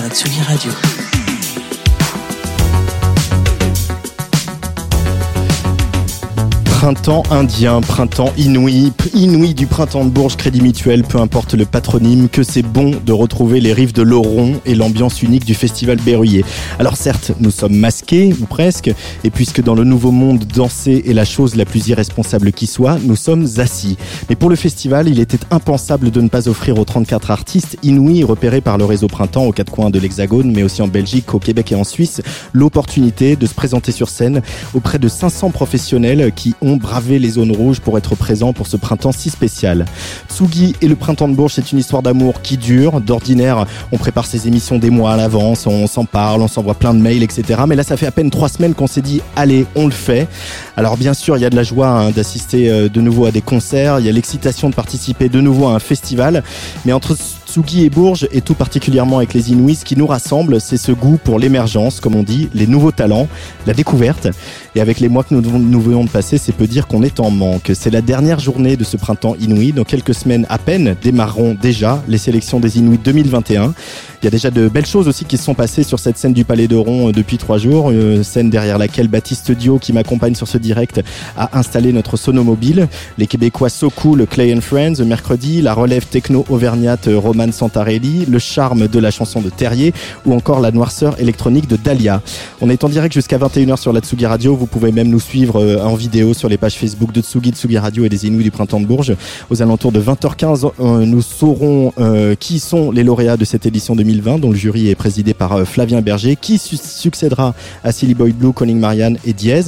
Sur la Tsugi Radio. Printemps indien, printemps inouï, inouï du printemps de Bourges, Crédit Mutuel, peu importe le patronyme, que c'est bon de retrouver les rives de l'Oron et l'ambiance unique du festival Berruyer. Alors certes, nous sommes masqués, ou presque, et puisque dans le nouveau monde, danser est la chose la plus irresponsable qui soit, nous sommes assis. Mais pour le festival, il était impensable de ne pas offrir aux 34 artistes inouïs repérés par le réseau Printemps aux quatre coins de l'Hexagone, mais aussi en Belgique, au Québec et en Suisse, l'opportunité de se présenter sur scène auprès de 500 professionnels qui ont bravé les zones rouges pour être présents pour ce printemps si spécial. Tsugi et le printemps de Bourges, c'est une histoire d'amour qui dure. D'ordinaire, on prépare ses émissions des mois à l'avance, on s'en parle, on s'envoie plein de mails, etc. Mais là, ça fait à peine trois semaines qu'on s'est dit, allez, on le fait. Alors bien sûr, il y a de la joie hein, d'assister euh, de nouveau à des concerts, il y a l'excitation de participer de nouveau à un festival. Mais entre Tsugi et Bourges, et tout particulièrement avec les Inuits, ce qui nous rassemble, c'est ce goût pour l'émergence, comme on dit, les nouveaux talents, la découverte. Et avec les mois que nous, nous venons de passer, c'est peu dire qu'on est en manque. C'est la dernière journée de ce printemps Inuit. Dans quelques semaines à peine, démarreront déjà les sélections des Inuits 2021. Il y a déjà de belles choses aussi qui se sont passées sur cette scène du Palais de Ron euh, depuis trois jours. Une scène derrière laquelle Baptiste Dio, qui m'accompagne sur ce direct, a installé notre sonomobile. Les Québécois So Cool, Clay and Friends, mercredi, la relève techno auvergnate euh, Santarelli, le charme de la chanson de Terrier ou encore la noirceur électronique de Dahlia. On est en direct jusqu'à 21h sur la Tsugi Radio. Vous pouvez même nous suivre euh, en vidéo sur les pages Facebook de Tsugi, Tsugi Radio et des Inuits du Printemps de Bourges. Aux alentours de 20h15, nous saurons qui sont les lauréats de cette édition 2020 dont le jury est présidé par euh, Flavien Berger, qui su succédera à Silly Boy Blue, Conning Marianne et Diez.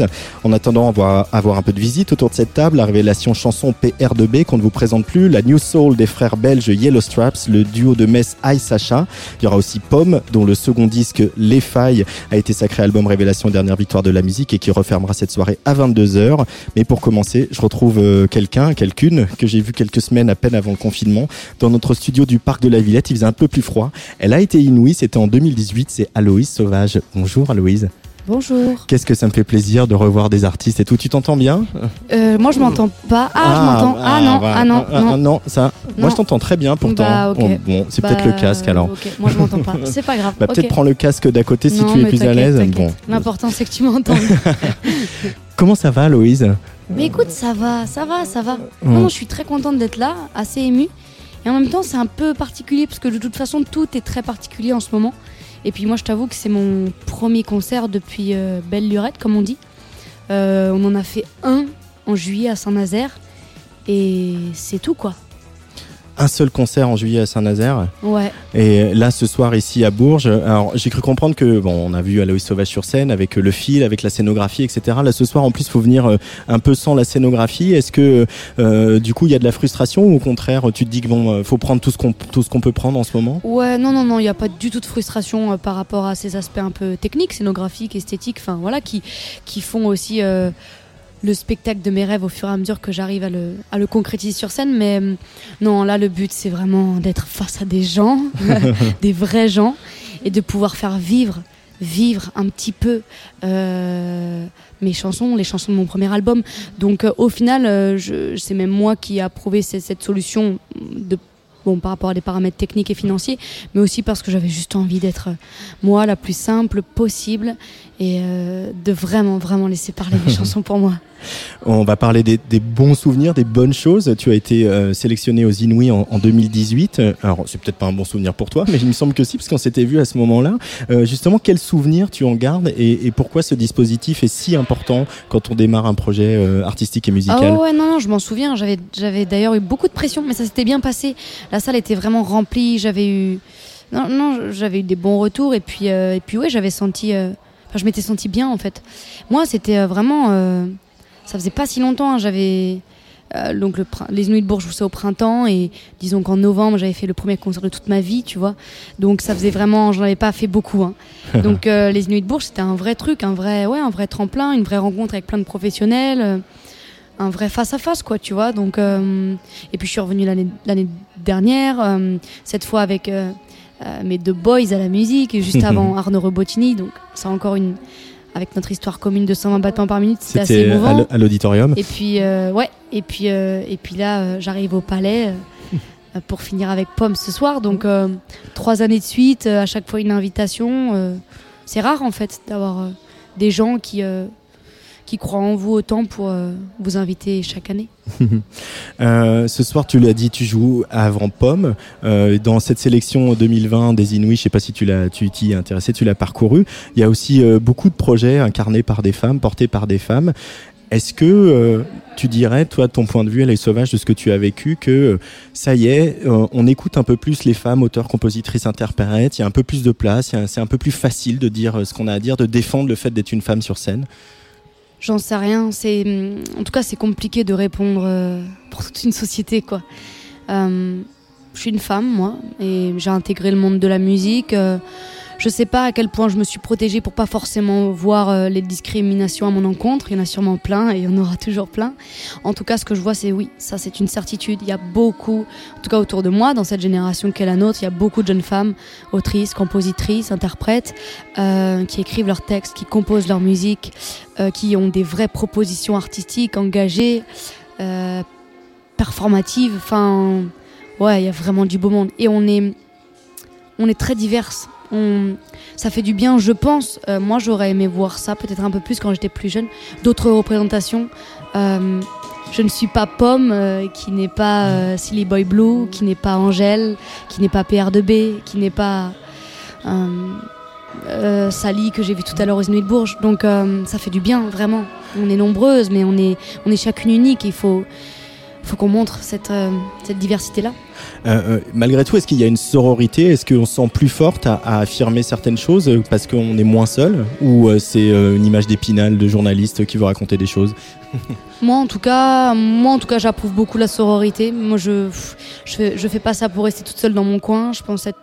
En attendant, on va avoir un peu de visite autour de cette table. La révélation chanson PR2B qu'on ne vous présente plus, la New Soul des frères belges Yellow Straps, le duo de Metz I Sacha. Il y aura aussi Pomme, dont le second disque Les Failles a été sacré album révélation dernière victoire de la musique et qui refermera cette soirée à 22h. Mais pour commencer, je retrouve euh, quelqu'un, quelqu'une que j'ai vu quelques semaines à peine avant le confinement dans notre studio du parc de la Villette. Il faisait un peu plus froid. Elle a été inouïe, c'était en 2018, c'est Aloïse Sauvage. Bonjour Aloïse. Bonjour. Qu'est-ce que ça me fait plaisir de revoir des artistes et tout. Tu t'entends bien euh, Moi, je m'entends pas. Ah, je m'entends. Ah, non, ah, non, ah, non. non, ça. Moi, je t'entends très bien pourtant. Bah, bon, bon c'est peut-être le casque alors. Moi, je m'entends pas. C'est pas grave. Bah, peut-être prends le casque d'à côté si tu es plus à l'aise. Bon. L'important, c'est que tu m'entends. Comment ça va, Aloïse Mais écoute, ça va, ça va, ça va. Non, je suis très contente d'être là, assez émue. Et en même temps, c'est un peu particulier parce que de toute façon, tout est très particulier en ce moment. Et puis moi, je t'avoue que c'est mon premier concert depuis euh, Belle Lurette, comme on dit. Euh, on en a fait un en juillet à Saint-Nazaire. Et c'est tout, quoi un seul concert en juillet à Saint-Nazaire. Ouais. Et là, ce soir, ici à Bourges. Alors, j'ai cru comprendre que, bon, on a vu Aloïs Sauvage sur scène avec le fil, avec la scénographie, etc. Là, ce soir, en plus, il faut venir euh, un peu sans la scénographie. Est-ce que, euh, du coup, il y a de la frustration ou au contraire, tu te dis que bon, euh, faut prendre tout ce qu'on tout ce qu'on peut prendre en ce moment? Ouais, non, non, non, il n'y a pas du tout de frustration par rapport à ces aspects un peu techniques, scénographiques, esthétiques, enfin voilà, qui, qui font aussi le spectacle de mes rêves au fur et à mesure que j'arrive à le, à le concrétiser sur scène. Mais euh, non, là, le but, c'est vraiment d'être face à des gens, des vrais gens, et de pouvoir faire vivre vivre un petit peu euh, mes chansons, les chansons de mon premier album. Donc euh, au final, je, c'est même moi qui ai approuvé cette, cette solution de bon, par rapport à des paramètres techniques et financiers, mais aussi parce que j'avais juste envie d'être euh, moi la plus simple possible et euh, de vraiment, vraiment laisser parler mes chansons pour moi. On va parler des, bons souvenirs, des bonnes choses. Tu as été euh, sélectionné aux Inouïs en, 2018. Alors, c'est peut-être pas un bon souvenir pour toi, mais il me semble que si, parce qu'on s'était vu à ce moment-là. justement, quels souvenirs tu en gardes et, pourquoi ce dispositif est si important quand on démarre un projet artistique et musical? Ah ouais, non, je m'en souviens. J'avais, j'avais d'ailleurs eu beaucoup de pression, mais ça s'était bien passé. La salle était vraiment remplie. J'avais eu, non, non, j'avais eu des bons retours. Et puis, euh, et puis ouais, j'avais senti, euh, enfin, je m'étais senti bien en fait. Moi, c'était euh, vraiment, ça faisait pas si longtemps. Hein. j'avais donc le, les Nuits de Bourges, je au printemps et disons qu'en novembre j'avais fait le premier concert de toute ma vie, tu vois. Donc ça faisait vraiment, j'en avais pas fait beaucoup. Hein. Donc les Nuits de Bourges c'était un vrai truc, un vrai, ouais, un vrai tremplin, une vraie rencontre avec plein de professionnels un vrai face à face quoi tu vois donc euh, et puis je suis revenue l'année dernière euh, cette fois avec euh, mes deux boys à la musique juste avant Arnaud Robotini donc c'est encore une avec notre histoire commune de 120 battements par minute c'était assez émouvant. à l'auditorium. Et puis ouais et puis et puis là j'arrive au palais pour finir avec Pomme ce soir. Donc trois années de suite à chaque fois une invitation. C'est rare en fait d'avoir des gens qui qui croient en vous autant pour euh, vous inviter chaque année. Euh, ce soir, tu l'as dit, tu joues avant Pomme. Euh, dans cette sélection 2020 des Inuits, je sais pas si tu l'as, tu t'y es intéressé, tu l'as parcouru. Il y a aussi beaucoup de projets incarnés par des femmes, portés par des femmes. Est-ce que tu dirais, toi, de ton point de vue, les sauvages, de ce que tu as vécu, que ça y est, on écoute un peu plus les femmes, auteurs, compositrices, interprètes, il y a un peu plus de place, c'est un peu plus facile de dire ce qu'on a à dire, de défendre le fait d'être une femme sur scène J'en sais rien. C'est, en tout cas, c'est compliqué de répondre euh, pour toute une société, quoi. Euh, je suis une femme, moi, et j'ai intégré le monde de la musique. Je sais pas à quel point je me suis protégée pour pas forcément voir euh, les discriminations à mon encontre. Il y en a sûrement plein et il y en aura toujours plein. En tout cas, ce que je vois, c'est oui, ça c'est une certitude. Il y a beaucoup, en tout cas autour de moi, dans cette génération qu'est la nôtre, il y a beaucoup de jeunes femmes, autrices, compositrices, interprètes, euh, qui écrivent leurs textes, qui composent leur musique, euh, qui ont des vraies propositions artistiques, engagées, performatives. Enfin, ouais, il y a vraiment du beau monde. Et on est, on est très diverses ça fait du bien, je pense. Euh, moi, j'aurais aimé voir ça peut-être un peu plus quand j'étais plus jeune. D'autres représentations. Euh, je ne suis pas Pomme, euh, qui n'est pas Silly Boy Blue, qui n'est pas Angèle, qui n'est pas PR2B, qui n'est pas Sally que j'ai vu tout à l'heure aux Nuits de Bourges. Donc ça fait du bien, vraiment. On est nombreuses, mais on est, on est chacune unique. Il faut, faut qu'on montre cette, cette diversité-là. Euh, euh, malgré tout, est-ce qu'il y a une sororité? Est-ce qu'on se sent plus forte à, affirmer certaines choses parce qu'on est moins seul? Ou euh, c'est une image d'épinal de journaliste qui veut raconter des choses? Moi, en tout cas, moi, en tout cas, j'approuve beaucoup la sororité. Moi, je, je fais, je fais pas ça pour rester toute seule dans mon coin. Je pense être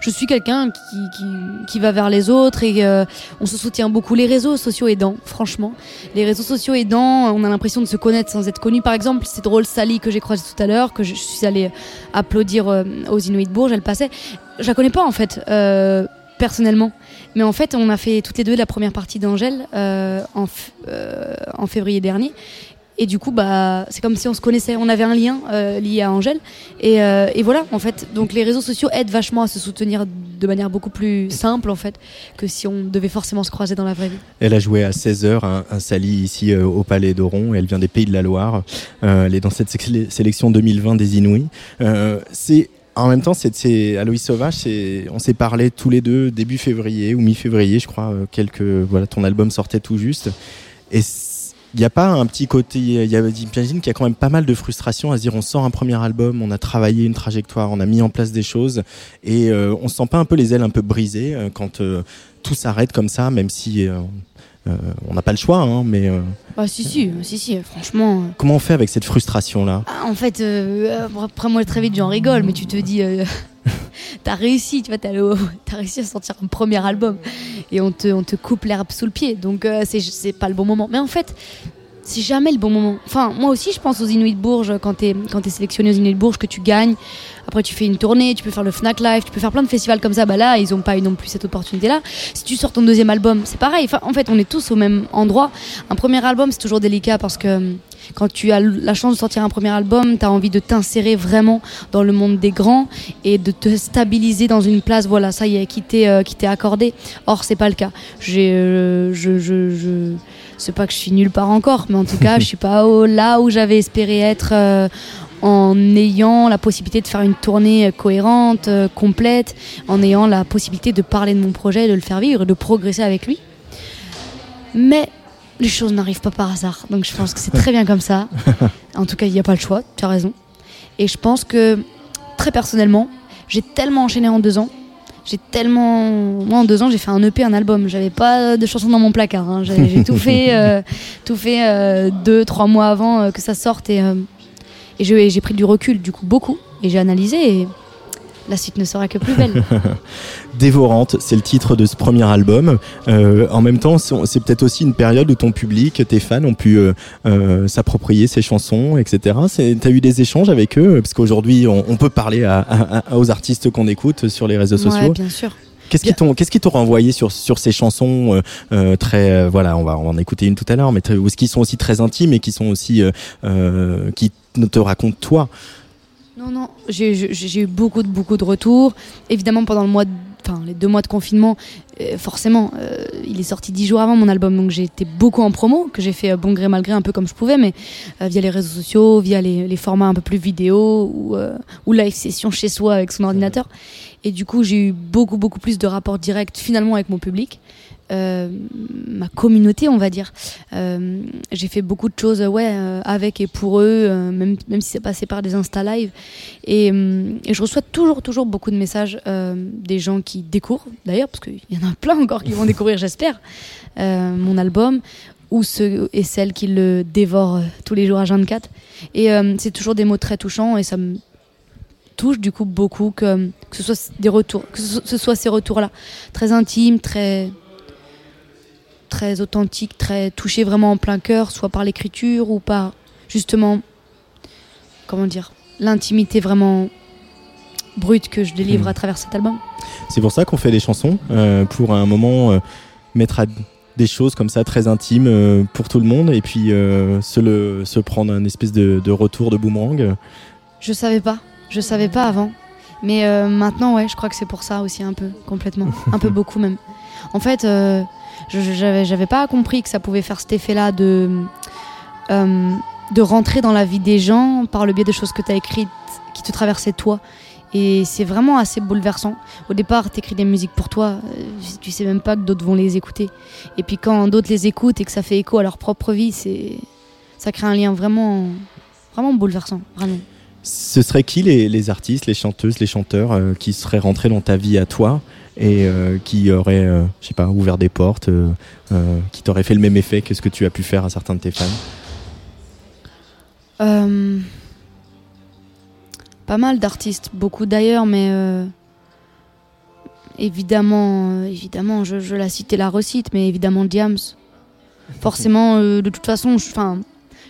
je suis quelqu'un qui, qui, va vers les autres et euh, on se soutient beaucoup. Les réseaux sociaux aidants, franchement. Les réseaux sociaux aidants, on a l'impression de se connaître sans être connu. Par exemple, c'est drôle, Sally que j'ai croisée tout à l'heure, que je suis allée applaudir euh, aux Inuits de Bourges, elle passait. Je la connais pas en fait, euh, personnellement. Mais en fait, on a fait toutes les deux la première partie d'Angèle en, en février dernier. Et du coup, bah, c'est comme si on se connaissait, on avait un lien euh, lié à Angèle. Et, euh, et, voilà, en fait. Donc les réseaux sociaux aident vachement à se soutenir de manière beaucoup plus simple, en fait, que si on devait forcément se croiser dans la vraie vie. Elle a joué à 16h un, un Sally ici euh, au Palais d'Oron. Elle vient des Pays de la Loire. elle est dans cette sélection 2020 des Inouïs. c'est en même temps, c'est Aloïs Sauvage, on s'est parlé tous les deux début février ou mi-février, je crois. Quelques, voilà, ton album sortait tout juste. Et il n'y a pas un petit côté, j'imagine qu'il y a quand même pas mal de frustration à se dire on sort un premier album, on a travaillé une trajectoire, on a mis en place des choses et euh, on se sent pas un peu les ailes un peu brisées euh, quand euh, tout s'arrête comme ça, même si on n'a pas le choix, hein, mais. Ah, si, si, si, si, franchement. Comment on fait avec cette frustration-là? Ah, En fait, après moi très vite j'en rigole, mais tu te dis, t'as réussi, tu vois, t'as, as réussi à sortir un premier album et on te, on te coupe l'herbe sous le pied. Donc euh, c'est, pas le bon moment. Mais en fait, c'est jamais le bon moment. Enfin, moi aussi, je pense aux Inuits de Bourges, quand t'es, quand es sélectionné aux Inuits de Bourges, que tu gagnes. Après, tu fais une tournée, tu peux faire le Fnac Live, tu peux faire plein de festivals comme ça. Bah là, ils ont pas eu non plus cette opportunité-là. Si tu sors ton deuxième album, c'est pareil. Enfin, en fait, on est tous au même endroit. Un premier album, c'est toujours délicat parce que Quand tu as la chance de sortir un premier album, tu as envie de t'insérer vraiment dans le monde des grands et de te stabiliser dans une place, voilà, ça y est, qui t'est euh, accordé. Or, c'est pas le cas. J'ai, euh, je, je, je, c'est pas que je suis nulle part encore, mais en tout cas, je suis pas là où j'avais espéré être euh, en ayant la possibilité de faire une tournée cohérente, complète, en ayant la possibilité de parler de mon projet, de le faire vivre, de progresser avec lui. Mais les choses n'arrivent pas par hasard. Donc je pense que c'est très bien comme ça. En tout cas, il n'y a pas le choix, tu as raison. Et je pense que, très personnellement, j'ai tellement enchaîné en deux ans. J'ai tellement. Moi, en deux ans, j'ai fait un EP, un album. J'avais pas de chansons dans mon placard. Hein. J'ai tout fait, euh, tout fait euh, deux, trois mois avant euh, que ça sorte. Et, et j'ai pris du recul, du coup, beaucoup. Et j'ai analysé. Et la suite ne sera que plus belle. Dévorante, c'est le titre de ce premier album. Euh, en même temps, c'est peut-être aussi une période où ton public, tes fans ont pu euh, euh, s'approprier ces chansons, etc. Tu as eu des échanges avec eux? Parce qu'aujourd'hui, on, peut parler aux artistes qu'on écoute sur les réseaux sociaux. bien sûr. Qu'est-ce qui t'ont qu'est-ce qui t'ont renvoyé sur sur ces chansons très voilà on va en écouter une tout à l'heure mais ce qui sont aussi très intimes et qui sont aussi qui te racontent toi non, non, j'ai eu beaucoup de, beaucoup de retours. Évidemment, pendant le mois enfin, les deux mois de confinement, euh, forcément, euh, il est sorti dix jours avant mon album, donc j'ai été beaucoup en promo, que j'ai fait euh, bon gré mal gré un peu comme je pouvais, mais via les réseaux sociaux, via les, formats un peu plus vidéo ou, ou live session chez soi avec son ordinateur. Et du coup, j'ai eu beaucoup, beaucoup plus de rapports directs finalement avec mon public. Euh, ma communauté, on va dire. Euh, j'ai fait beaucoup de choses ouais, euh, avec et pour eux, même, même si c'est passé par des Insta Live. Et, je reçois toujours, toujours beaucoup de messages des gens qui découvrent, d'ailleurs, parce qu'il y en a plein encore qui vont découvrir, j'espère, mon album ou ceux et celles qui le dévorent tous les jours à 24. Et c'est toujours des mots très touchants et ça me touche du coup beaucoup que, que ce soit des retours, que ce soit ces retours-là, très intimes, très très authentique, très touché vraiment en plein cœur, soit par l'écriture ou par justement, comment dire, l'intimité vraiment brute que je délivre hmm. à travers cet album. C'est pour ça qu'on fait des chansons, euh, pour un moment euh, mettre à des choses comme ça très intimes euh, pour tout le monde et puis se, le, se prendre un espèce de, de, retour de boomerang. Je savais pas, je savais pas avant. Mais maintenant, ouais, je crois que c'est pour ça aussi un peu, complètement. un peu beaucoup même. En fait, j'avais, j'avais pas compris que ça pouvait faire cet effet-là de, euh, de rentrer dans la vie des gens par le biais de choses que tu as écrites qui te traversaient toi. Et c'est vraiment assez bouleversant. Au départ, tu écris des musiques pour toi, euh, tu sais même pas que d'autres vont les écouter. Et puis quand d'autres les écoutent et que ça fait écho à leur propre vie, c'est ça crée un lien vraiment, vraiment bouleversant, vraiment. Ce serait qui les, les artistes, les chanteuses, les chanteurs euh, qui seraient rentrés dans ta vie à toi et euh, qui aurait, euh, je sais pas, ouvert des portes, euh, qui t'aurait fait le même effet que ce que tu as pu faire à certains de tes fans? Pas mal d'artistes, beaucoup d'ailleurs, mais évidemment, évidemment, je, je, la cite et la recite, mais évidemment Diams. Forcément, de toute façon, enfin,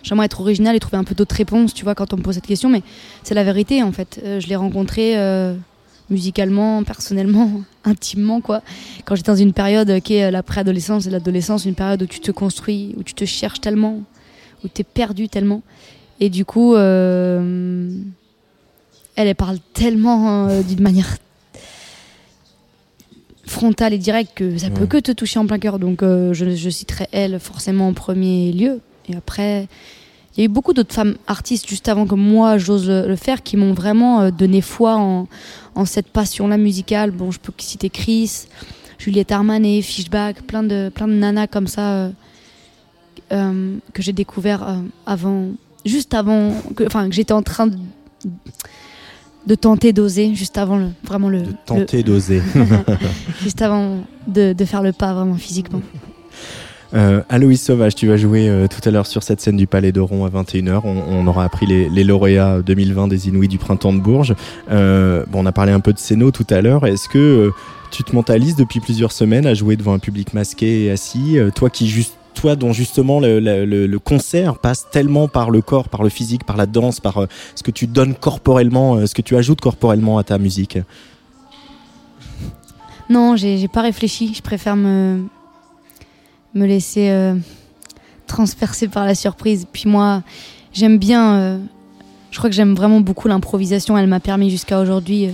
j'aimerais être original et trouver un peu d'autres réponses, tu vois, quand on me pose cette question, mais c'est la vérité en fait. je l'ai rencontré musicalement, personnellement, intimement quoi. Quand j'étais dans une période qui est la préadolescence et l'adolescence, une période où tu te construis, où tu te cherches tellement, où tu es perdu tellement. Et du coup, euh, elle, elle parle tellement euh, d'une manière frontale et directe que ça peut que te toucher en plein cœur. Donc euh, je, je citerai elle forcément en premier lieu. Et après, il y a eu beaucoup d'autres femmes artistes juste avant que moi j'ose le, faire qui m'ont vraiment euh, donné foi en, cette passion-là musicale. Bon, je peux citer Chris, Juliette Armanet, Fishback, plein de, plein de nanas comme ça euh, euh, que j'ai découvert avant, juste avant, que, enfin que j'étais en train de, de tenter d'oser, juste avant le, vraiment le. De tenter d'oser. juste avant de, de faire le pas vraiment physiquement. Euh, Aloïs Sauvage, tu vas jouer euh, tout à l'heure sur cette scène du Palais d'Oron à 21h. On, aura appris les, lauréats 2020 des Inouïs du Printemps de Bourges. Euh, bon, on a parlé un peu de Céno tout à l'heure. Est-ce que tu te mentalises depuis plusieurs semaines à jouer devant un public masqué et assis Toi qui dont justement le, le, concert passe tellement par le corps, par le physique, par la danse, par ce que tu donnes corporellement, ce que tu ajoutes corporellement à ta musique? Non, j'ai pas réfléchi. Je préfère me, me laisser euh, transpercé par la surprise. Puis moi, j'aime bien. euh, je crois que j'aime vraiment beaucoup l'improvisation. Elle m'a permis jusqu'à aujourd'hui euh,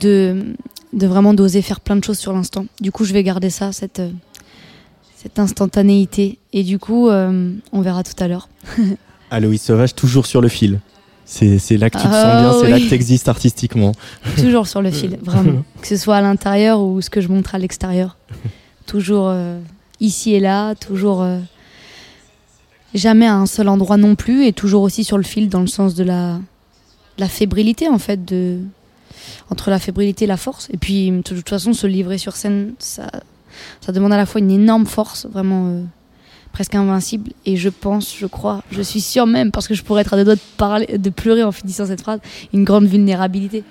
de, de vraiment d'oser faire plein de choses sur l'instant. Du coup, je vais garder ça, cette, cette instantanéité. Et du coup, on verra tout à l'heure. Aloïs Sauvage, toujours sur le fil. C'est c'est là que tu te Ah, sens bien, c'est là que tu existes artistiquement. Toujours sur le fil, vraiment. Que ce soit à l'intérieur ou ce que je montre à l'extérieur. Toujours euh, ici et là, toujours euh, jamais à un seul endroit non plus, et toujours aussi sur le fil dans le sens de la, la fébrilité en fait, de, entre la fébrilité et la force. Et puis de toute façon, se livrer sur scène, ça, ça demande à la fois une énorme force, vraiment euh, presque invincible. Et je pense, je crois, je suis sûre même, parce que je pourrais être à deux doigts de, parler, de pleurer en finissant cette phrase, une grande vulnérabilité.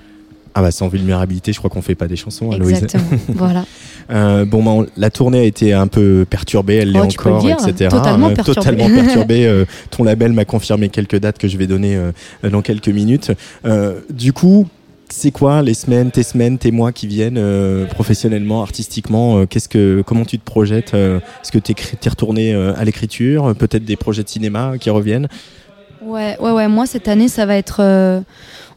Ah bah sans vulnérabilité, je crois qu'on fait pas des chansons, Aloïs. Exactement. voilà. Euh, bon, bah, on- la tournée a été un peu perturbée, elle l'est Oh, encore, dire, etc. totalement Euh, perturbée. totalement perturbée. Euh, ton label m'a confirmé quelques dates que je vais donner euh, dans quelques minutes. Euh, du coup, c'est quoi les semaines, tes semaines, tes mois qui viennent euh, professionnellement, artistiquement euh, Qu'est-ce que, comment tu te projettes euh, Est-ce que tu es retourné euh, à l'écriture Peut-être des projets de cinéma qui reviennent? Ouais, ouais, ouais. Moi, cette année, ça va être. euh,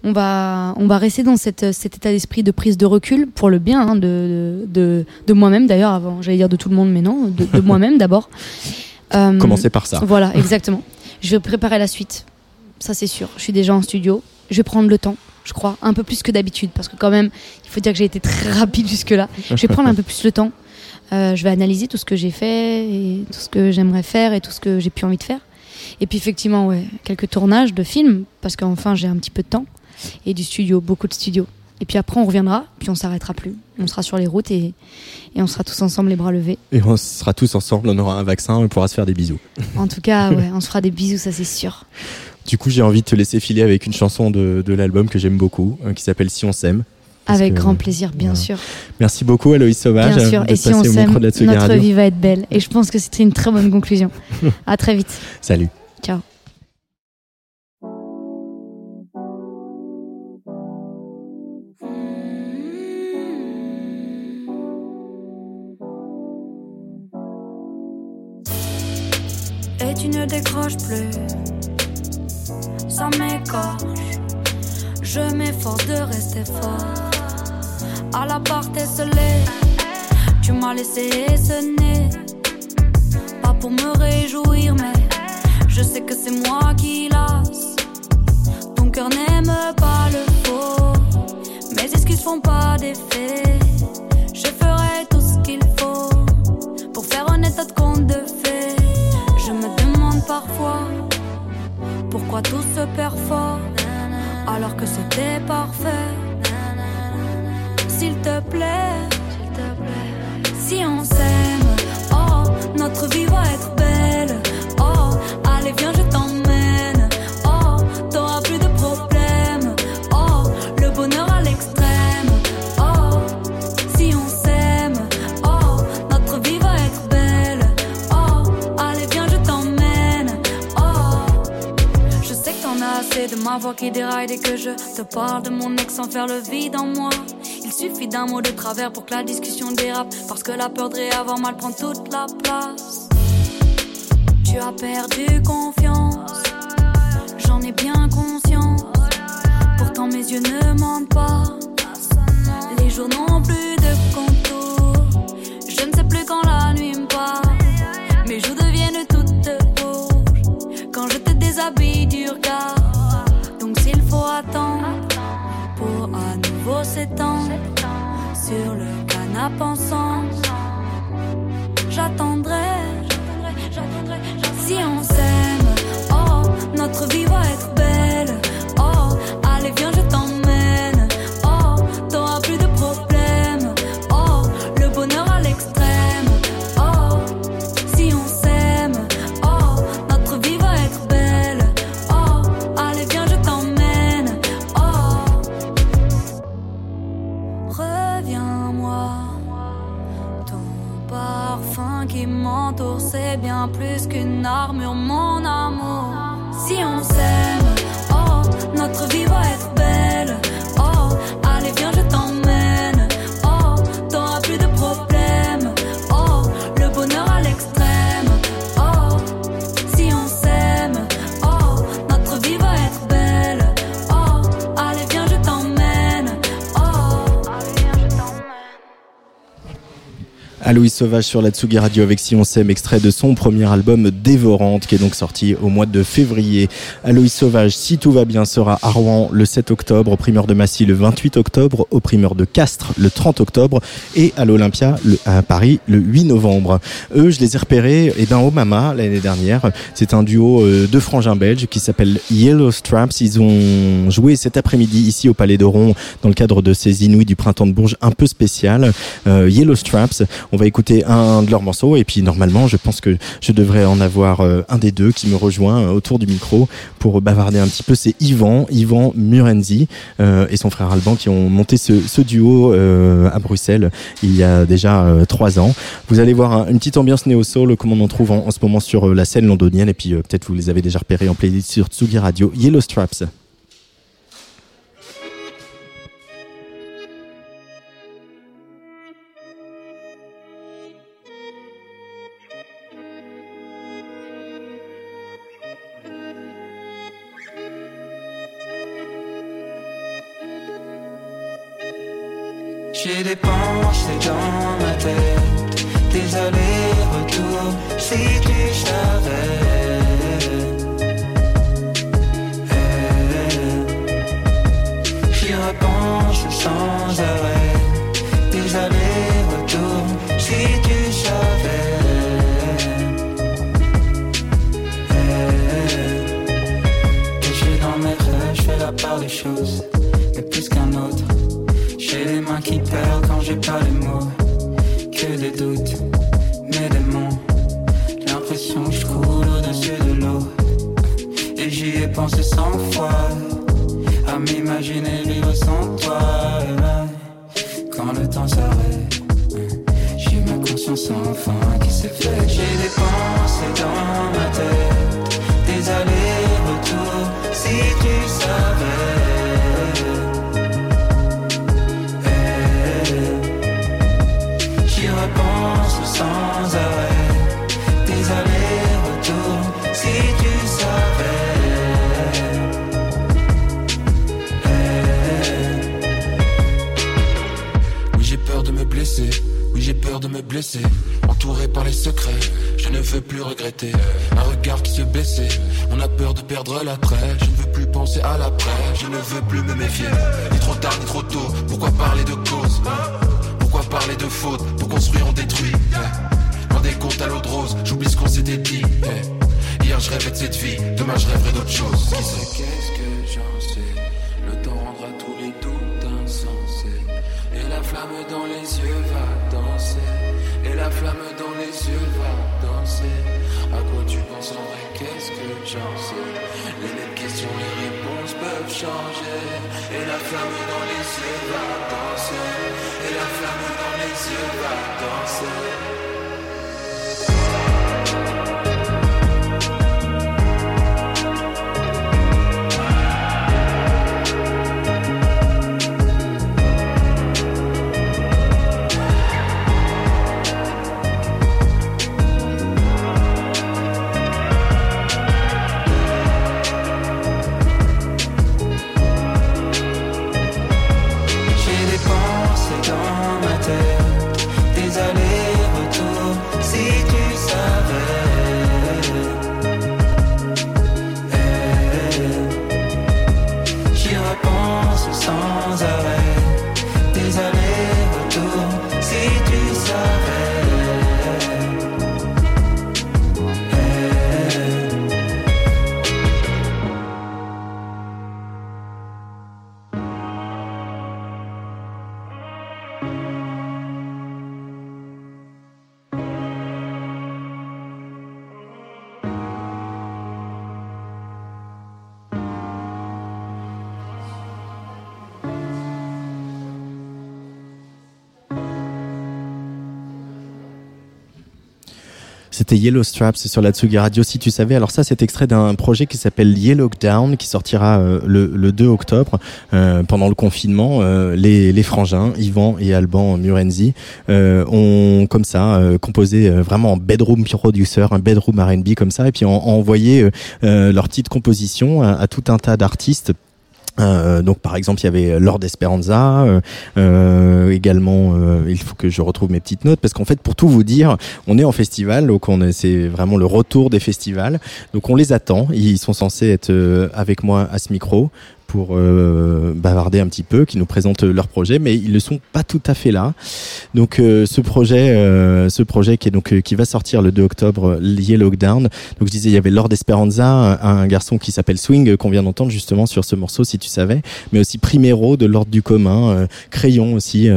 on va, on va rester dans cette, cet état d'esprit de prise de recul pour le bien hein, de, de, de moi-même d'ailleurs. Avant, j'allais dire de tout le monde, mais non, de, de moi-même d'abord. Euh, Commencer par ça. Voilà, exactement. Je vais préparer la suite. Ça, c'est sûr. Je suis déjà en studio. Je vais prendre le temps, je crois, un peu plus que d'habitude, parce que quand même, il faut dire que j'ai été très rapide jusque-là. Je vais prendre un peu plus le temps. Euh, je vais analyser tout ce que j'ai fait et tout ce que j'aimerais faire et tout ce que j'ai plus envie de faire. Et puis effectivement, ouais, quelques tournages de films, parce qu'enfin j'ai un petit peu de temps, et du studio, beaucoup de studio. Et puis après, on reviendra, puis on s'arrêtera plus. On sera sur les routes et, et on sera tous ensemble les bras levés. Et on sera tous ensemble, on aura un vaccin, on pourra se faire des bisous. En tout cas, ouais, on se fera des bisous, ça c'est sûr. Du coup, j'ai envie de te laisser filer avec une chanson de, de l'album que j'aime beaucoup, euh, qui s'appelle Si on s'aime. Avec que- grand plaisir, bien sûr. Merci beaucoup, Aloïs Sauvage. Bien sûr. d'être Et si on s'aime, notre Radio. vie va être belle. Et je pense que c'était une très bonne conclusion. à très vite. Salut. Et tu ne décroches plus, ça m'écorche. Je m'efforce de rester fort. À la part esselée, tu m'as laissé sonner. Pas pour me réjouir, mais je sais que c'est moi qui lasse. Ton cœur n'aime pas le faux. Mes excuses font pas d'effet. Je ferai tout ce qu'il faut pour faire un état de compte de fait. Je me demande parfois pourquoi tout se perd fort alors que c'était parfait. S'il te plaît, s'il te plaît, si on s'aime, oh, notre vie va être belle. Ma voix qui déraille dès que je te parle de mon ex sans faire le vide en moi. Il suffit d'un mot de travers pour que la discussion dérape. Parce que la peur de réavoir mal prend toute la place. Tu as perdu confiance, j'en ai bien conscience. Pourtant mes yeux ne mentent pas. Les jours n'ont plus pour à nouveau s'étendre sur le canapé ensemble, j'attendrai. Si on s'aime, oh, notre vie va être c'est bien plus qu'une armure, mon amour. Si on s'aime, oh, notre vie va être Aloïs Sauvage sur la Tsugi Radio avec Si on s'aime, extrait de son premier album Dévorante qui est donc sorti au mois de février. Aloïs Sauvage, si tout va bien, sera à Rouen le 7 octobre, au primeur de Massy le 28 octobre, au primeur de Castres le 30 octobre et à l'Olympia à Paris le 8 novembre. Eux, je les ai repérés et eh ben, au Mama l'année dernière. C'est un duo euh, de frangins belges qui s'appelle Yellow Straps. Ils ont joué cet après-midi ici au Palais de Rouen dans le cadre de ces Inouïs du printemps de Bourges un peu spécial. Euh, Yellow Straps. On va écouter un de leurs morceaux et puis normalement, je pense que je devrais en avoir euh, un des deux qui me rejoint autour du micro pour bavarder un petit peu. C'est Yvan, Yvan Murenzi et son frère Alban qui ont monté ce, duo à Bruxelles il y a déjà trois ans. Vous allez voir une petite ambiance néo-soul comme on en trouve en, ce moment sur la scène londonienne et puis peut-être vous les avez déjà repérés en playlist sur Tsugi Radio. Yellow Straps. J'ai des pensées dans ma tête, des allers-retours, si tu savais. J'y repense sans arrêt, des allers-retours, si tu savais. Que je suis dans mes rêves, je fais la part des choses, j'ai pas les mots. Que des doutes, mes démons. L'impression que je coule au-dessus de l'eau. Et j'y ai pensé cent fois. À m'imaginer vivre sans toi. Quand le temps s'arrête, j'ai ma conscience enfin qui s'est faite. J'ai des pensées dans ma tête. Des allers-retours, si tu savais. Sans arrêt. Des allers-retours, si tu savais. Oui, j'ai peur de me blesser. Oui, j'ai peur de me blesser. Entouré par les secrets, je ne veux plus regretter. Un regard qui se baissait. On a peur de perdre l'attrait. Je ne veux plus penser à l'après. Je ne veux plus me méfier. Ni trop tard, ni trop tôt. Pourquoi parler de cause? Pourquoi parler de faute? Pour construire, on détruit. Dans des comptes à l'eau de rose, j'oublie ce qu'on s'était dit. Hier, je rêvais de cette vie. Demain, je rêverai d'autre chose. Qu'est-ce que j'en sais? Le temps rendra tous les doutes insensés. Et la flamme dans les yeux va danser. Et la flamme dans les yeux va danser. À quoi tu penses en vrai? Qu'est-ce que j'en sais? Les mêmes questions, les réponses peuvent changer. Dans les yeux Yellow Straps sur la Tsugi Radio, si tu savais. Alors ça, c'est extrait d'un projet qui s'appelle Yellow Down, qui sortira euh, le, le 2 octobre, euh, pendant le confinement. Euh, les, frangins, Yvan et Alban Murenzi, ont comme ça composé vraiment en bedroom producer, un bedroom R&B comme ça, et puis ont, envoyé leur petite composition à tout un tas d'artistes Euh, donc par exemple il y avait Lord Esperanza euh, euh, également euh, il faut que je retrouve mes petites notes parce qu'en fait pour tout vous dire on est en festival donc on est- c'est vraiment le retour des festivals. Donc on les attend. Ils sont censés être euh, avec moi à ce micro pour euh, bavarder un petit peu, qui nous présentent leur projet, mais ils ne sont pas tout à fait là. Donc euh, ce projet, euh, ce projet qui est donc euh, qui va sortir le 2 octobre, euh, Yellow Down. Donc je disais, il y avait Lord Esperanza, un, garçon qui s'appelle Swing, euh, qu'on vient d'entendre justement sur ce morceau, si tu savais, mais aussi Primero de l'ordre du commun, euh, Crayon aussi,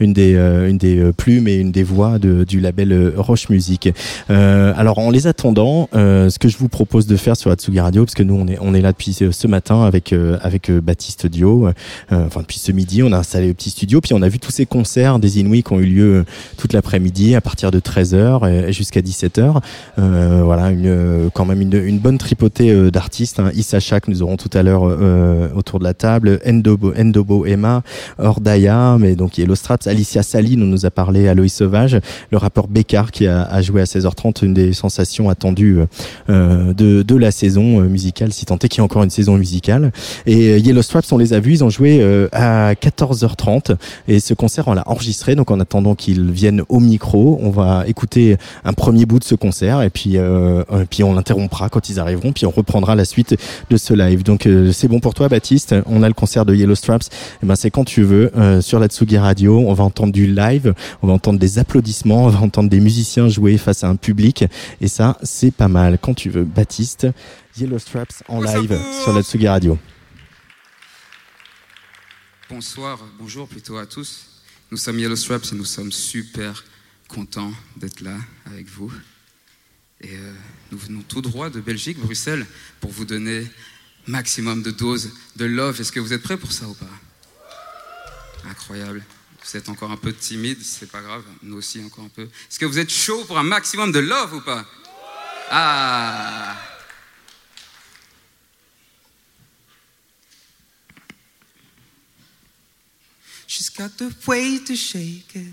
une des une des plumes et une des voix de, du label Roche Music. Alors en les attendant, ce que je vous propose de faire sur Atsugi Radio, parce que nous on est on est là depuis ce matin avec euh, avec euh, Baptiste Dio, euh, enfin depuis ce midi, on a installé le petit studio, puis on a vu tous ces concerts des Inuits qui ont eu lieu euh, toute l'après-midi à partir de 13h et jusqu'à 17h. Euh, voilà, une, quand même une, une bonne tripotée d'artistes. Hein. Issa nous aurons tout à l'heure euh, autour de la table, Endobo, Endobo Emma, Ordaya, mais donc Yellow Straps, Alicia Sali, nous nous a parlé Aloïs Sauvage, le rappeur Bécard qui a, a joué à 16h30, une des sensations attendues euh, de, de la saison musicale, si tant est qu'il y a encore une saison musicale. Et euh, Yellow Straps, on les a vus, ils ont joué euh, à 14h30 et ce concert on l'a enregistré, donc en attendant qu'ils viennent au micro, on va écouter un premier bout de ce concert et puis euh, euh, puis on l'interrompra quand ils arriveront, puis on reprendra la suite de ce live. Donc euh, c'est bon pour toi Baptiste, on a le concert de Yellow Straps, et ben c'est quand tu veux euh, sur la Tsugi Radio, on va entendre du live, on va entendre des applaudissements, on va entendre des musiciens jouer face à un public et ça c'est pas mal. Quand tu veux Baptiste, Yellow Straps en live sur la Tsugi Radio. Bonsoir, bonjour plutôt à tous. Nous sommes Yellow Straps et nous sommes super contents d'être là avec vous. Et euh, nous venons tout droit de Belgique, Bruxelles, pour vous donner maximum de doses de love. Est-ce que vous êtes prêts pour ça ou pas? Incroyable. Vous êtes encore un peu timide, c'est pas grave. Nous aussi encore un peu. Est-ce que vous êtes chaud pour un maximum de love ou pas? Ah She's got the way to shake it.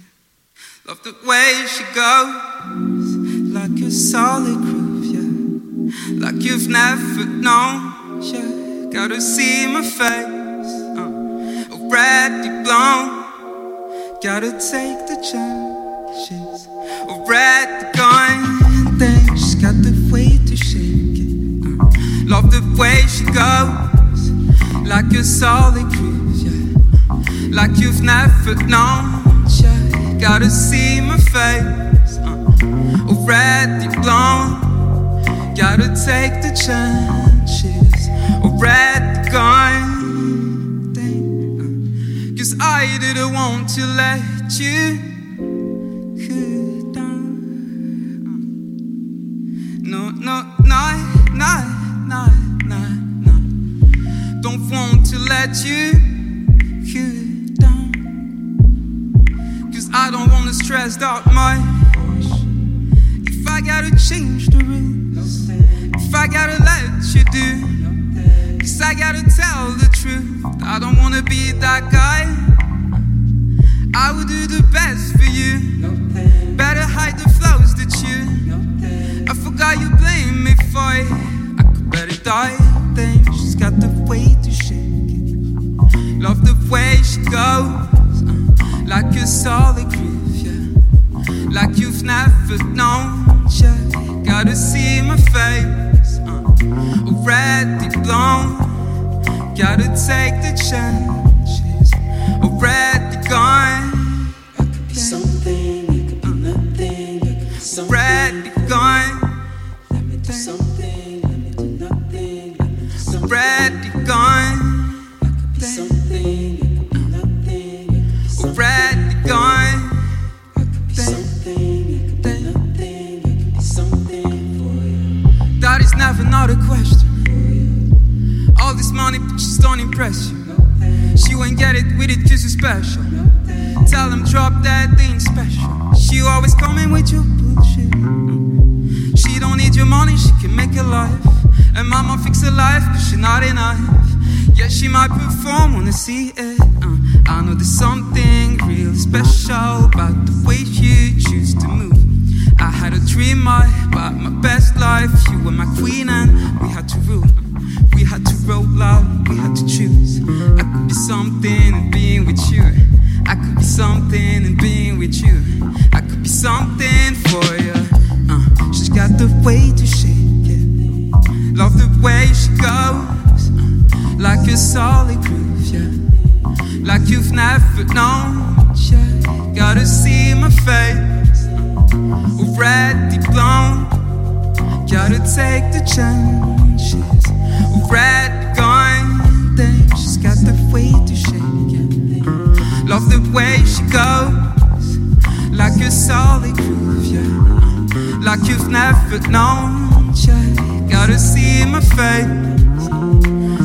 Love the way she goes, like a solid groove, yeah. Like you've never known, yeah. Gotta see my face, uh, already blown. Gotta take the chances, already gone. Then she's got the way to shake it. Uh, love the way she goes, like a solid groove, yeah like you've never known. Yeah, gotta see my face, uh, already blown. Gotta take the chances, already gone. Dang, uh, Cause I didn't want to let you. No, no, no, no, no, no, no. Don't want to let you you down. Cause I don't wanna stress out much. If I gotta change the rules, if I gotta let you do, cause I gotta tell the truth. I don't wanna be that guy. I will do the best for you. Better hide the flaws that you. I forgot you blame me for. I could better die. Then she's got the way to shake it. Love the way she goes, uh, like a solid groove, yeah. Like you've never known, yeah. Gotta see my face, uh, already blown. Gotta take the chances, already gone. Something, it could be nothing. It could be something. Already gone, Let me do something. Let me do nothing. Let me do something. already Not a question. All this money but just don't impress you. She won't get it with it cause you're special. Tell them drop that thing special. She always coming with your bullshit. She don't need your money, she can make a life. And mama fix her life cause she not enough. Yeah, she might perform, wanna see it. Uh, I know there's something real special about the way you choose to move. I had a dream I about my best life. You were my queen and we had to rule. We had to roll out. we had to choose. I could be something and being with you. I could be something and being with you. I could be something for you. Uh, she's got the way to shake it. Love the way she goes. Uh, like a solid groove, yeah. Like you've never known, yeah. Gotta see my face. Already blown. Gotta take the chances. Already gone. Then she's got the way to shake. Love the way she goes. Like a solid groove, yeah. Like you've never known, yeah. Gotta see my face.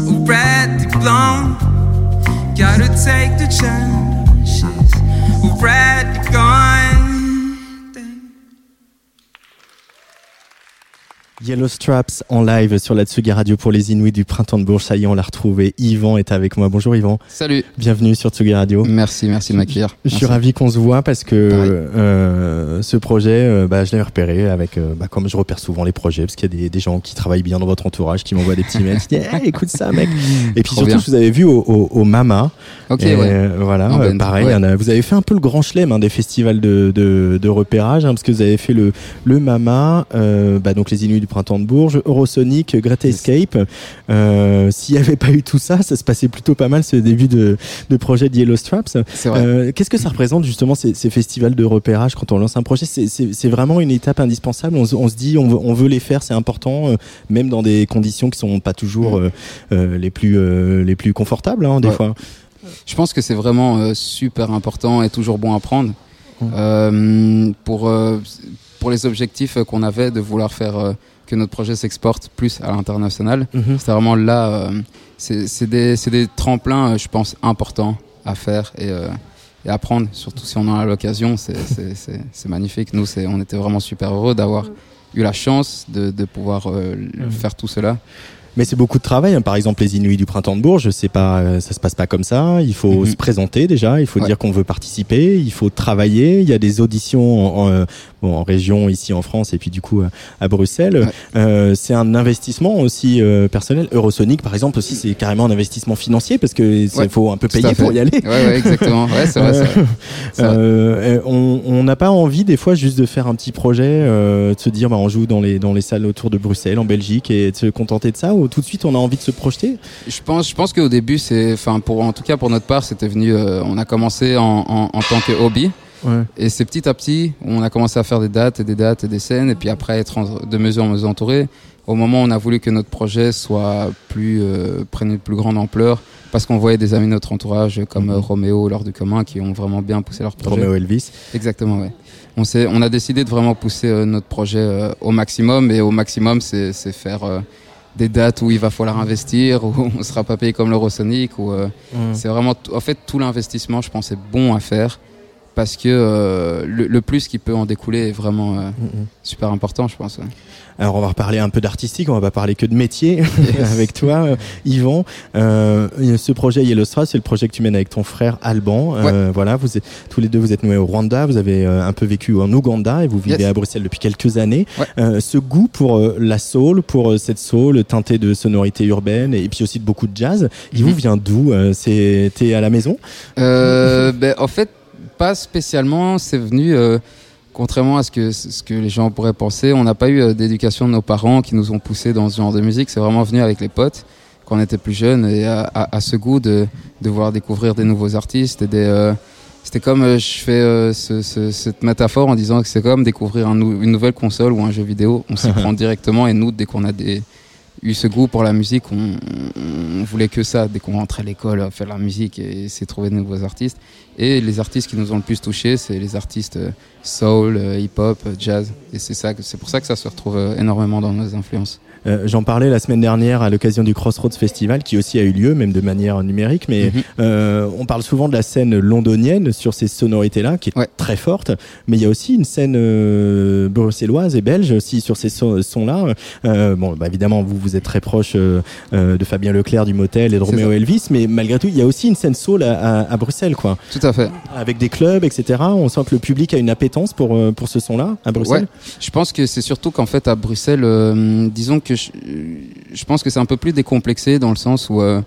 Already blown. Gotta take the chances. Already gone. Yellow Straps en live sur la Tsugi Radio pour les Inuits du printemps de Bourges. Ça y est, on l'a retrouvé. Yvan est avec moi. Bonjour Yvan. Salut. Bienvenue sur Tsugi Radio. Merci, merci de m'accueillir. Je suis ravi qu'on se voit parce que euh, ce projet, euh, bah, je l'ai repéré avec, euh, bah, comme je repère souvent les projets, parce qu'il y a des, des gens qui travaillent bien dans votre entourage, qui m'envoient des petits mails, qui disent Hey, écoute ça mec. Et puis Trop surtout, bien. je vous avais vu au, au, au Mama. Ok, Et, ouais. Voilà, pareil. ouais. a- vous avez fait un peu le grand chelem hein, des festivals de, de, de repérage, hein, parce que vous avez fait le, le Mama, bah, donc les Inuits du printemps de Bourges, Eurosonic, Great. Escape. Euh, S'il n'y avait pas eu tout ça, ça se passait plutôt pas mal ce début de, de projet de Yellow Straps. Euh, Qu'est-ce que ça représente justement ces, ces festivals de repérage quand on lance un projet? C'est- vraiment une étape indispensable? On, se- on se dit on veut, on veut les faire, c'est important, euh, même dans des conditions qui sont pas toujours les plus les plus confortables hein, des Ouais. fois. Je pense que c'est vraiment super important et toujours bon à prendre. Euh, pour euh, pour les objectifs qu'on avait de vouloir faire euh, que notre projet s'exporte plus à l'international. Mhm. C'est vraiment là, euh, c'est c'est des c'est des tremplins, euh, je pense, importants à faire et euh, et à prendre, surtout si on en a l'occasion, c'est c'est- c'est c'est magnifique. Nous, c'est on était vraiment super heureux d'avoir eu la chance de, de pouvoir euh, Mhm. faire tout cela. Mais c'est beaucoup de travail. hein. Par exemple, les Inuits du printemps de Bourges, c'est pas, euh, ça se passe pas comme ça. Il faut Mhm. se présenter déjà. Il faut Ouais. dire qu'on veut participer. Il faut travailler. Il y a des auditions en, en, bon, en région ici en France et puis du coup euh, à Bruxelles. Ouais. Euh, c'est un investissement aussi euh, personnel. Eurosonic, par exemple, aussi c'est carrément un investissement financier parce que il Ouais, faut un peu payer pour y aller. Ouais, exactement. Vrai. vrai. Euh, on on n'a pas envie des fois juste de faire un petit projet, euh, de se dire bah, on joue dans les dans les salles autour de Bruxelles, en Belgique et de se contenter de ça ou tout de suite on a envie de se projeter. Je pense, je pense qu'au début, c'est, enfin, pour, en tout cas pour notre part, c'était venu. euh, on a commencé en, en, en tant que hobby, et c'est petit à petit, on a commencé à faire des dates et des dates et des scènes, et puis après être en- de mesure en mesure entouré. Au moment où on a voulu que notre projet soit plus, euh, prenne une plus grande ampleur, parce qu'on voyait des amis de notre entourage comme euh, Roméo, lors du commun, qui ont vraiment bien poussé leur projet. Roméo Elvis. Exactement, ouais. On, s'est, on a décidé de vraiment pousser euh, notre projet euh, au maximum, et au maximum, c'est, c'est faire euh, des dates où il va falloir investir, où on sera pas payé comme l'Eurosonic, euh, c'est vraiment, en fait, tout l'investissement, je pense, est bon à faire, parce que euh, le, le plus qui peut en découler est vraiment euh, Mhm. super important, je pense. ouais. Alors on va reparler un peu d'artistique, on va pas parler que de métier Yes. avec toi, euh, Yvan. Euh, ce projet Yellow Straps, c'est le projet que tu mènes avec ton frère Alban. Euh, Voilà, vous êtes, tous les deux vous êtes nés au Rwanda, vous avez euh, un peu vécu en Ouganda et vous vivez Yes. à Bruxelles depuis quelques années. Ouais. Euh, ce goût pour la soul, pour cette soul teintée de sonorités urbaines et puis aussi de beaucoup de jazz, il Mhm. vous vient d'où euh, C'est t'es à la maison? Euh, ben, en fait, pas spécialement. C'est venu, euh, contrairement à ce que, ce que les gens pourraient penser, on n'a pas eu euh, d'éducation de nos parents qui nous ont poussés dans ce genre de musique. C'est vraiment venu avec les potes quand on était plus jeunes et à, à- à ce goût de, de voir découvrir des nouveaux artistes et des. euh, c'était comme euh, je fais euh, ce- ce- cette métaphore en disant que c'est comme découvrir un nou- une nouvelle console ou un jeu vidéo. On s'y prend directement et nous, dès qu'on a des, eu ce goût pour la musique, on, on, voulait que ça. Dès qu'on rentrait à l'école, faire la musique et essayer de trouver de nouveaux artistes. Et les artistes qui nous ont le plus touchés, c'est les artistes euh, soul, euh, hip-hop, euh, jazz. Et c'est ça, c'est pour ça que ça se retrouve énormément dans nos influences. Euh, J'en parlais la semaine dernière à l'occasion du Crossroads Festival qui aussi a eu lieu, même de manière numérique. Mais Mhm. euh, on parle souvent de la scène londonienne sur ces sonorités-là, qui est Ouais. très forte. Mais il y a aussi une scène euh, bruxelloise et belge aussi sur ces so- sons-là. Euh, bon, bah, évidemment, vous vous êtes très proche euh, de Fabien Leclerc du Motel et de ça. Elvis, mais malgré tout, il y a aussi une scène soul à, à- à Bruxelles, quoi. Tout à fait. Avec des clubs, etc. On sent que le public a une appétence pour pour ce son-là à Bruxelles. Je pense que c'est surtout qu'en fait à Bruxelles, euh, disons que je, pense que c'est un peu plus décomplexé dans le sens où euh,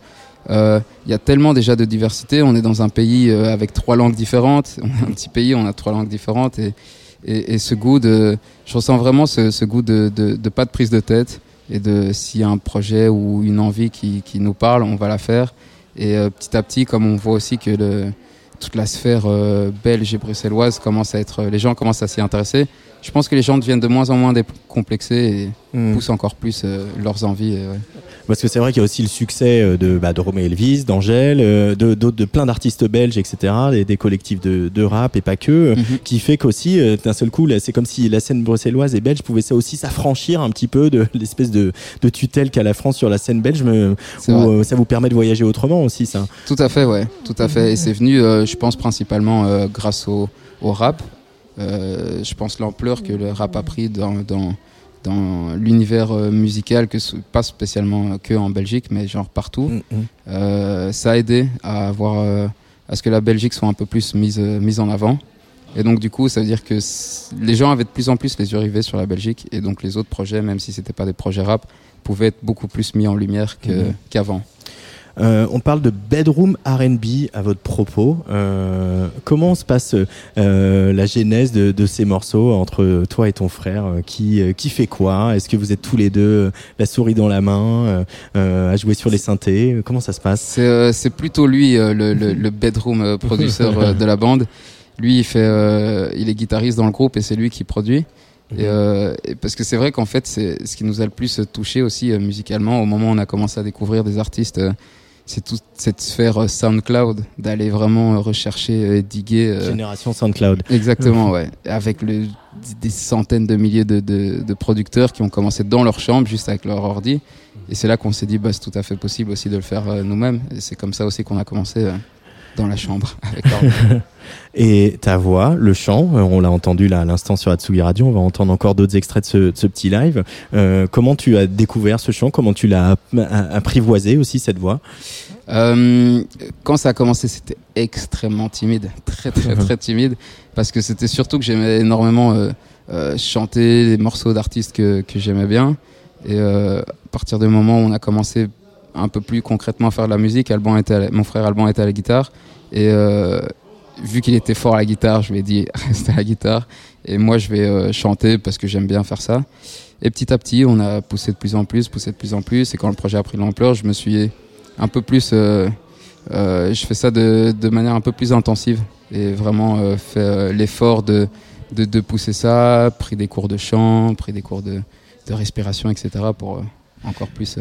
Euh, Il y a tellement déjà de diversité. On est dans un pays euh, avec trois langues différentes. On est un petit pays, on a trois langues différentes. Et, ce goût de, je ressens vraiment ce, goût de, pas de prise de tête et de s'il y a un projet ou une envie qui, nous parle, on va la faire. Et petit à petit, comme on voit aussi que toute la sphère belge et bruxelloise commence à être, les gens commencent à s'y intéresser. Je pense que les gens deviennent de moins en moins décomplexés et Mm. poussent encore plus euh, leurs envies. et ouais. Parce que c'est vrai qu'il y a aussi le succès euh, de, bah, de Romain Elvis, d'Angèle, euh, de, plein d'artistes belges, etc., des, des collectifs de, de rap et pas que, euh, Mhm. qui fait qu'aussi, euh, d'un seul coup, c'est comme si la scène bruxelloise et belge pouvait ça aussi s'affranchir un petit peu de l'espèce de, tutelle qu'a la France sur la scène belge, mais, où euh, ça vous permet de voyager autrement aussi, ça. Tout à fait, ouais, tout à fait. Et c'est venu, euh, je pense, principalement euh, grâce au, au rap. Euh, je pense l'ampleur que le rap a pris dans, dans, dans l'univers euh, musical, que ce- pas spécialement que en Belgique, mais genre partout. Euh, ça a aidé à avoir à ce que la Belgique soit un peu plus mise mise en avant. Et donc du coup, ça veut dire que les gens avaient de plus en plus les yeux rivés sur la Belgique, et donc les autres projets, même si c'était pas des projets rap, pouvaient être beaucoup plus mis en lumière qu'avant. Euh, on parle de bedroom R&B à votre propos. Euh, comment se passe euh, la genèse de, de ces morceaux entre toi et ton frère euh, qui, euh, qui fait quoi? Est-ce que vous êtes tous les deux euh, la souris dans la main euh, euh, à jouer sur les synthés? Comment ça se passe? C'est euh, c'est plutôt lui euh, le, le, le bedroom euh, producteur euh, de la bande. Lui, il fait, euh, il est guitariste dans le groupe et c'est lui qui produit. Et, euh, et parce que c'est vrai qu'en fait, c'est ce qui nous a le plus touché aussi euh, musicalement au moment où on a commencé à découvrir des artistes. euh, c'est toute cette sphère euh, SoundCloud d'aller vraiment euh, rechercher et diguer. euh, Génération SoundCloud. Exactement, ouais. Avec le, des centaines de milliers de, de, de producteurs qui ont commencé dans leur chambre, juste avec leur ordi. Et c'est là qu'on s'est dit, bah, c'est tout à fait possible aussi de le faire euh, nous-mêmes. Et c'est comme ça aussi qu'on a commencé euh, dans la chambre avec. Et ta voix, le chant, euh, on l'a entendu là à l'instant sur Atsugi Radio, on va entendre encore d'autres extraits de ce, de ce petit live. Euh, comment tu as découvert ce chant? Comment tu l'as apprivoisé aussi cette voix? Euh, quand ça a commencé, c'était extrêmement timide, très très très timide, parce que c'était surtout que j'aimais énormément euh, euh, chanter des morceaux d'artistes que, que j'aimais bien. Et euh, à partir du moment où on a commencé un peu plus concrètement faire de la musique, Alban était mon frère Alban était à la guitare, et euh, vu qu'il était fort à la guitare, je lui ai dit reste à la guitare, et moi je vais euh, chanter parce que j'aime bien faire ça. Et petit à petit, on a poussé de plus en plus, poussé de plus en plus, et quand le projet a pris de l'ampleur, je me suis un peu plus. euh, euh, je fais ça de, manière un peu plus intensive et vraiment euh, fait l'effort de, de, de pousser ça, pris des cours de chant, pris des cours de, de respiration, etc. pour encore plus.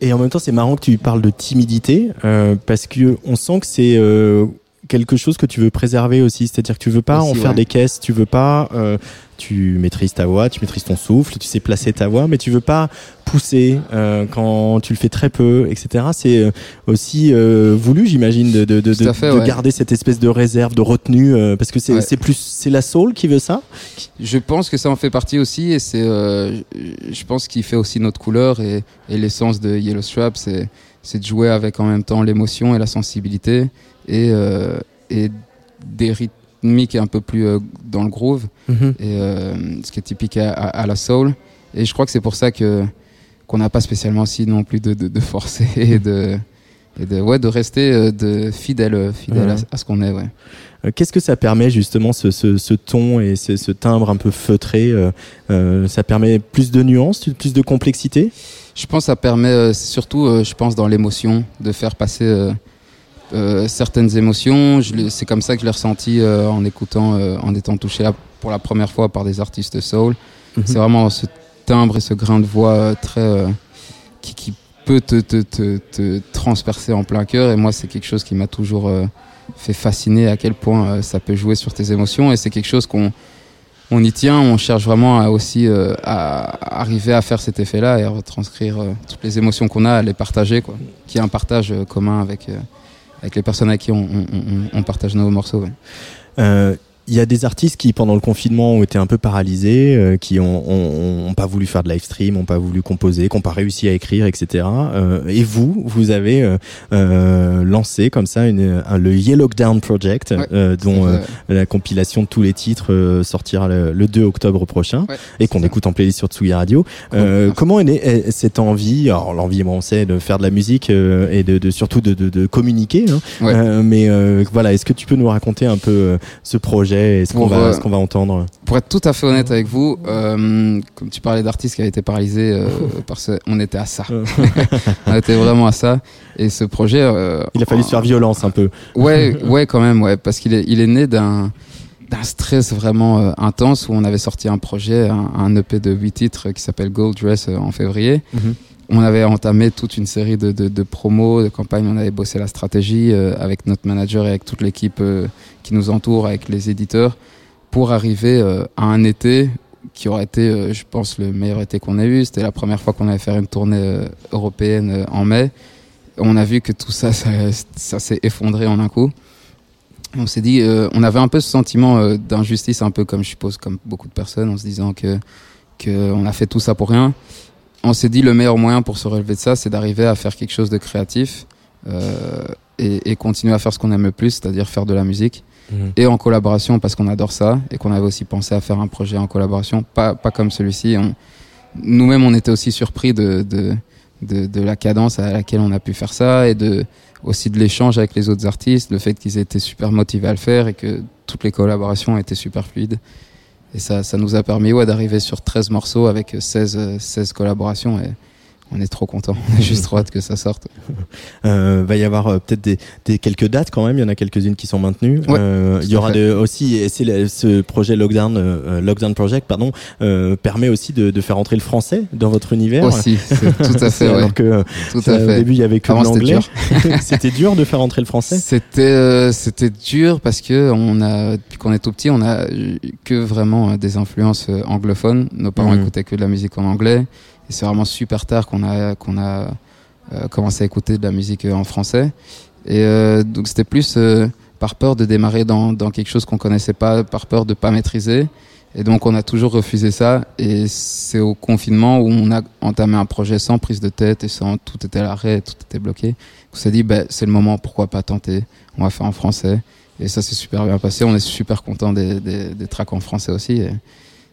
Et en même temps, c'est marrant que tu parles de timidité euh, parce que on sent que c'est euh, quelque chose que tu veux préserver aussi. C'est-à-dire que tu veux pas Aussi, en faire ouais. des caisses, tu veux pas. euh, tu maîtrises ta voix, tu maîtrises ton souffle, tu sais placer ta voix, mais tu veux pas pousser euh, quand tu le fais très peu, etc. C'est euh, aussi euh, voulu, j'imagine, de, de, de, de- fait, de ouais. garder cette espèce de réserve, de retenue, euh, parce que c'est Ouais. plus c'est la soul qui veut ça? Je pense que ça en fait partie aussi et c'est, euh, je pense qu'il fait aussi notre couleur et, et l'essence de Yellow Strap, c'est, c'est de jouer avec en même temps l'émotion et la sensibilité et, euh, et des rythmiques un peu plus euh, dans le groove et euh, ce qui est typique à, à- à la soul. Et je crois que c'est pour ça que qu'on n'a pas spécialement aussi non plus de, de, de forcer et de et de ouais de rester euh, de fidèle fidèle Ouais. à, à ce qu'on est ouais. Qu'est-ce que ça permet justement ce, ce, ce ton et ce, ce timbre un peu feutré Ça permet plus de nuances, plus de complexité? Je pense que ça permet euh, surtout, euh, je pense, dans l'émotion, de faire passer euh, certaines émotions. C'est comme ça que je l'ai ressenti en écoutant, en étant touché là pour la première fois par des artistes soul. Mhm. C'est vraiment ce timbre et ce grain de voix très qui, qui peut te, te, te, te transpercer en plein cœur. Et moi, c'est quelque chose qui m'a toujours fait fasciner à quel point ça peut jouer sur tes émotions. Et c'est quelque chose qu'on on y tient, on cherche vraiment à aussi euh, à arriver à faire cet effet-là et à retranscrire euh, toutes les émotions qu'on a, à les partager, quoi. Qu'il y ait un partage euh, commun avec, avec les personnes avec qui on, partage nos morceaux. Il y a des artistes qui, pendant le confinement, ont été un peu paralysés, euh, qui ont, ont, ont pas voulu faire de live stream, ont pas voulu composer, qui n'ont pas réussi à écrire, etc. Euh, et vous, vous avez euh, euh, lancé comme ça une, un- le Yellow Down Project, Ouais, euh, dont euh, la compilation de tous les titres euh, sortira le, le 2 octobre prochain Ouais, et qu'on écoute en playlist sur Tsugi Radio. Euh, Cool. comment est née cette envie? Alors l'envie, bon, on sait, de faire de la musique euh, et de, de surtout de, de, de communiquer. hein. Ouais. Euh, mais euh, voilà, est-ce que tu peux nous raconter un peu ce projet et ce qu'on Pour, va, euh, ce qu'on va entendre Pour être tout à fait honnête avec vous, euh, comme tu parlais d'artistes qui avaient été paralysés, euh, parce que on était à ça. on était vraiment à ça. Et ce projet, euh, Il a fallu se faire violence un peu. Ouais, ouais, quand même, ouais, parce qu'il est, il est né d'un d'un stress vraiment euh, intense où on avait sorti un projet, un, un EP de 8 titres qui s'appelle Gold Dress euh, en février. Mhm. On avait entamé toute une série de, de, de promos, de campagnes, on avait bossé la stratégie euh, avec notre manager et avec toute l'équipe euh, qui nous entoure, avec les éditeurs, pour arriver euh, à un été qui aurait été, euh, je pense, le meilleur été qu'on ait eu. C'était la première fois qu'on allait faire une tournée euh, européenne euh, en mai. On a vu que tout ça, ça, ça s'est effondré en un coup. On s'est dit, on avait un peu ce sentiment d'injustice, un peu comme je suppose, comme beaucoup de personnes, en se disant que que on a fait tout ça pour rien. On s'est dit le meilleur moyen pour se relever de ça, c'est d'arriver à faire quelque chose de créatif euh, et, et continuer à faire ce qu'on aime le plus, c'est-à-dire faire de la musique Mhm. et en collaboration parce qu'on adore ça et qu'on avait aussi pensé à faire un projet en collaboration, pas pas comme celui-ci. Nous-mêmes, on était aussi surpris de, de de de la cadence à laquelle on a pu faire ça et de aussi de l'échange avec les autres artistes, le fait qu'ils étaient super motivés à le faire et que toutes les collaborations étaient super fluides. Et ça, ça nous a permis ouais, d'arriver sur 13 morceaux avec 16, euh, 16 collaborations et on est trop content. On est juste trop hâte que ça sorte. Euh, va y avoir euh, peut-être des, des quelques dates quand même. Il y en a quelques-unes qui sont maintenues. Ouais, Euh, il y aura de, aussi, et c'est le- ce projet Lockdown, euh, Lockdown Project, pardon, euh, permet aussi de, de faire entrer le français dans votre univers. Aussi, tout à fait. Alors Ouais, que euh, tout ça, à au fait. début il y avait que c'était l'anglais. dur. C'était dur de faire entrer le français. C'était euh, c'était dur parce que on a depuis qu'on est tout petit, on a que vraiment euh, des influences euh, anglophones. Nos parents Mhm. écoutaient que de la musique en anglais et c'est vraiment super tard qu'on a qu'on a euh, commencé à écouter de la musique euh, en français. Et euh, donc c'était plus par peur de démarrer dans dans quelque chose qu'on connaissait pas, par peur de pas maîtriser. Et donc on a toujours refusé ça. Et c'est au confinement où on a entamé un projet sans prise de tête et sans tout était à l'arrêt, tout était bloqué. On s'est dit, bah, c'est le moment, pourquoi pas tenter? On va faire en français. Et ça s'est super bien passé. On est super content des, des, des tracks en français aussi.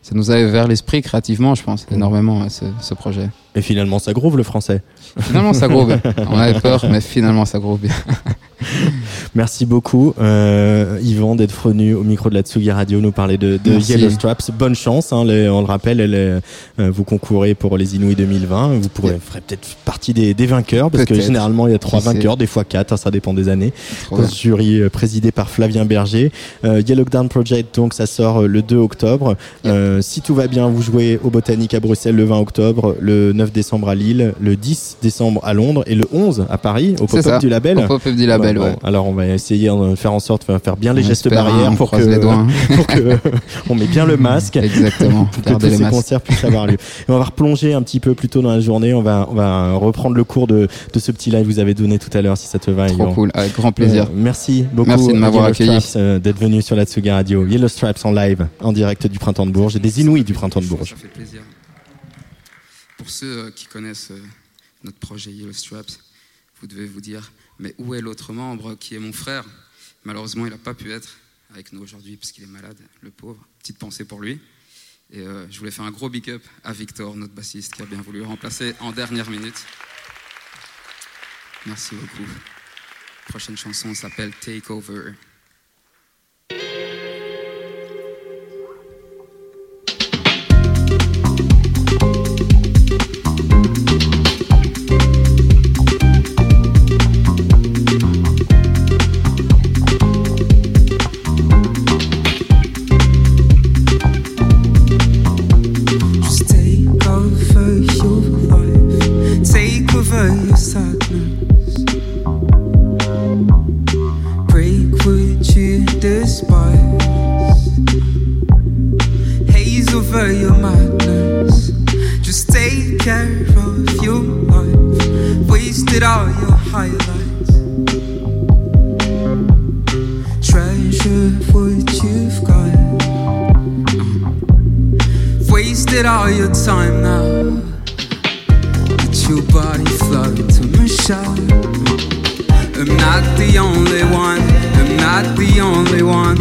Ça nous a ouvert l'esprit créativement, je pense, énormément, hein, ce, ce projet. Et finalement ça groove le français. Finalement, ça groove. On avait peur, mais finalement, ça groove bien. Merci beaucoup euh, Yvan d'être venu au micro de la Tsugi Radio nous parler de, de. Yellow Straps. Bonne chance, hein, les- on le rappelle, euh, vous concourez pour les Inouïs 2020. Vous pourrez Yeah. ferez peut-être partie des, des vainqueurs parce que généralement il y a trois vainqueurs, des fois quatre, hein, ça dépend des années. Ce jury euh, présidé par Flavien Berger. Euh, Yellow Down Project, donc ça sort euh, le 2 octobre. Si tout va bien, vous jouez au Botanique à Bruxelles le 20 octobre, le 9 décembre à Lille, le 10 décembre à Londres et le 11 à Paris au pop-up du label. Au pop-up du label, Bon, ouais. bon, alors on va essayer de faire en sorte de faire bien les On gestes barrières pour que, les doigts, hein. pour que on met bien le masque. Exactement. Pour que tous les ces masques. concerts puissent avoir lieu. Et on va replonger un petit peu plus tôt dans la journée. On va, on va reprendre le cours de, de ce petit live que vous avez donné tout à l'heure, si ça te va. Trop Yvan. cool. Avec grand plaisir. Euh, merci beaucoup. Merci de m'avoir accueilli. Euh, d'être venu sur la Tsuga Radio. Yellow Straps en live, en direct du Printemps de Bourges et des Inouïs du Printemps de Bourges. Ça fait plaisir. Pour ceux euh, qui connaissent euh, notre projet Yellow Straps, vous devez vous dire, mais où est l'autre membre qui est mon frère? Malheureusement, il n'a pas pu être avec nous aujourd'hui parce qu'il est malade, le pauvre. Petite pensée pour lui. Et euh, je voulais faire un gros big up à Victor, notre bassiste, qui a bien voulu remplacer en dernière minute. Merci beaucoup. Prochaine chanson s'appelle Take Over. Shower. I'm not the only one. I'm not the only one.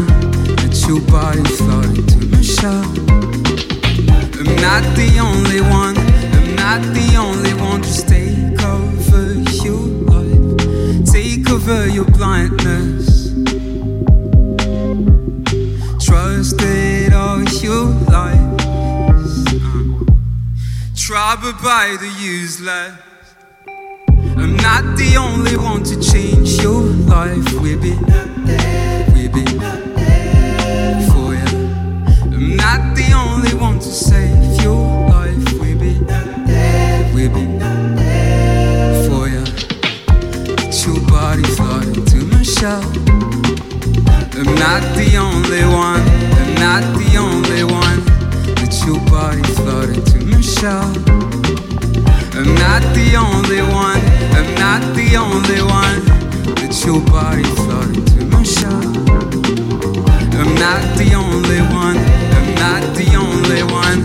Let your body flow into my shower. I'm not the only one. I'm not the only one. Just take over your life. Take over your blindness. Trust it all your life. Uh, Troubled by the useless. Not the only one to change your life. We've been, we've been for you. I'm not the only one to save your life. We've been, we've been for you. Let your body flood into my shell. I'm not the only one. I'm not the only one. Let your body flood to my shell. I'm not the only one. I'm not the only one. Let your body flood into my shell. I'm not the only one. I'm not the only one.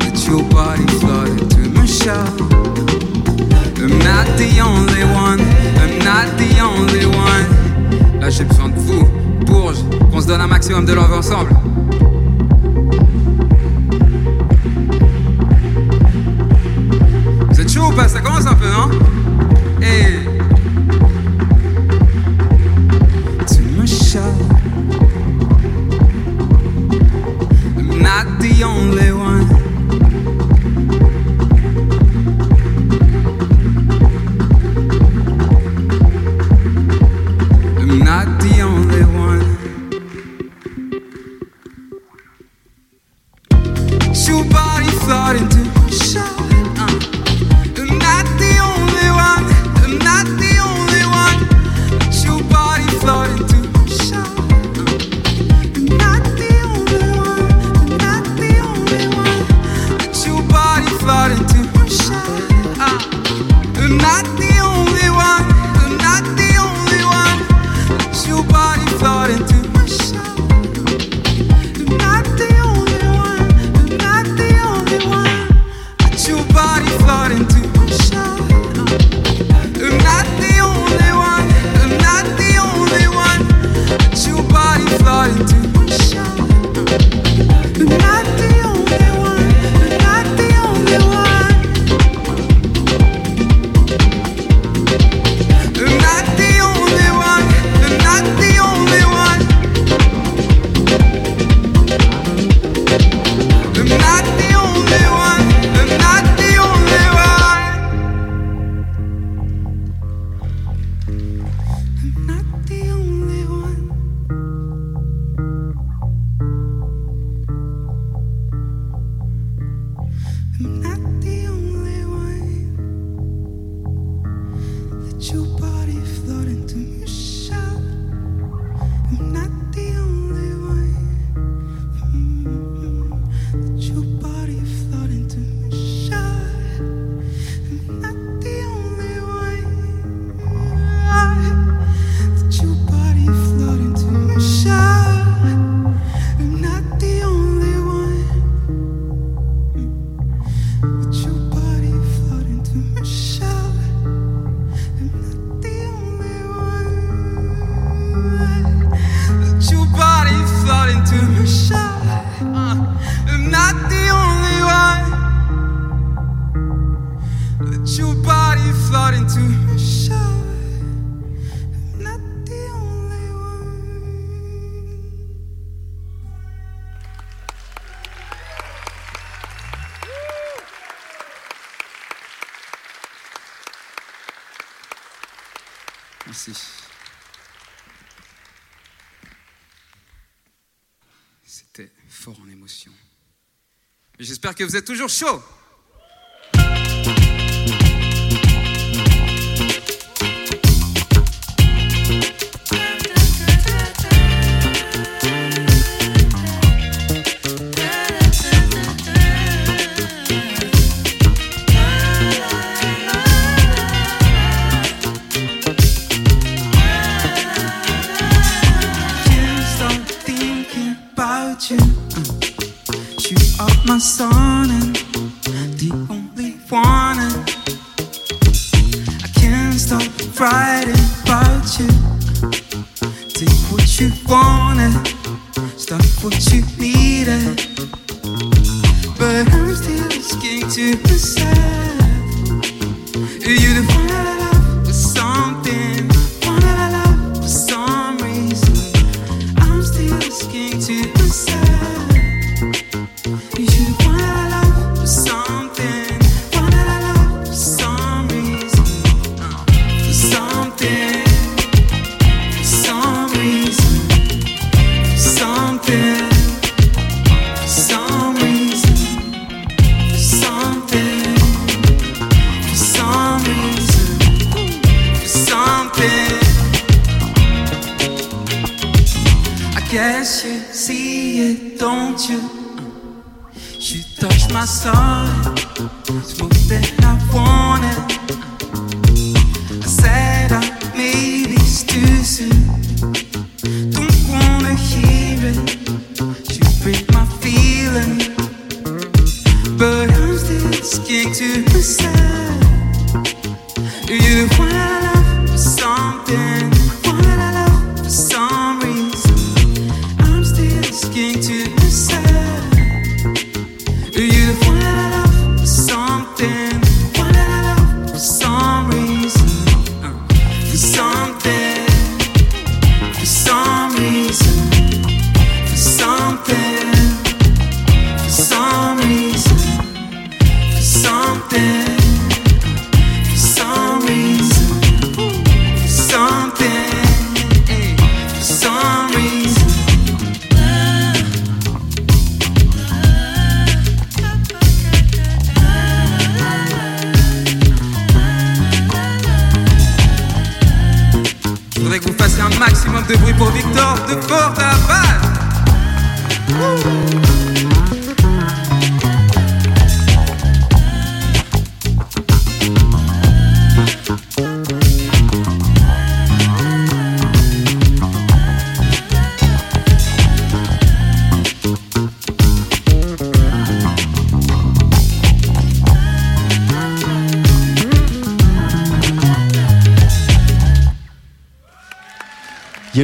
Let your body flood into my shell. I'm not the only one. I'm not the only one. Là j'ai besoin de vous, Bourges, qu'on se donne un maximum de love ensemble. Chaud ou Ça commence un peu, non Et que vous êtes toujours chaud. Guess you see it, don't you? She touched my soul, smooth than I wanted. I said I maybe it's too soon. Don't wanna hear it. She break my feeling. But I'm still scared to myself.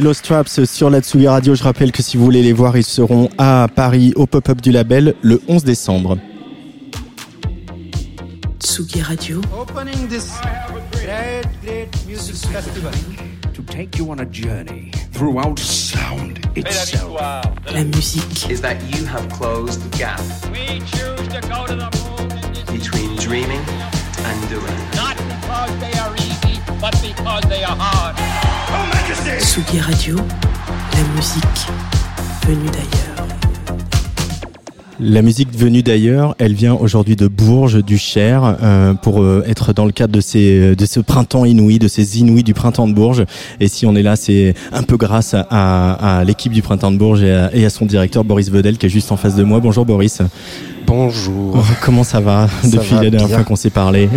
Yellow Straps sur la Tsugi Radio. Je rappelle que si vous voulez les voir, ils seront à Paris au pop-up du label le 11 décembre. Tsugi Radio, Opening this great, great music festival to take you on a journey throughout sound itself. la musique, is that you have closed the gap We choose to go to the moon between dreaming and doing. not because they are easy, but because they are hard. Tsugi Radio, la musique venue d'ailleurs. La musique venue d'ailleurs, elle vient aujourd'hui de Bourges, du Cher, euh, pour euh, être dans le cadre de ces de ce printemps inouï, de ces inouïs du printemps de Bourges. Et si on est là, c'est un peu grâce à, à- à l'équipe du printemps de Bourges et à, et à son directeur Boris Vedel qui est juste en face de moi. Bonjour Boris. Bonjour. Comment ça va depuis la dernière fois qu'on s'est parlé?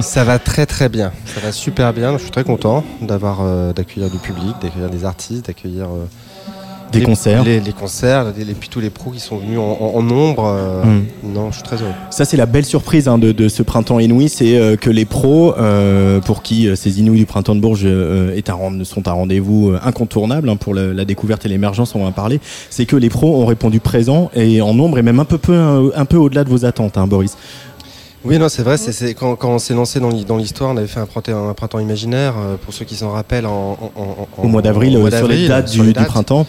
Ça va très très bien. Ça va super bien. Je suis très content d'avoir euh, d'accueillir du public, d'accueillir des artistes, d'accueillir euh, Des les- concerts. les, les concerts, et puis tous les pros qui sont venus en, en- en nombre. euh, Mm. Non, je suis très heureux. Ça, c'est la belle surprise hein, de, de ce printemps inouï, c'est euh, que les pros, euh, pour qui euh, ces inouïs du printemps de Bourges euh, est un, sont un rendez-vous euh, incontournable hein, pour le- la découverte et l'émergence, on va en parler, c'est que les pros ont répondu présent et en nombre et même un peu, peu un, un peu au-delà de vos attentes, hein, Boris. Oui, non, c'est vrai. C'est, c'est- quand, quand on s'est lancé dans, l'hi- dans l'histoire, on avait fait un printemps, un printemps imaginaire, euh, pour ceux qui s'en rappellent, en, en- en- en- Au mois d'avril, euh, sur les dates sur du, printemps.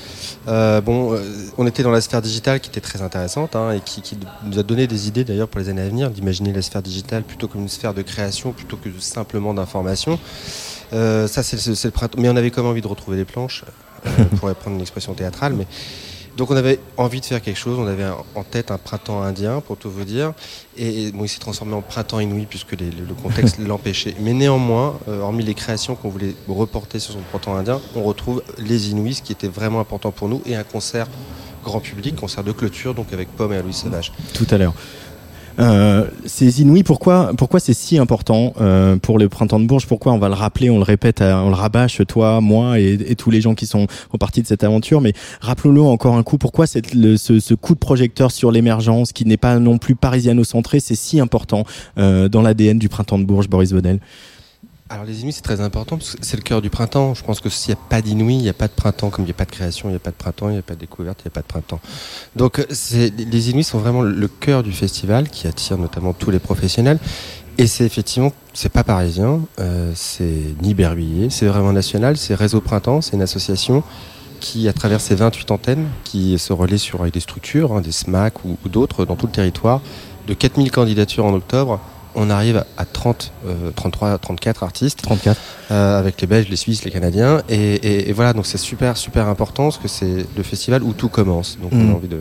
Euh, bon, euh, on était dans la sphère digitale qui était très intéressante hein, et qui, qui nous a donné des idées d'ailleurs pour les années à venir, d'imaginer la sphère digitale plutôt comme une sphère de création plutôt que simplement d'information. Euh, ça, c'est, c'est- c'est le printemps. Mais on avait quand même envie de retrouver les planches, euh, pour reprendre une expression théâtrale. Mais donc on avait envie de faire quelque chose. On avait en tête un printemps indien, pour tout vous dire. Et, et bon, il s'est transformé en printemps inouï puisque les- le, le contexte l'empêchait. Mais néanmoins, euh, hormis les créations qu'on voulait reporter sur son printemps indien, on retrouve les Inouïs, ce qui était vraiment important pour nous, et un concert grand public, concert de clôture, donc avec Pomme et Aloïs Sauvage. Tout à l'heure. Euh, ces Inouïs, pourquoi, pourquoi c'est si important euh, pour le printemps de Bourges? Pourquoi on va le rappeler, on le répète, euh, on le rabâche, toi, moi et, tous les gens qui sont font partie de cette aventure? Mais rappelons-le encore un coup, pourquoi le, ce, ce coup de projecteur sur l'émergence, qui n'est pas non plus parisiano-centré, c'est si important euh, dans l'ADN du printemps de Bourges, Boris Vedel Alors les Inuits c'est très important parce que c'est le cœur du printemps. Je pense que s'il n'y a pas d'Inuits, il n'y a pas de printemps. Comme il n'y a pas de création, il n'y a pas de printemps, il n'y a pas de découverte, il n'y a pas de printemps. Donc c'est- les Inuits sont vraiment le cœur du festival qui attire notamment tous les professionnels. Et c'est effectivement, c'est pas parisien, euh, c'est ni berruyer, c'est vraiment national, c'est Réseau Printemps, c'est une association qui, à travers ses 28 antennes, qui se relaie sur des structures, hein, des SMAC ou, ou d'autres dans tout le territoire, de 4000 candidatures en octobre, on arrive à 30, euh, 33, 34 artistes. 34. Euh, avec les Belges, les Suisses, les Canadiens. Et, et- et voilà, donc c'est super, super important parce que c'est le festival où tout commence. Donc on Mm. a envie de.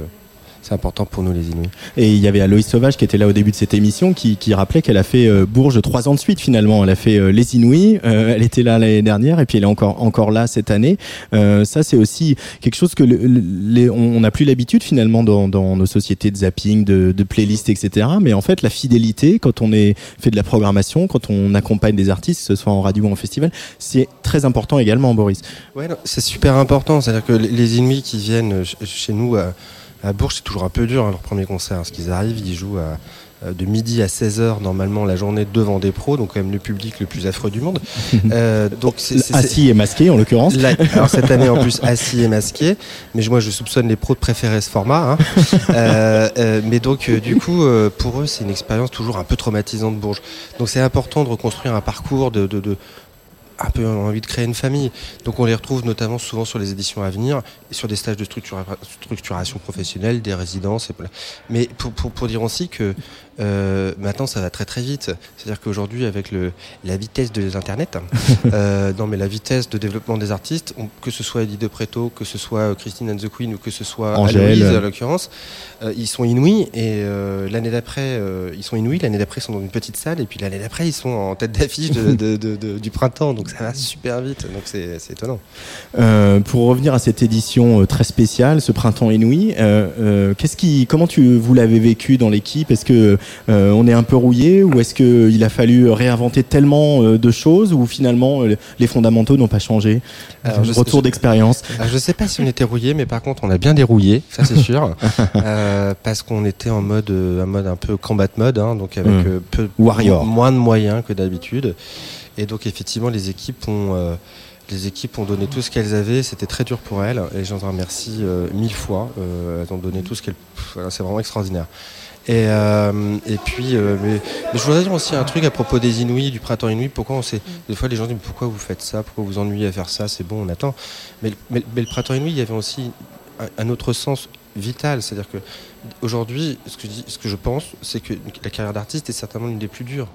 C'est important pour nous les Inuits. Et il y avait Aloïs Sauvage qui était là au début de cette émission qui, qui rappelait qu'elle a fait euh, Bourges trois ans de suite finalement. Elle a fait euh, Les Inouïs, euh, elle était là l'année dernière et puis elle est encore, encore là cette année. Euh, ça c'est aussi quelque chose que le- le- les, on n'a plus l'habitude finalement dans, dans nos sociétés de zapping, de, de playlists, etc. Mais en fait la fidélité quand on est fait de la programmation, quand on accompagne des artistes, que ce soit en radio ou en festival, c'est très important également Boris. Ouais, c'est super important. C'est-à-dire que les- Inuits qui viennent ch- chez nous à, à Bourges, c'est toujours un peu dur hein, leur premier concert. Parce qu'ils arrivent, ils jouent à, à- de midi à 16h normalement la journée devant des pros, donc quand même le public le plus affreux du monde. Euh, donc c'est- c'est- Assis et masqué en l'occurrence. Alors cette année en plus assis et masqué, mais moi je soupçonne les pros de préférer ce format. hein. Euh, euh, mais donc euh, du coup euh, pour eux c'est une expérience toujours un peu traumatisante de Bourges. Donc c'est important de reconstruire un parcours de, de, de- un peu envie de créer une famille. Donc on les retrouve notamment souvent sur les éditions à venir sur des stages de structura- structuration professionnelle, des résidences. Mais pour, pour, pour dire aussi que euh, maintenant ça va très très vite. C'est-à-dire qu'aujourd'hui avec le, la vitesse de l'internet, euh, non mais la vitesse de développement des artistes, on- que ce soit Eddie De Preto, que ce soit euh, Christine and the Queen ou que ce soit Angèle. En l'occurrence, euh, ils sont inouïs et l'année d'après ils sont inouïs, l'année d'après ils sont dans une petite salle et puis l'année d'après ils sont en tête d'affiche de- de- de- de- du printemps. Donc ça va super vite. Donc c'est étonnant. Pour revenir à cette édition très spéciale, ce printemps inouï, qu'est-ce qui, comment tu vous l'avez vécu dans l'équipe? Est-ce que on est un peu rouillé ou est-ce que il a fallu réinventer tellement euh, de choses ou finalement euh, les fondamentaux n'ont pas changé? Alors, je sais- Retour d'expérience. Je sais pas si on était rouillé, mais par contre, on a bien dérouillé, ça c'est sûr, Euh, parce qu'on était en mode, euh, un mode un peu combat mode, hein, donc avec Mm. euh, peu, Warrior. moins de moyens que d'habitude. Et donc effectivement, les équipes ont, euh, les équipes ont donné tout ce qu'elles avaient. C'était très dur pour elles, et j'en remercie euh, mille fois. Euh, elles ont donné tout ce qu'elles. voilà, c'est vraiment extraordinaire. Et, euh, et puis, euh, mais, je voudrais dire aussi un truc à propos des Inuits, du printemps Inuit. Pourquoi on sait Des fois, les gens disent mais pourquoi vous faites ça? Pourquoi vous ennuyez à faire ça? C'est bon, on attend. Mais, mais- mais le printemps Inuit, il y avait aussi un, autre sens vital. C'est-à-dire que aujourd'hui, ce ce que je pense, c'est que la carrière d'artiste est certainement l'une des plus dures.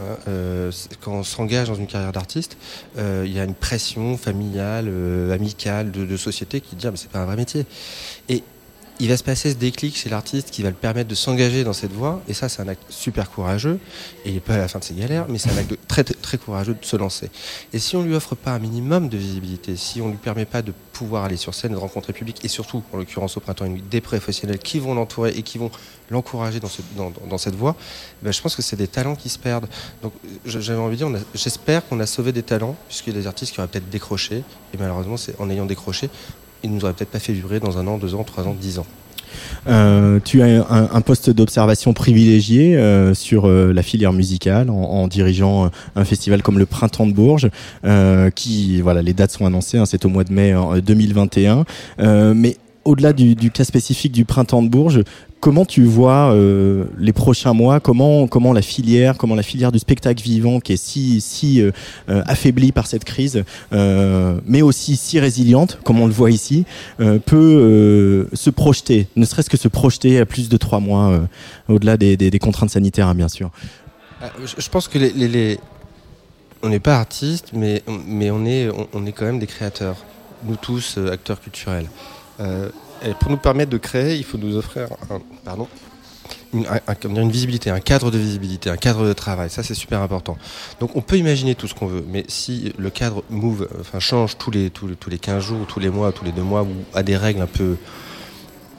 hein. Euh, quand on s'engage dans une carrière d'artiste, euh, il y a une pression familiale, euh, amicale, de, de société qui dit ah, mais c'est pas un vrai métier. Et il va se passer ce déclic chez l'artiste qui va le permettre de s'engager dans cette voie. Et ça, c'est un acte super courageux. Et il n'est pas à la fin de ses galères, mais c'est un acte très, très, courageux de se lancer. Et si on lui offre pas un minimum de visibilité, si on lui permet pas de pouvoir aller sur scène, de rencontrer le public, et surtout, en l'occurrence au printemps Inuit, des professionnels qui vont l'entourer et qui vont l'encourager dans, dans, dans- cette voie, ben, je pense que c'est des talents qui se perdent. Donc j'avais envie de dire, j'espère qu'on a sauvé des talents, puisqu'il y a des artistes qui auraient peut-être décroché, et malheureusement, c'est en ayant décroché, ils nous auraient peut-être pas fait vibrer dans un an, deux ans, trois ans, dix ans. Euh, tu as un, poste d'observation privilégié euh, sur euh, la filière musicale en, dirigeant euh, un festival comme le Printemps de Bourges, euh, qui voilà les dates sont annoncées, hein, c'est au mois de mai en 2021. Euh, mais au-delà du, cas spécifique du Printemps de Bourges, comment tu vois euh, les prochains mois? Comment la filière, comment la filière du spectacle vivant qui est si euh, euh, affaiblie par cette crise, mais aussi si résiliente, comme on le voit ici, peut se projeter, ne serait-ce que se projeter à plus de trois mois, au-delà des, contraintes sanitaires, hein, bien sûr. Je pense que on n'est pas artistes, mais, on, est, quand même des créateurs. Nous tous, acteurs culturels. Euh, et pour nous permettre de créer, il faut nous offrir pardon, une, visibilité, un cadre de visibilité, un cadre de travail. Ça, c'est super important. Donc, on peut imaginer tout ce qu'on veut, mais si le cadre move, enfin, change tous les, tous, les, tous les 15 jours, tous les mois, tous les deux mois, ou à des règles un peu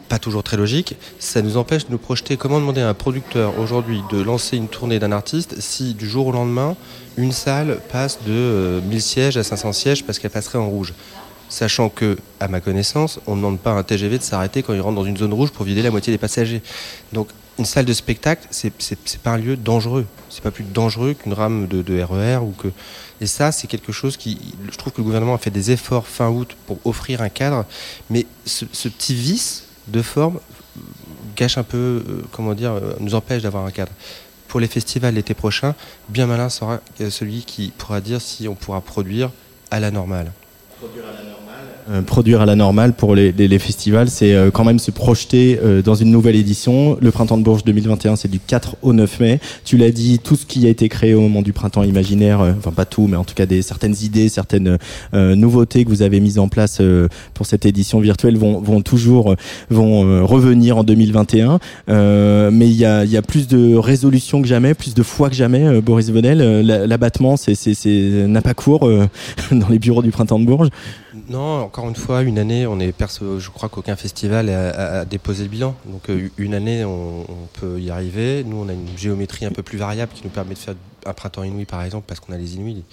pas toujours très logiques, ça nous empêche de nous projeter. Comment demander à un producteur aujourd'hui de lancer une tournée d'un artiste si du jour au lendemain, une salle passe de euh, 1000 sièges à 500 sièges parce qu'elle passerait en rouge? Sachant que, à ma connaissance, on ne demande pas à un TGV de s'arrêter quand il rentre dans une zone rouge pour vider la moitié des passagers. Donc, une salle de spectacle, c'est pas un lieu dangereux. C'est pas plus dangereux qu'une rame de, RER ou que. Et ça, c'est quelque chose qui. Je trouve que le gouvernement a fait des efforts fin août pour offrir un cadre, mais ce, ce petit vice de forme gâche un peu, euh, comment dire, euh, nous empêche d'avoir un cadre. Pour les festivals l'été prochain, bien malin sera euh, celui qui pourra dire si on pourra produire à la normale. Euh, produire à la normale pour les, les- les festivals, c'est euh, quand même se projeter euh, dans une nouvelle édition. Le Printemps de Bourges 2021, c'est du 4 au 9 mai. Tu l'as dit, tout ce qui a été créé au moment du Printemps imaginaire, euh, enfin pas tout, mais en tout cas des certaines idées, certaines euh, nouveautés que vous avez mises en place pour cette édition virtuelle vont, vont toujours vont revenir en 2021. Euh, mais il y a, y a plus de résolutions que jamais, plus de fois que jamais. Boris Venel, la- l'abattement, c'est n'a pas cours dans les bureaux du Printemps de Bourges. Non, encore une fois, une année, on est perso. Je crois qu'aucun festival a, a- a déposé le bilan. Donc euh, une année, on, on peut y arriver. Nous, on a une géométrie un peu plus variable qui nous permet de faire un printemps inouï, par exemple, parce qu'on a les inouïs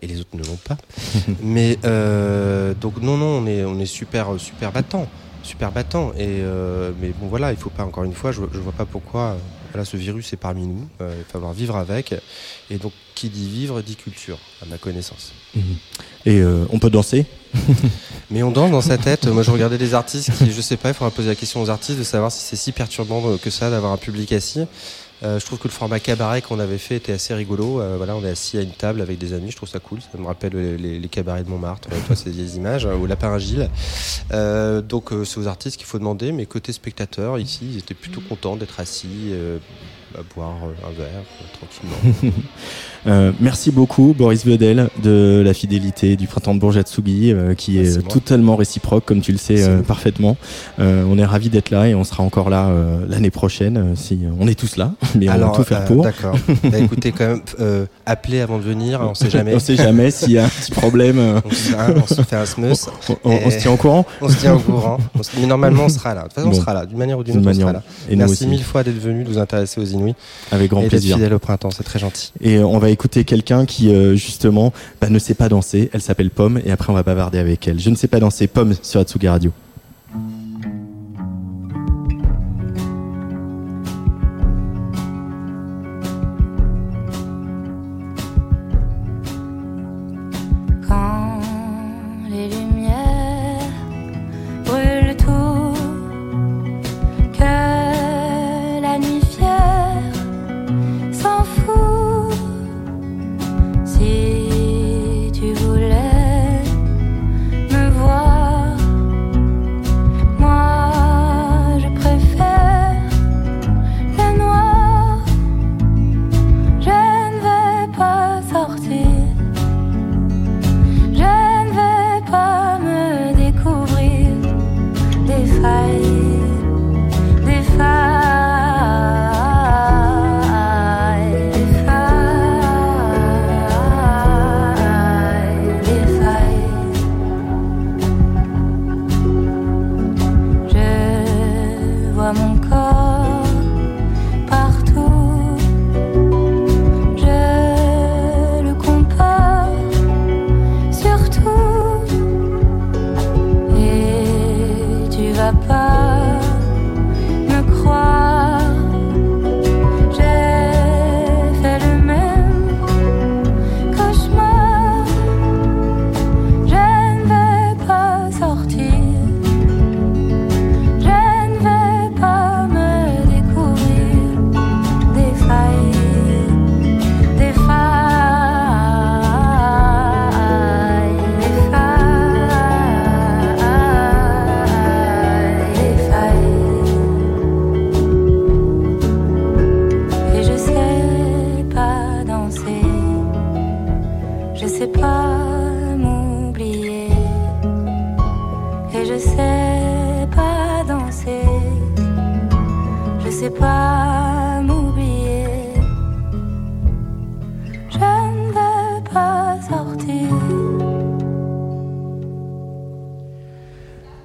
et les autres ne l'ont pas. Mais euh, donc non, non, on est, on est super, super battant, super battant. Et euh, mais bon, voilà, il faut pas encore une fois. Je, je vois pas pourquoi. Euh, Voilà, ce virus est parmi nous. euh, il va falloir vivre avec. Et donc, qui dit vivre dit culture, à ma connaissance. Et euh, on peut danser Mais on danse dans sa tête. Moi, je regardais des artistes qui, je sais pas, il faudra poser la question aux artistes de savoir si c'est si perturbant que ça d'avoir un public assis. Euh, je trouve que le format cabaret qu'on avait fait était assez rigolo. Euh, voilà, on est assis à une table avec des amis. Je trouve ça cool. Ça me rappelle les, les- les cabarets de Montmartre. Toi, c'est des images euh, au Lapin Agile. Euh, donc, euh, c'est aux artistes qu'il faut demander. Mais côté spectateur, ici, ils étaient plutôt contents d'être assis, boire euh, un verre euh, tranquillement. Euh, merci beaucoup Boris Vedel de la fidélité du printemps de Bourges à Tsugi euh, qui Bah, est moi. totalement réciproque comme tu le sais euh, parfaitement. Euh, on est ravis d'être là et on sera encore là euh, l'année prochaine si on est tous là mais on va tout faire euh, pour. D'accord. Bah, écoutez, quand même, euh, appelez avant de venir. On sait jamais. on sait jamais s'il y a un petit problème. On se, hein, on se fait un smus. on, on- on se tient au courant. On se tient au courant. Se- Mais normalement, on sera là. De toute façon, Bon. on sera là. D'une manière ou d'une autre, on sera là. et Merci mille fois d'être venu, de vous intéresser aux Avec grand et plaisir. fidèle au printemps. C'est très gentil. Et euh, on va écouter quelqu'un qui euh, justement bah, ne sait pas danser. Elle s'appelle Pomme et après on va bavarder avec elle. Je ne sais pas danser. Pomme sur Atsugi Radio.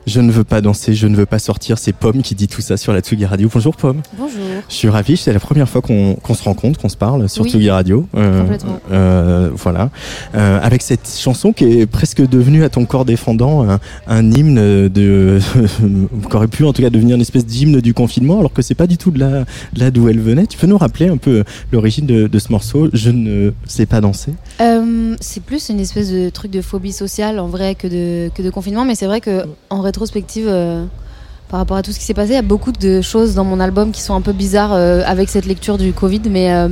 Je ne veux pas danser, je ne veux pas sortir. C'est Pomme qui dit tout ça sur la Tsugi Radio. Bonjour Pomme. Bonjour. Je suis ravi, c'est la première fois qu'on se rencontre, qu'on se parle sur Oui. Tsugi Radio. Complètement. euh, voilà. Euh, avec cette chanson qui est presque devenue à ton corps défendant un, un hymne de. qui aurait pu en tout cas devenir une espèce d'hymne du confinement, alors que c'est pas du tout de là, de là d'où elle venait. Tu peux nous rappeler un peu l'origine de, de ce morceau Je ne sais pas danser? Euh, c'est plus une espèce de truc de phobie sociale en vrai que de, que de confinement, mais c'est vrai que en rétrospective, euh, par rapport à tout ce qui s'est passé, il y a beaucoup de choses dans mon album qui sont un peu bizarres euh, avec cette lecture du Covid, mais euh,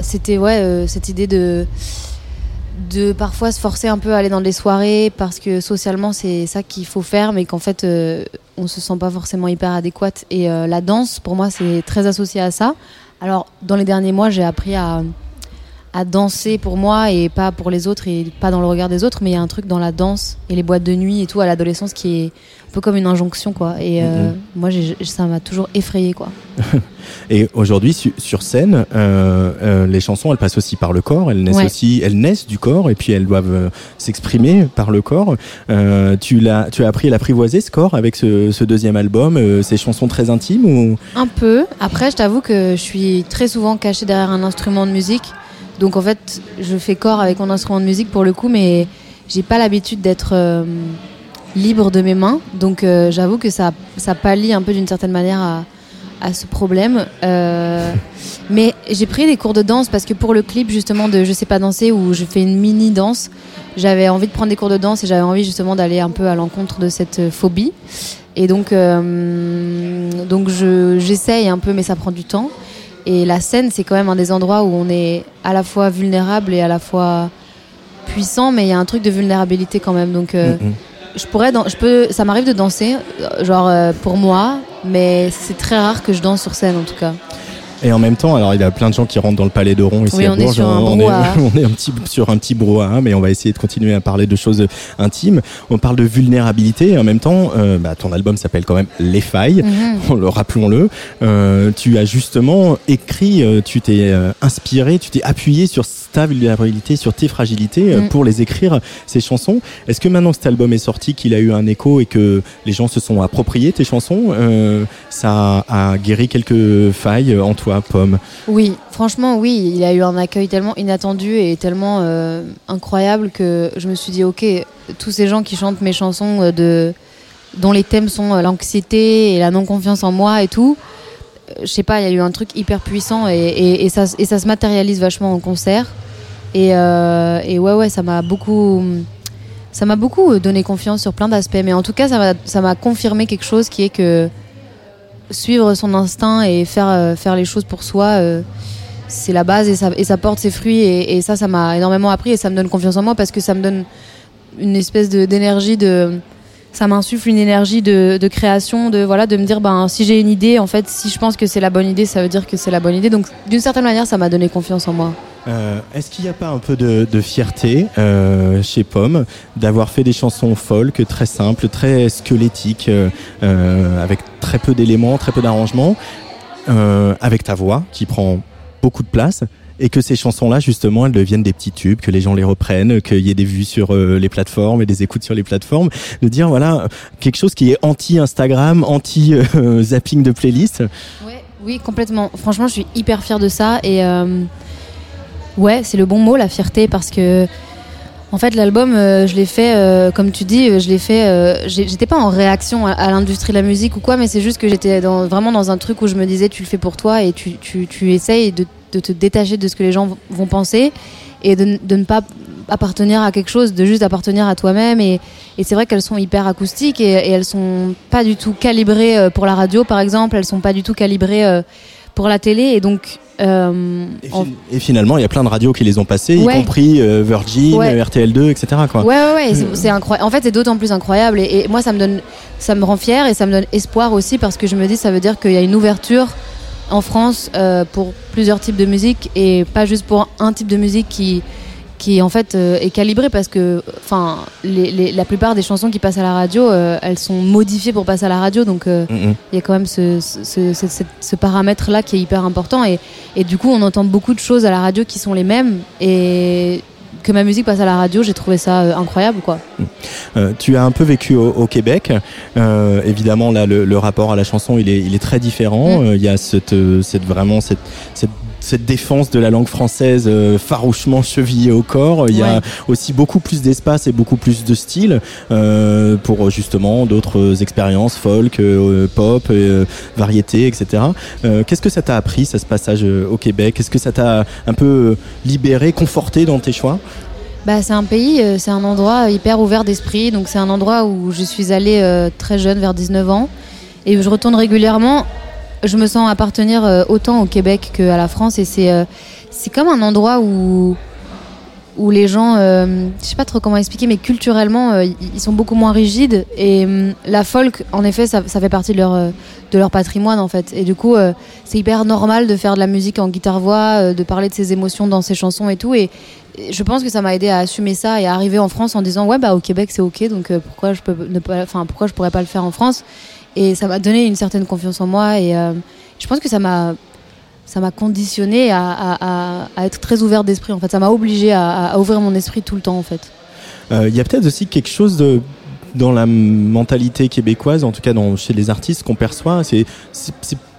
c'était ouais euh, cette idée de de parfois se forcer un peu à aller dans des soirées parce que socialement c'est ça qu'il faut faire mais qu'en fait on se sent pas forcément hyper adéquate. Et la danse pour moi c'est très associé à ça. Alors dans les derniers mois j'ai appris à à danser pour moi et pas pour les autres et pas dans le regard des autres mais il y a un truc dans la danse et les boîtes de nuit et tout à l'adolescence qui est un peu comme une injonction quoi et euh, Mhm. moi j'ai- ça m'a toujours effrayé quoi Et aujourd'hui, su- sur scène, euh, euh, les chansons, elles passent aussi par le corps. Elles naissent Ouais. aussi, elles naissent du corps et puis elles doivent euh, s'exprimer par le corps. Tu l'as, tu as appris à l'apprivoiser ce corps avec ce, ce deuxième album, ces chansons très intimes ou? Un peu. Après, je t'avoue que je suis très souvent cachée derrière un instrument de musique. Donc en fait, je fais corps avec mon instrument de musique pour le coup, mais j'ai pas l'habitude d'être euh, libre de mes mains. Donc euh, j'avoue que ça, ça pallie un peu d'une certaine manière à, à ce problème. Euh, mais j'ai pris des cours de danse parce que pour le clip justement de Je sais pas danser où je fais une mini danse, j'avais envie de prendre des cours de danse et j'avais envie justement d'aller un peu à l'encontre de cette phobie. Et donc, donc je, j'essaye un peu, mais ça prend du temps. Et la scène, c'est quand même un des endroits où on est à la fois vulnérable et à la fois puissant, mais il y a un truc de vulnérabilité quand même. Donc, euh, Mhm. je pourrais, je peux, ça m'arrive de danser, euh, genre euh, pour moi, mais c'est très rare que je danse sur scène en tout cas. Et en même temps, alors il y a plein de gens qui rentrent dans le Palais d'Oron ici Oui, à on est Bourges. sur un on, est, on est un petit sur un petit brouhaha, mais on va essayer de continuer à parler de choses intimes. On parle de vulnérabilité et en même temps, euh, bah, ton album s'appelle quand même Les Failles. Le rappelons-le. Euh, tu as justement écrit, euh, tu t'es euh, inspiré, tu t'es appuyé sur ta vulnérabilité, sur tes fragilités euh, Mm. pour les écrire ces chansons. Est-ce que maintenant que cet album est sorti, qu'il a eu un écho et que les gens se sont appropriés tes chansons, euh, ça a guéri quelques failles en toi, Pomme? Oui, franchement, oui, il a eu un accueil tellement inattendu et tellement euh, incroyable que je me suis dit, ok, tous ces gens qui chantent mes chansons de, dont les thèmes sont l'anxiété et la non-confiance en moi et tout, je sais pas, il y a eu un truc hyper puissant et, ça, se matérialise vachement en concert. Et, euh, et ouais, ouais, ça m'a beaucoup. Ça m'a beaucoup donné confiance sur plein d'aspects, mais en tout cas, ça m'a- confirmé quelque chose qui est que suivre son instinct et faire, euh, faire les choses pour soi, euh, c'est la base et ça, porte ses fruits. Et, et ça, ça m'a énormément appris et ça me donne confiance en moi parce que ça me donne une espèce d'énergie de. Ça m'insuffle une énergie de, de création, de voilà, de me dire ben si j'ai une idée, en fait, si je pense que c'est la bonne idée, ça veut dire que c'est la bonne idée. Donc d'une certaine manière, ça m'a donné confiance en moi. Euh, Est-ce qu'il n'y a pas un peu de, fierté euh, chez Pomme d'avoir fait des chansons folk très simples, très squelettiques, euh, avec très peu d'éléments, très peu d'arrangements, avec ta voix qui prend beaucoup de place et que ces chansons-là, justement, elles deviennent des petits tubes, que les gens les reprennent, qu'il y ait des vues sur euh, les plateformes et des écoutes sur les plateformes, de dire, voilà, quelque chose qui est anti-Instagram, anti-zapping de playlist. Oui, complètement. Franchement, je suis hyper fière de ça. Et euh, ouais, c'est le bon mot, la fierté, parce que en fait, l'album, euh, je l'ai fait, euh, comme tu dis, je l'ai fait. j'étais pas en réaction à, l'industrie de la musique ou quoi, mais c'est juste que j'étais vraiment dans un truc où je me disais, tu le fais pour toi et tu, tu, tu essayes de, de te détacher de ce que les gens vont penser et de, de ne pas appartenir à quelque chose, de juste appartenir à toi-même. Et, et c'est vrai qu'elles sont hyper acoustiques et, et elles sont pas du tout calibrées euh, pour la radio, par exemple. Elles sont pas du tout calibrées euh, pour la télé. Et donc, euh, Et finalement, il y a plein de radios qui les ont passées, Ouais. y compris euh, Virgin, Ouais. euh, RTL2, etc. Quoi. Ouais, ouais, ouais, c'est- c'est incroyable. En fait, c'est d'autant plus incroyable. Et, et moi, ça me donne, ça me rend fière et ça me donne espoir aussi parce que je me dis, ça veut dire qu'il y a une ouverture en France euh, pour plusieurs types de musique et pas juste pour un type de musique qui, qui en fait euh, est calibré parce que, enfin, la plupart des chansons qui passent à la radio, euh, elles sont modifiées pour passer à la radio, donc euh, il y a quand même ce, ce, ce- ce- ce paramètre-là qui est hyper important. Et, et du coup, on entend beaucoup de choses à la radio qui sont les mêmes. Et que ma musique passe à la radio, j'ai trouvé ça euh, incroyable, quoi. Euh, tu as un peu vécu au, au Québec. Euh, évidemment, là, le, le rapport à la chanson, il est, il est très différent. Mm. Il y a cette, cette vraiment cette, cette, cette défense de la langue française euh, farouchement chevillée au corps. Il y a Ouais. aussi beaucoup plus d'espace et beaucoup plus de style euh, pour justement d'autres expériences folk, euh, pop, variété, etc. Qu'est-ce que ça t'a appris, ça, ce passage au Québec? Est-ce que ça t'a un peu libéré, conforté dans tes choix? Bah, c'est un pays, c'est un endroit hyper ouvert d'esprit. Donc, c'est un endroit où je suis allée euh, très jeune, vers 19 ans, et où je retourne régulièrement. Je me sens appartenir euh, autant au Québec qu'à la France, et c'est euh, c'est comme un endroit où où les gens, euh, je sais pas trop comment expliquer, mais culturellement, euh, ils sont beaucoup moins rigides. Et la folk, en effet, ça, fait partie de leur, de leur patrimoine, en fait. Et du coup, c'est hyper normal de faire de la musique en guitare-voix, de parler de ses émotions dans ses chansons et tout. Et, je pense que ça m'a aidé à assumer ça et à arriver en France en disant, ouais, bah au Québec, c'est ok, donc pourquoi je peux ne pas, enfin, pourquoi je pourrais pas le faire en France? Et ça m'a donné une certaine confiance en moi. Et euh, je pense que ça m'a ça m'a conditionné à, être très ouvert d'esprit. En fait, ça m'a obligé à, ouvrir mon esprit tout le temps. En fait. Euh, Il y a peut-être aussi quelque chose de dans la mentalité québécoise, en tout cas chez les artistes qu'on perçoit,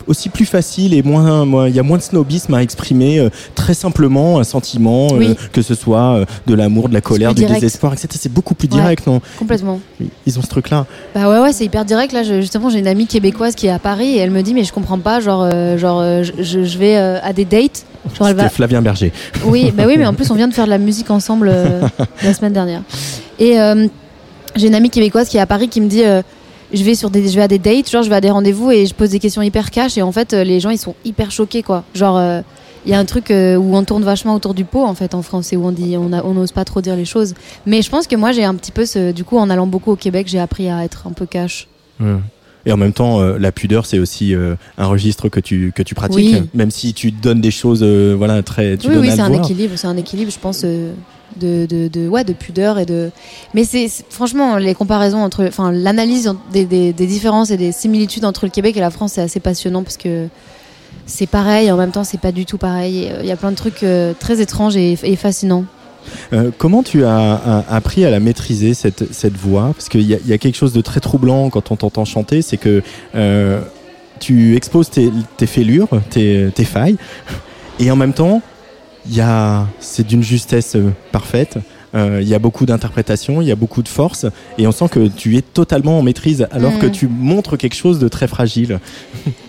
aussi plus facile et moins, moins- il y a moins de snobisme à exprimer euh, très simplement un sentiment, euh, que ce soit euh, de l'amour, de la colère, du direct. désespoir, etc. C'est beaucoup plus Ouais. direct, non? Complètement. Ils ont ce truc-là. Bah ouais, ouais, c'est hyper direct. Là, je- justement, j'ai une amie québécoise qui est à Paris et elle me dit, mais je comprends pas, genre, genre, je, vais à des dates. Genre, elle va. Flavien Berger. Oui, bah oui, mais en plus, on vient de faire de la musique ensemble la semaine dernière. Et j'ai une amie québécoise qui est à Paris qui me dit, je vais sur des, je vais à des dates, genre, je vais à des rendez-vous et je pose des questions hyper cash et en fait, euh, les gens ils sont hyper choqués, quoi. Genre. euh, il y a un truc euh, où on tourne vachement autour du pot en fait en France et où on dit on n'ose pas trop dire les choses. Mais je pense que moi j'ai un petit peu ce du coup en allant beaucoup au Québec j'ai appris à être un peu cash. Et en même temps, euh, la pudeur, c'est aussi euh, un registre que tu que tu pratiques, Oui. même si tu donnes des choses, euh, voilà, très. Tu oui, oui, c'est un équilibre, c'est un équilibre, je pense, de, de, de, ouais, de pudeur et de. Mais c'est franchement les comparaisons entre, enfin, l'analyse des, des, des différences et des similitudes entre le Québec et la France, c'est assez passionnant parce que c'est pareil, en même temps, c'est pas du tout pareil. Il y a plein de trucs très étranges et, et fascinants. Euh, comment tu as, a- appris à la maîtriser cette, voix? Parce qu'il y a, quelque chose de très troublant quand on t'entend chanter, c'est que euh, tu exposes tes, tes fêlures, tes, tes failles, et en même temps, c'est d'une justesse euh, parfaite. Euh, Il y a beaucoup d'interprétation, il y a beaucoup de force, et on sent que tu es totalement en maîtrise, alors Mm. que tu montres quelque chose de très fragile.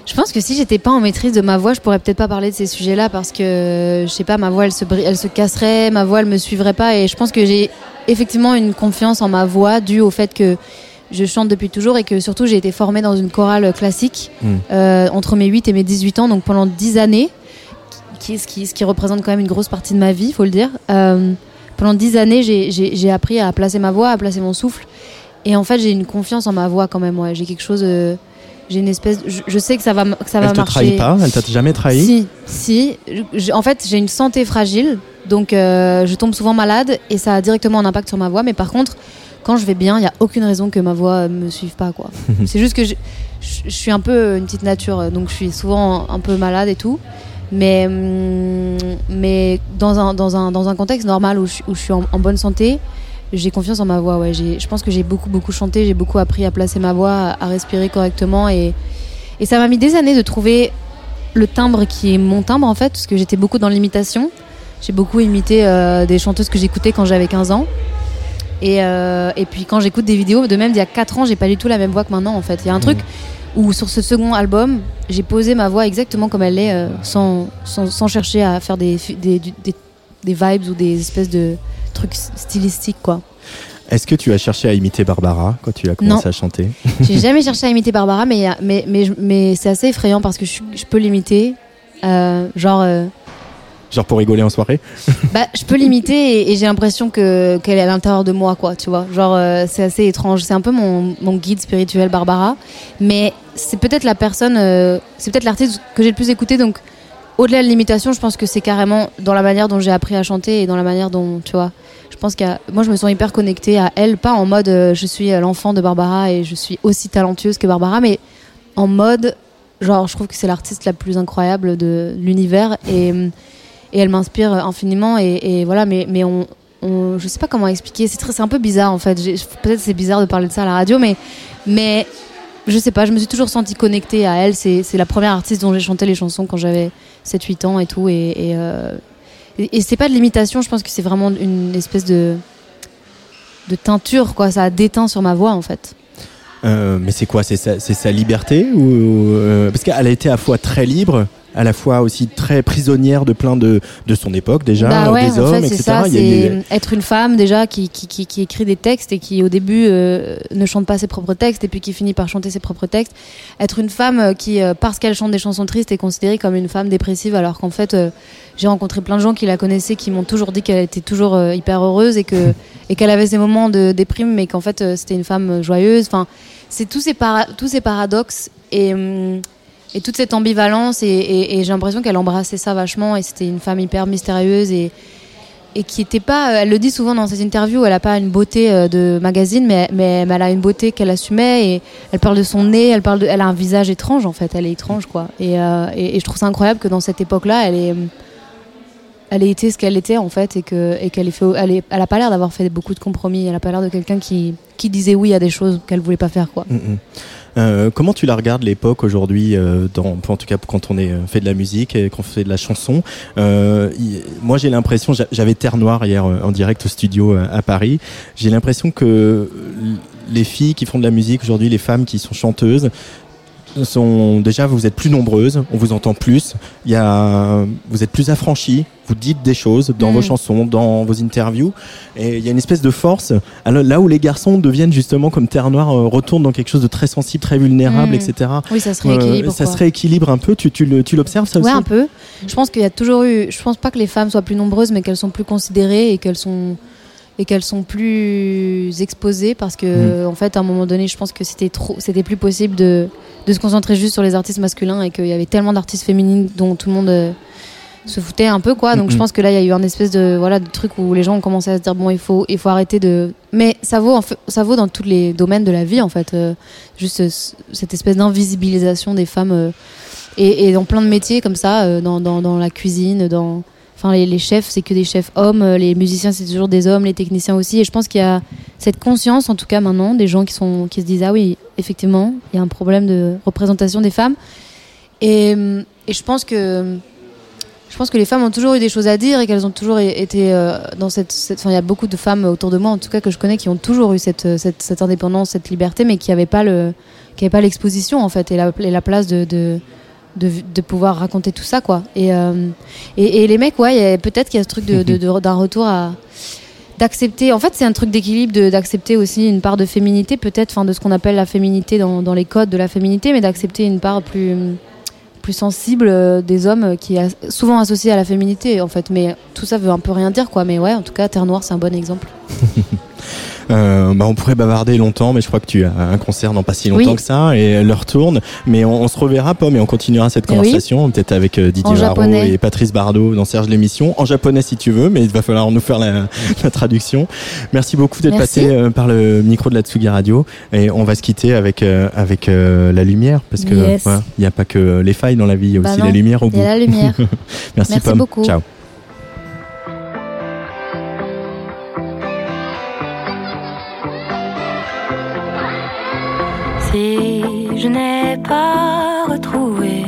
Je pense que si j'étais pas en maîtrise de ma voix, je pourrais peut-être pas parler de ces sujets-là parce que je sais pas, ma voix elle se, elle se casserait, ma voix elle me suivrait pas et je pense que j'ai effectivement une confiance en ma voix due au fait que je chante depuis toujours et que surtout j'ai été formée dans une chorale classique Mm. euh, entre mes 8 et mes 18 ans, donc pendant 10 années, qui, ce, qui, ce qui représente quand même une grosse partie de ma vie, faut le dire. Euh, pendant 10 années, j'ai- appris à placer ma voix, à placer mon souffle. Et en fait, j'ai une confiance en ma voix quand même. Ouais. J'ai quelque chose. euh, j'ai une espèce. Je, je sais que ça va, que ça va Elle te marcher. trahit pas Elle t'a jamais trahi Si, si. Je- en fait, j'ai une santé fragile, donc euh, je tombe souvent malade et ça a directement un impact sur ma voix. Mais par contre, quand je vais bien, il n'y a aucune raison que ma voix euh, me suive pas. quoi. C'est juste que je, je- je suis un peu une petite nature, donc je suis souvent un peu malade et tout. Mais, hum, mais dans, un, dans, un, dans un contexte normal où je, où je suis en, en bonne santé, j'ai confiance en ma voix. Ouais. Je pense que j'ai beaucoup, beaucoup chanté, j'ai beaucoup appris à placer ma voix, à, respirer correctement. Et, et ça m'a mis des années de trouver le timbre qui est mon timbre en fait, parce que j'étais beaucoup dans l'imitation. J'ai beaucoup imité euh, des chanteuses que j'écoutais quand j'avais 15 ans. Et, euh, et puis quand j'écoute des vidéos, de même d'il y a 4 ans, j'ai pas du tout la même voix que maintenant en fait. Il y a un truc où sur ce second album, j'ai posé ma voix exactement comme elle est, euh, sans, sans, sans chercher à faire des, des, du- des, des vibes ou des espèces de trucs stylistiques quoi. Est-ce que tu as cherché à imiter Barbara quand tu as commencé Non. à chanter? J'ai jamais cherché à imiter Barbara, mais, mais, mais, c'est assez effrayant parce que je, je peux l'imiter. Euh, genre, euh, Genre pour rigoler en soirée bah, je peux l'imiter et, j'ai l'impression que qu'elle est à l'intérieur de moi, quoi, tu vois. Genre, euh, c'est assez étrange. C'est un peu mon, guide spirituel, Barbara. Mais c'est peut-être la personne, euh, c'est peut-être l'artiste que j'ai le plus écouté. Donc, au-delà de l'imitation, je pense que c'est carrément dans la manière dont j'ai appris à chanter et dans la manière dont, tu vois. Je pense qu'à moi, je me sens hyper connectée à elle, pas en mode euh, je suis l'enfant de Barbara et je suis aussi talentueuse que Barbara, mais en mode genre, je trouve que c'est l'artiste la plus incroyable de l'univers et, et elle m'inspire infiniment. Et, voilà, mais, mais on, je sais pas comment expliquer. C'est très- c'est un peu bizarre en fait. Peut-être c'est bizarre de parler de ça à la radio, mais mais je sais pas. Je me suis toujours sentie connectée à elle. C'est c'est la première artiste dont j'ai chanté les chansons quand j'avais 7-8 ans et tout. Et et, euh, c'est pas de l'imitation. Je pense que c'est vraiment une espèce de de teinture quoi. Ça a déteint sur ma voix en fait. Euh, mais c'est quoi? C'est sa, c'est sa liberté ou euh, parce qu'elle a été à la fois très libre, à la fois aussi très prisonnière de plein de de son époque déjà, Bah ouais, des en hommes, fait, etc. ça. Des- être une femme déjà qui, qui, qui, qui écrit des textes et qui au début euh, ne chante pas ses propres textes et puis qui finit par chanter ses propres textes. Être une femme euh, qui, euh, parce qu'elle chante des chansons tristes, est considérée comme une femme dépressive alors qu'en fait, euh, j'ai rencontré plein de gens qui la connaissaient qui m'ont toujours dit qu'elle était toujours hyper heureuse et que et qu'elle avait ses moments de déprime mais qu'en fait c'était une femme joyeuse. Enfin, c'est tous ces para- tous ces paradoxes et hum, et toute cette ambivalence et, j'ai l'impression qu'elle embrassait ça vachement et c'était une femme hyper mystérieuse et et qui était pas elle le dit souvent dans ses interviews elle a pas une beauté euh, de magazine mais, mais elle a une beauté qu'elle assumait et elle parle de son nez elle parle elle a un visage étrange en fait. Elle est étrange quoi. Et euh, et, je trouve ça incroyable que dans cette époque là elle est elle ait été ce qu'elle était en fait et que et qu'elle ait fait elle, elle a pas l'air d'avoir fait beaucoup de compromis. Elle a pas l'air de quelqu'un qui qui disait oui à des choses qu'elle voulait pas faire quoi. Mm, mm. Euh, comment tu la regardes l'époque aujourd'hui, euh, en tout cas quand on est euh, fait de la musique et qu'on fait de la chanson euh, Moi j'ai l'impression, j'a- j'avais Terre Noire hier euh, en direct au studio à Paris, j'ai l'impression que les filles qui font de la musique aujourd'hui, les femmes qui sont chanteuses, sont déjà vous êtes plus nombreuses, on vous entend plus, il y a, vous êtes plus affranchis, vous dites des choses dans Mm. vos chansons, dans vos interviews, et il y a une espèce de force. Alors là où les garçons deviennent justement comme Terre Noire, euh, retournent dans quelque chose de très sensible, très vulnérable, Mm. etc. Oui, ça se rééquilibre, Euh, ça se rééquilibre un peu. Tu, tu l'observes ça Ouais, aussi un peu. Je pense qu'il y a toujours eu. Je pense pas que les femmes soient plus nombreuses, mais qu'elles sont plus considérées et qu'elles sont et qu'elles sont plus exposées parce que Mm. en fait à un moment donné je pense que c'était trop c'était plus possible de, de se concentrer juste sur les artistes masculins et qu'il y avait tellement d'artistes féminines dont tout le monde euh, se foutait un peu quoi donc Mhm. je pense que là il y a eu un espèce de voilà de truc où les gens ont commencé à se dire bon il faut il faut arrêter de mais ça vaut en fait- ça vaut dans tous les domaines de la vie en fait euh, juste euh, cette espèce d'invisibilisation des femmes euh, et, et dans plein de métiers comme ça dans, dans, dans la cuisine dans enfin les, chefs c'est que des chefs hommes euh, les musiciens c'est toujours des hommes les techniciens aussi. Et je pense qu'il y a cette conscience en tout cas maintenant des gens qui sont qui se disent ah oui effectivement il y a un problème de représentation des femmes. Et, je pense que je pense que les femmes ont toujours eu des choses à dire et qu'elles ont toujours été euh, dans cette, enfin il y a beaucoup de femmes autour de moi en tout cas que je connais qui ont toujours eu cette, euh, cette, indépendance cette liberté mais qui n'avaient pas le qui pas l'exposition en fait et la, place de de, de pouvoir raconter tout ça quoi. Et euh, et, et les mecs ouais peut-être qu'il y a ce truc de de- de- d'un retour à d'accepter. En fait c'est un truc d'équilibre d'accepter aussi une part de féminité peut-être enfin de ce qu'on appelle la féminité dans, dans les codes de la féminité mais d'accepter une part plus plus sensible euh, des hommes euh, qui est souvent associée à la féminité en fait. Mais tout ça veut un peu rien dire quoi. Mais ouais en tout cas Terre Noire c'est un bon exemple Euh, bah, on pourrait bavarder longtemps, mais je crois que tu as un concert dans pas si longtemps Oui. que ça, et l'heure tourne. Mais on, on se reverra pas, mais on continuera cette Eh oui. conversation, peut-être avec euh, Didier Varro et Patrice Bardot dans Serge l'émission, en japonais si tu veux, mais il va falloir nous faire la, la traduction. Merci beaucoup d'être passé euh, par le micro de la Tsugi Radio, et on va se quitter avec euh, avec la lumière, parce que Yes. il n'y a pas que les failles dans la vie, il y a Bah aussi non, la lumière au il y bout. a la lumière. Merci, Merci Pomme. beaucoup. Ciao. Je n'ai pas retrouvé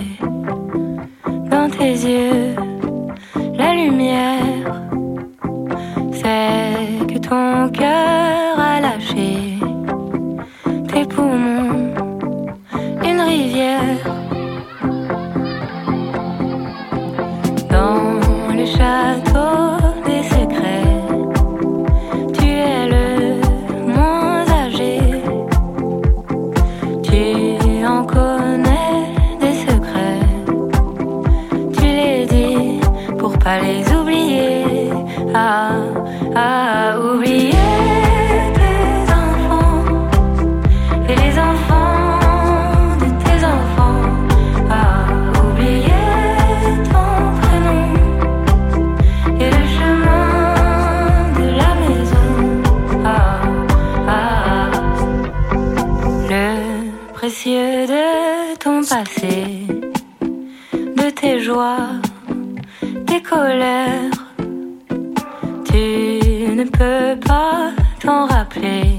dans tes yeux la lumière, c'est que ton cœur a lâché tes poumons, une rivière. Tu ne peux pas t'en rappeler.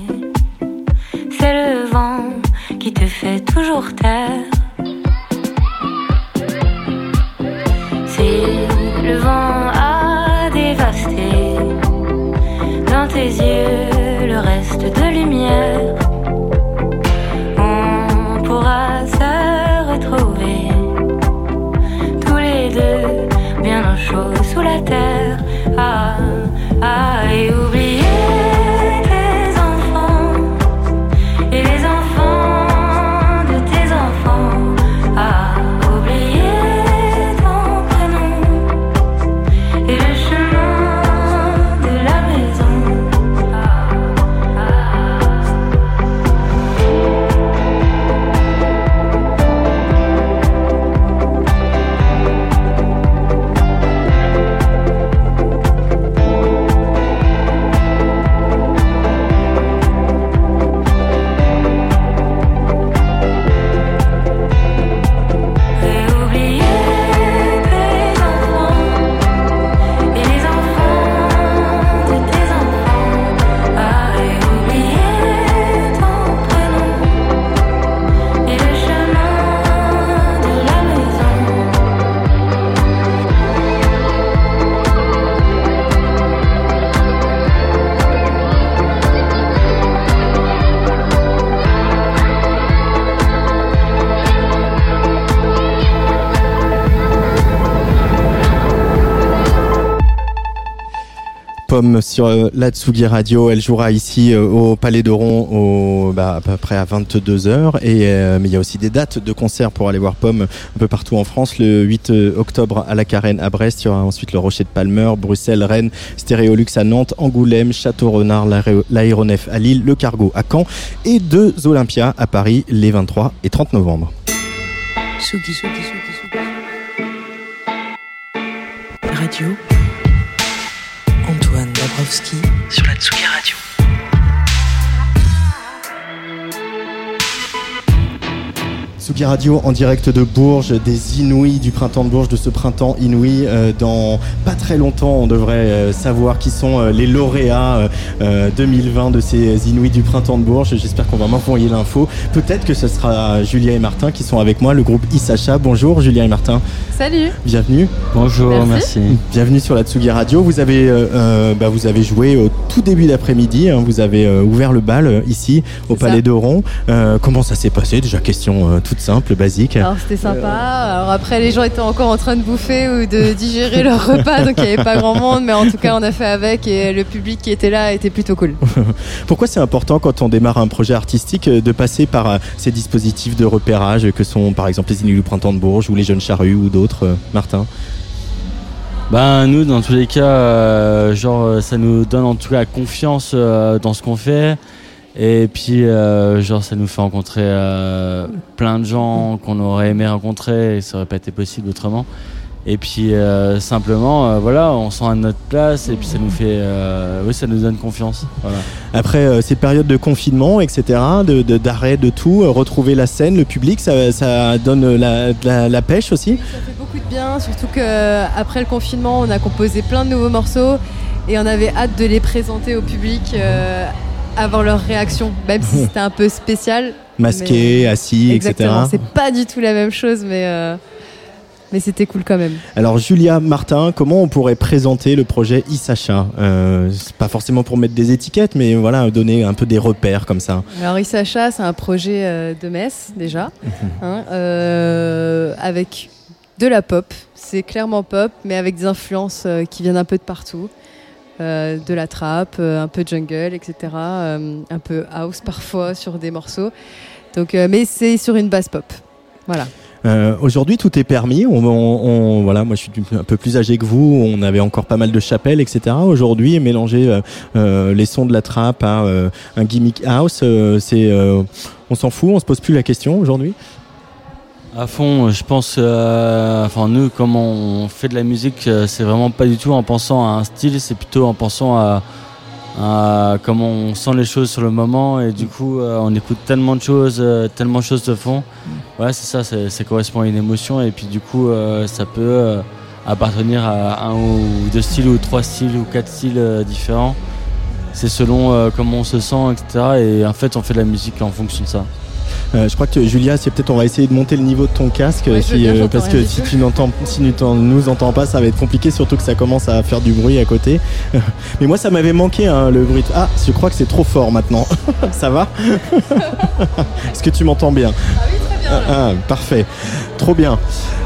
C'est le vent qui te fait toujours taire. Si le vent a dévasté dans tes yeux. Terre. Ah, ah, Sur euh, la Tsugi Radio. Elle jouera ici euh, au Palais d'Oron bah, à peu près à 22h. Et, euh, mais il y a aussi des dates de concert pour aller voir Pomme un peu partout en France. Le 8 octobre à la Carène à Brest. Il y aura ensuite le Rocher de Palmer, Bruxelles, Rennes, Stéréolux à Nantes, Angoulême, Château-Renard, l'Aéro- l'Aéronef à Lille, le Cargo à Caen et deux Olympias à Paris les 23 et 30 novembre. Tsugi. Radio. Sur la Tsugi Radio. Tsugi Radio en direct de Bourges, des Inouïs du printemps de Bourges, de ce printemps Inouï. Euh, dans pas très longtemps, on devrait euh, savoir qui sont euh, les lauréats euh, euh, 2020 de ces Inouïs du printemps de Bourges. J'espère qu'on va m'envoyer l'info. Peut-être que ce sera Julia et Martin qui sont avec moi, le groupe Isacha. Bonjour Julia et Martin. Salut Bienvenue. Bonjour, merci. Bienvenue sur la Tsugi Radio. Vous avez, euh, bah, vous avez joué au tout début d'après-midi. hein. vous avez euh, ouvert le bal ici au. Palais d'Oron. Euh, comment ça s'est passé? Déjà question euh, toute simple, basique. Alors c'était sympa. Alors après les gens étaient encore en train de bouffer ou de digérer leur repas, donc il n'y avait pas grand monde, mais en tout cas on a fait avec et le public qui était là était plutôt cool. Pourquoi c'est important quand on démarre un projet artistique euh, de passer par euh, ces dispositifs de repérage que sont par exemple les Inuits du Printemps de Bourges ou les Jeunes Charrues ou d'autres, euh, Martin? Ben nous, dans tous les cas, euh, genre ça nous donne en tout cas confiance euh, dans ce qu'on fait. Et puis, euh, genre, ça nous fait rencontrer euh, plein de gens qu'on aurait aimé rencontrer et ça aurait pas été possible autrement. Et puis, euh, simplement, euh, voilà, on sent à notre place et puis ça nous fait, euh, oui, ça nous donne confiance. Voilà. Après euh, ces périodes de confinement, etc., de- de- d'arrêt de, tout, euh, retrouver la scène, le public, ça, ça donne la, la, la pêche aussi? Ça fait beaucoup de bien, surtout que après le confinement on a composé plein de nouveaux morceaux et on avait hâte de les présenter au public euh, avant leur réaction, même si c'était un peu spécial. Masqué, mais- assis, Exactement, etc. c'est pas du tout la même chose, mais, euh, mais c'était cool quand même. Alors Julia, Martin, comment on pourrait présenter le projet Isacha euh, pas forcément pour mettre des étiquettes, mais voilà, donner un peu des repères comme ça. Alors Isacha, c'est un projet euh, de Metz déjà, hein, euh, avec de la pop. C'est clairement pop, mais avec des influences euh, qui viennent un peu de partout. Euh, de la trap, euh, un peu jungle, etc. euh, un peu house parfois sur des morceaux. Donc, mais c'est sur une base pop. Voilà. Euh, Aujourd'hui, tout est permis. On, voilà, moi, je suis un peu plus âgé que vous. On avait encore pas mal de chapelles, etc. Aujourd'hui, mélanger euh, euh, les sons de la trappe à un gimmick house, c'est, on s'en fout. On se pose plus la question aujourd'hui. À fond, je pense, enfin nous, comment on fait de la musique, c'est vraiment pas du tout en pensant à un style, c'est plutôt en pensant à, à comment on sent les choses sur le moment et du coup euh, on écoute tellement de choses, euh, tellement de choses se font. Ouais, c'est ça, c'est- ça correspond à une émotion et puis du coup euh, ça peut euh, appartenir à un ou deux styles ou trois styles ou quatre styles euh, différents. c'est selon euh, comment on se sent, etc. Et en fait, on fait de la musique en fonction de ça. Euh, je crois que Julia, c'est peut-être on va essayer de monter le niveau de ton casque Ouais, veux si, bien, euh, parce que si tu n'entends si tu nous entends pas, ça va être compliqué, surtout que ça commence à faire du bruit à côté. Mais moi, ça m'avait manqué hein, le bruit. de- Ah, je crois que c'est trop fort maintenant. ça va? Est-ce que tu m'entends bien? Ah oui, très bien. Ah, parfait, trop bien.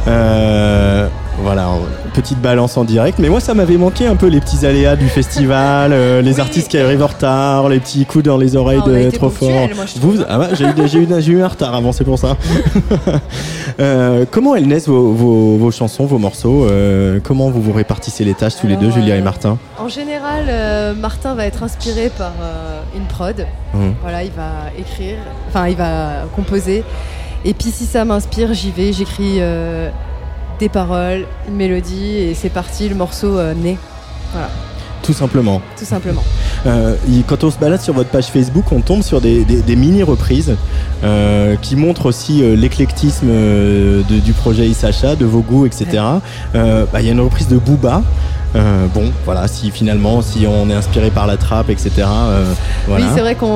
Euh, voilà, petite balance en direct. Mais moi, ça m'avait manqué un peu les petits aléas du festival, euh, les artistes qui arrivent en retard, les petits coups dans les oreilles de trop fort. moi, je Vous, ah ouais, j'ai eu, j'ai eu, un retard avant, c'est pour ça. Euh, comment elles naissent vos, vos- vos chansons, vos morceaux euh, Comment vous vous répartissez les tâches tous les deux, Julia et Martin En général, Martin va être inspiré par une prod. Mhm. Voilà, il va écrire, enfin, il va composer. Et puis, si ça m'inspire, j'y vais, j'écris des paroles, une mélodie, et c'est parti, le morceau euh, naît. Voilà, Tout simplement. tout simplement. Euh, quand on se balade sur votre page Facebook, on tombe sur des, des- des mini-reprises euh, qui montrent aussi euh, l'éclectisme du projet Isacha, de vos goûts, etc. Bah, Il y a une reprise de Booba. Euh, bon, voilà, si finalement, si on est inspiré par la trappe, etc. euh, voilà. Oui, c'est vrai qu'on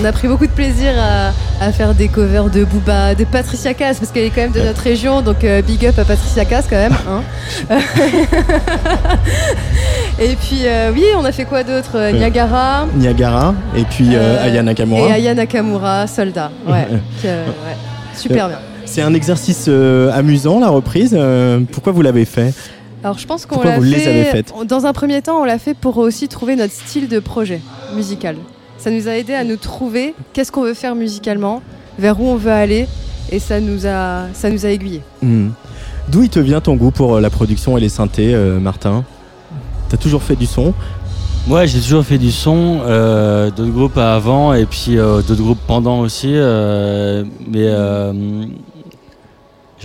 on a pris beaucoup de plaisir à, à faire des covers de Booba, de Patricia Cass, parce qu'elle est quand même de notre région, donc euh, big up à Patricia Cass quand même. hein. et puis, oui, on a fait quoi d'autre Niagara. Niagara et puis Aya Nakamura. Et Aya Nakamura, Soldat. Ouais. que- ouais. Super bien. C'est un exercice amusant la reprise. pourquoi vous l'avez fait? Alors je pense qu'on l'a fait. avez faites Dans un premier temps, on l'a fait pour aussi trouver notre style de projet musical. Ça nous a aidé à nous trouver qu'est-ce qu'on veut faire musicalement, vers où on veut aller, et ça nous a, ça nous a aiguillés. Hmm. D'où il te vient ton goût pour euh, la production et les synthés, euh, Martin? T'as toujours fait du son? Ouais, j'ai toujours fait du son, euh, d'autres groupes avant et puis euh, d'autres groupes pendant aussi. euh, mais euh,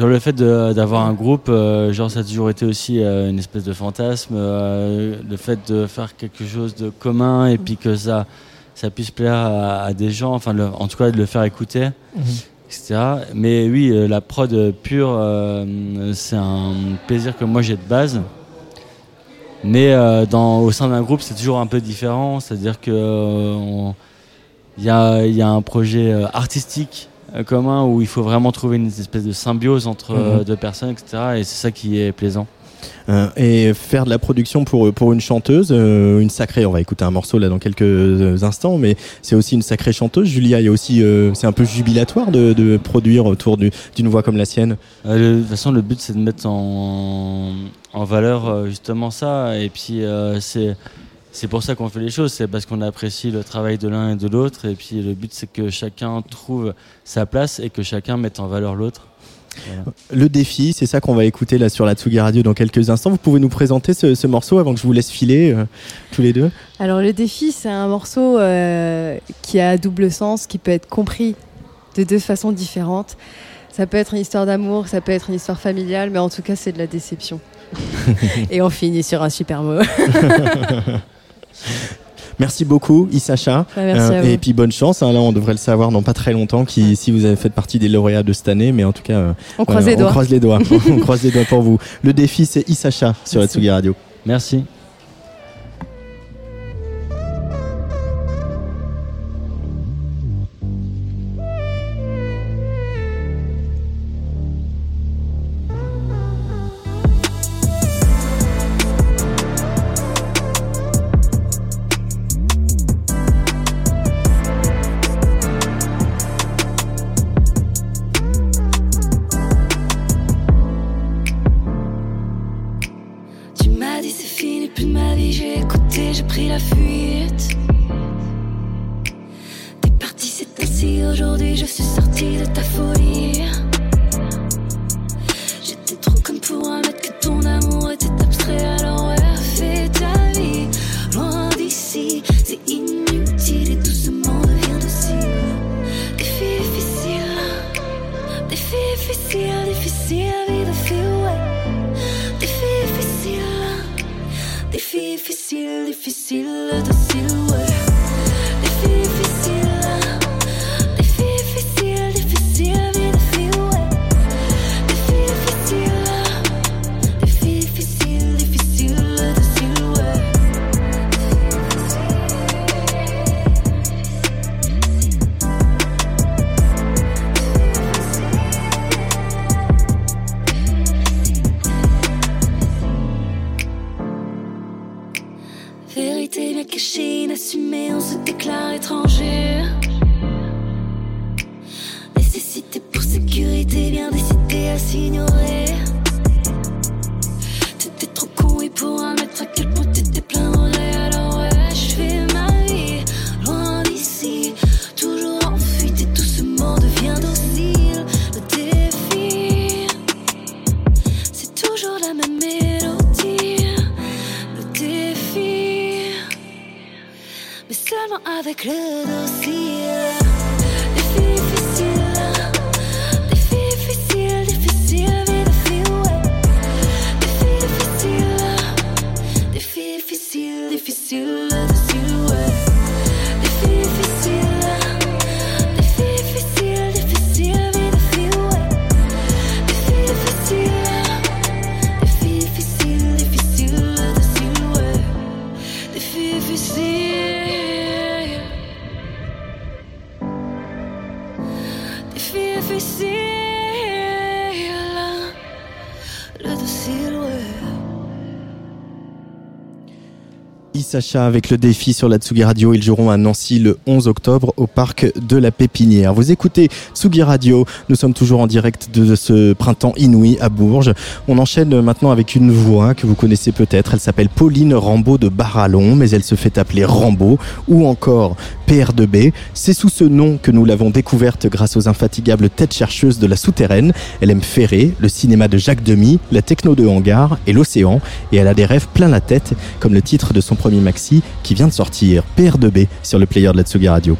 genre le fait d'avoir un groupe, euh, genre ça a toujours été aussi euh, une espèce de fantasme. euh, le fait de faire quelque chose de commun et puis que ça, ça puisse plaire à, à des gens, enfin le- en tout cas de le faire écouter. etc. Mais oui, la prod pure, c'est un plaisir que moi j'ai de base. Mais dans, au sein d'un groupe, c'est toujours un peu différent. C'est-à-dire que il y, a, y a un projet artistique commun où il faut vraiment trouver une espèce de symbiose entre euh, Mhm. deux personnes, etc. Et c'est ça qui est plaisant. Euh, et faire de la production pour, pour une chanteuse, euh, une sacrée, on va écouter un morceau là dans quelques euh, instants, mais c'est aussi une sacrée chanteuse. Julia, il y a aussi, euh, c'est un peu jubilatoire de, de produire autour du- d'une voix comme la sienne. Euh, de toute façon, le but c'est de mettre en, en valeur euh, justement ça. Et puis euh, c'est c'est pour ça qu'on fait les choses. C'est parce qu'on apprécie le travail de l'un et de l'autre. Et puis le but c'est que chacun trouve sa place et que chacun mette en valeur l'autre. Voilà. Le défi, c'est ça qu'on va écouter là sur la Tsugi Radio dans quelques instants. Vous pouvez nous présenter ce, ce morceau avant que je vous laisse filer euh, tous les deux Alors le défi, c'est un morceau euh, qui a double sens, qui peut être compris de deux façons différentes. Ça peut être une histoire d'amour, ça peut être une histoire familiale, mais en tout cas, c'est de la déception. Et on finit sur un super mot. Merci beaucoup, Isacha. Ouais, merci à vous. et puis bonne chance. hein, là, on devrait le savoir dans pas très longtemps qui, si vous avez fait partie des lauréats de cette année. Mais en tout cas, euh, On croise les on doigts. croise les doigts. on croise les doigts pour vous. Le défi, c'est Isacha sur la Tsugi Radio. Merci. Sacha avec le défi sur la Tsugi Radio. Ils joueront à Nancy le 11 octobre au parc de la Pépinière. Vous écoutez Tsugi Radio. Nous sommes toujours en direct de ce printemps inouï à Bourges. On enchaîne maintenant avec une voix que vous connaissez peut-être. Elle s'appelle Pauline Rambaud de Barallon, mais elle se fait appeler Rambaud ou encore PR2B. C'est sous ce nom que nous l'avons découverte grâce aux infatigables têtes chercheuses de la souterraine. Elle aime Ferré, le cinéma de Jacques Demy, la techno de Hangar et l'océan. Et elle a des rêves plein la tête, comme le titre de son premier maxi qui vient de sortir, PR2B, sur le player de la Tsugi Radio.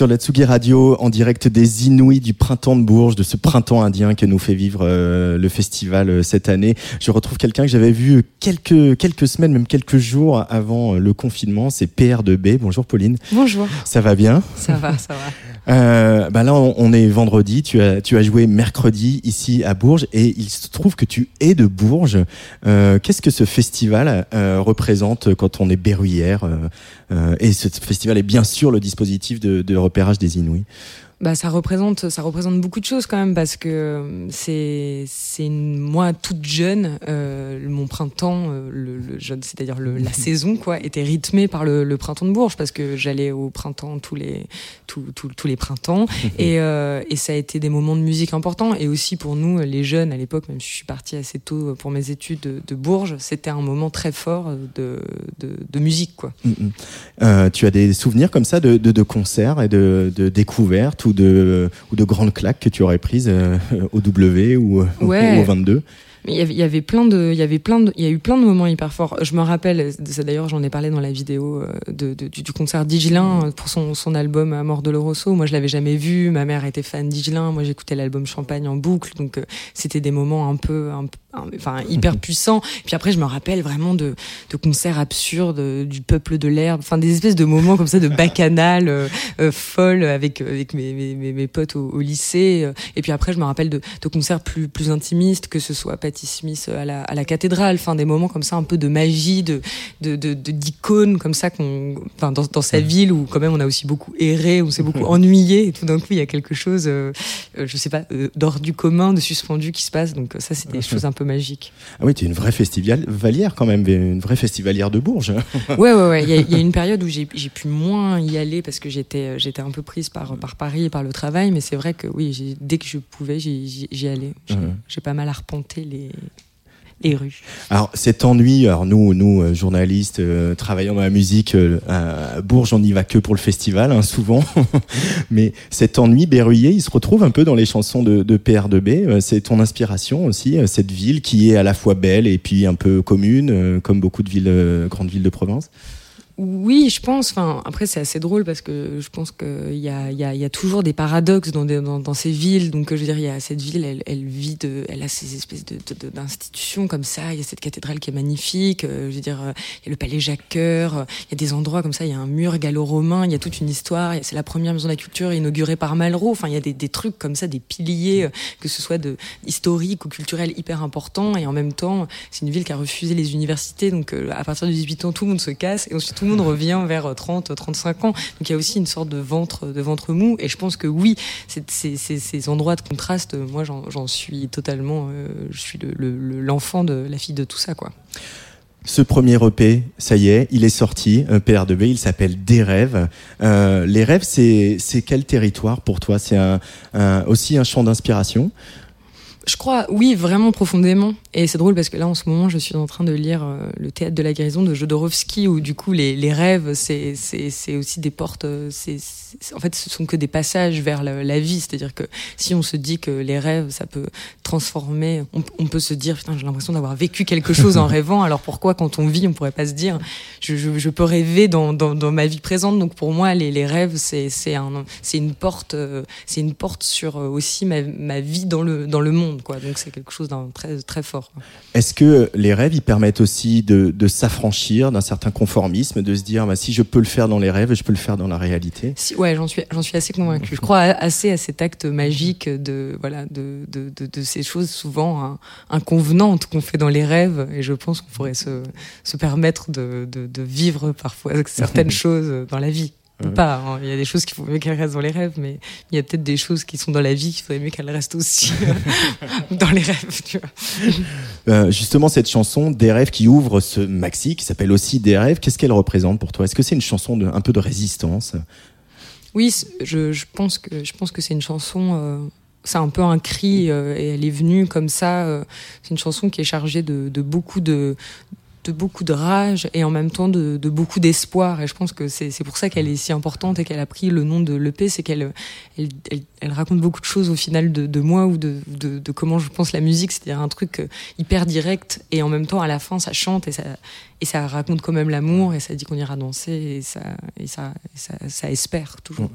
Sur la Tsugi Radio, en direct des Inouïs du printemps de Bourges, de ce printemps indien que nous fait vivre euh, le festival euh, cette année. Je retrouve quelqu'un que j'avais vu quelques, quelques semaines, même quelques jours avant euh, le confinement. C'est PR2B. Bonjour Pauline. Bonjour. Ça va bien? Ça va, ça va. Euh, bah là, on, est vendredi. Tu as, tu as joué mercredi ici à Bourges et il se trouve que tu es de Bourges. Euh, Qu'est-ce que ce festival euh, représente quand on est berruyère euh, euh, Et ce festival est bien sûr le dispositif de, de repérage des Inouïs. Bah, ça représente, ça représente beaucoup de choses quand même parce que euh, c'est, c'est moi toute jeune, euh, mon printemps, euh, le, le jeune, c'est-à-dire la saison quoi, était rythmé par le, le printemps de Bourges parce que j'allais au printemps tous les tous, tous, tous les printemps et, euh, et ça a été des moments de musique importants et aussi pour nous les jeunes à l'époque, même si je suis partie assez tôt pour mes études de, de Bourges, c'était un moment très fort de, de, de musique quoi. Mm, mm. Euh, tu as des souvenirs comme ça de, de, de concerts et de, de découvertes ou de, ou de grandes claques que tu aurais prises euh, au W ou, Ouais. ou au 22 Mais il y avait- plein de, il y avait plein de, il y a eu plein de moments hyper forts. Je me rappelle, d'ailleurs, j'en ai parlé dans la vidéo euh, de, de- du, du concert d'Igelin euh, pour son, son album À mort de Rosso. Moi, je l'avais jamais vu. Ma mère était fan d'Igelin. Moi, j'écoutais l'album Champagne en boucle. Donc, c'était des moments un peu, un, enfin, hyper puissants. Puis après, je me rappelle vraiment de, de concerts absurdes euh, du peuple de l'herbe. Enfin, des espèces de moments comme ça de bacchanal, euh, euh, folle avec, avec mes, mes, mes, potes au, au lycée. Euh, Et puis après, je me rappelle de, de concerts plus, plus intimistes, que ce soit Patti Smith à la, à la cathédrale. Enfin, des moments comme ça, un peu de magie, de, de, d'icônes comme ça qu'on, enfin, dans, dans sa ville où quand même on a aussi beaucoup erré, on s'est beaucoup ennuyé. Et tout d'un coup, il y a quelque chose, euh, euh, je sais pas, euh, d'hors du commun, de suspendu qui se passe. Donc euh, ça, c'est des choses un peu magiques. Ah oui, tu es une vraie festivalière quand même, une vraie festivalière de Bourges. Ouais, ouais, ouais. Il y, a- il y a une période où j'ai pu moins y aller parce que j'étais euh, un peu prise par, par Paris et par le travail. Mais c'est vrai que oui, dès que je pouvais, j'y allais. J'ai j'ai pas mal arpenté les, Alors cet ennui, alors nous, nous euh, journalistes euh, travaillant dans la musique, euh, à Bourges, on n'y va que pour le festival, hein, souvent. Mais cet ennui berruyer, il se retrouve un peu dans les chansons de, de PR2B. Euh, C'est ton inspiration aussi, euh, cette ville qui est à la fois belle et puis un peu commune, comme beaucoup de villes, grandes villes de province. Oui, je pense. Enfin, après, c'est assez drôle parce que je pense qu'il y a, y, a, y a toujours des paradoxes dans, des- dans, dans ces villes. Donc, je veux dire, il y a cette ville, elle, elle vit de, elle a ces espèces de, de- de- d'institutions comme ça. Il y a cette cathédrale qui est magnifique. Euh, Je veux dire, euh, il y a le palais Jacques-Cœur. Il y a des endroits comme ça. Il y a un mur gallo-romain. Il y a toute une histoire. C'est la première maison de la culture inaugurée par Malraux. Enfin, il y a des, des trucs comme ça, des piliers, euh, que ce soit de historiques ou culturels hyper importants. Et en même temps, c'est une ville qui a refusé les universités. Donc, à partir de 18 ans, tout le monde se casse. Et ensuite, tout revient vers 30, 35 ans. Donc, il y a aussi une sorte de ventre, de ventre mou. Et je pense que oui, ces endroits de contraste, euh, moi, j'en suis totalement, euh, je suis le- le- le- l'enfant de la fille de tout ça, quoi. Ce premier EP, ça y est, il est sorti, un PR2B, il s'appelle Des rêves. Euh, les rêves, c'est quel territoire pour toi? C'est aussi un champ d'inspiration? Je crois, oui, vraiment profondément. Et c'est drôle parce que là, en ce moment, je suis en train de lire euh, Le théâtre de la guérison de Jodorowsky, où du coup, les, les rêves, c'est aussi des portes. euh, c'est- en fait, ce sont que des passages vers la, la vie. C'est-à-dire que si on se dit que les rêves, ça peut transformer, on, on peut se dire, putain, j'ai l'impression d'avoir vécu quelque chose en rêvant. Alors pourquoi, quand on vit, on pourrait pas se dire, je, je, je peux rêver dans, dans, dans ma vie présente? Donc pour moi, les, les rêves, c'est c'est un, c'est une porte, euh, c'est une porte sur euh, aussi ma, ma vie dans le dans le monde, quoi. Donc c'est quelque chose d'un très très fort. Est-ce que les rêves, ils permettent aussi de, de s'affranchir d'un certain conformisme, de se dire, bah, si je peux le faire dans les rêves, je peux le faire dans la réalité? Si, ouais, j'en suis, j'en suis assez convaincue. Je crois assez à cet acte magique de, voilà, de, de, de, de ces choses souvent inconvenantes qu'on fait dans les rêves. Et je pense qu'on pourrait se, se permettre de, de, vivre parfois certaines choses dans la vie. Pas, hein. il y a des choses qu'il faut mieux qu'elles restent dans les rêves, mais il y a peut-être des choses qui sont dans la vie qu'il faudrait mieux qu'elles restent aussi dans les rêves, tu vois. Euh, justement, cette chanson, Des rêves, qui ouvre ce maxi, qui s'appelle aussi Des rêves, qu'est-ce qu'elle représente pour toi? Est-ce que c'est une chanson de, un peu de résistance? Oui, je, pense que je pense que c'est une chanson. euh, c'est un peu un cri euh, et elle est venue comme ça. euh, c'est une chanson qui est chargée de beaucoup de de beaucoup de rage et en même temps de, beaucoup d'espoir. Et je pense que c'est pour ça qu'elle est si importante et qu'elle a pris le nom de l'EP, c'est qu'elle elle, elle, raconte beaucoup de choses au final de, moi ou de, de, de comment je pense la musique, c'est-à-dire un truc euh, hyper direct et en même temps à la fin ça chante et ça et ça raconte quand même l'amour et ça dit qu'on ira danser et ça et ça et ça, ça espère toujours.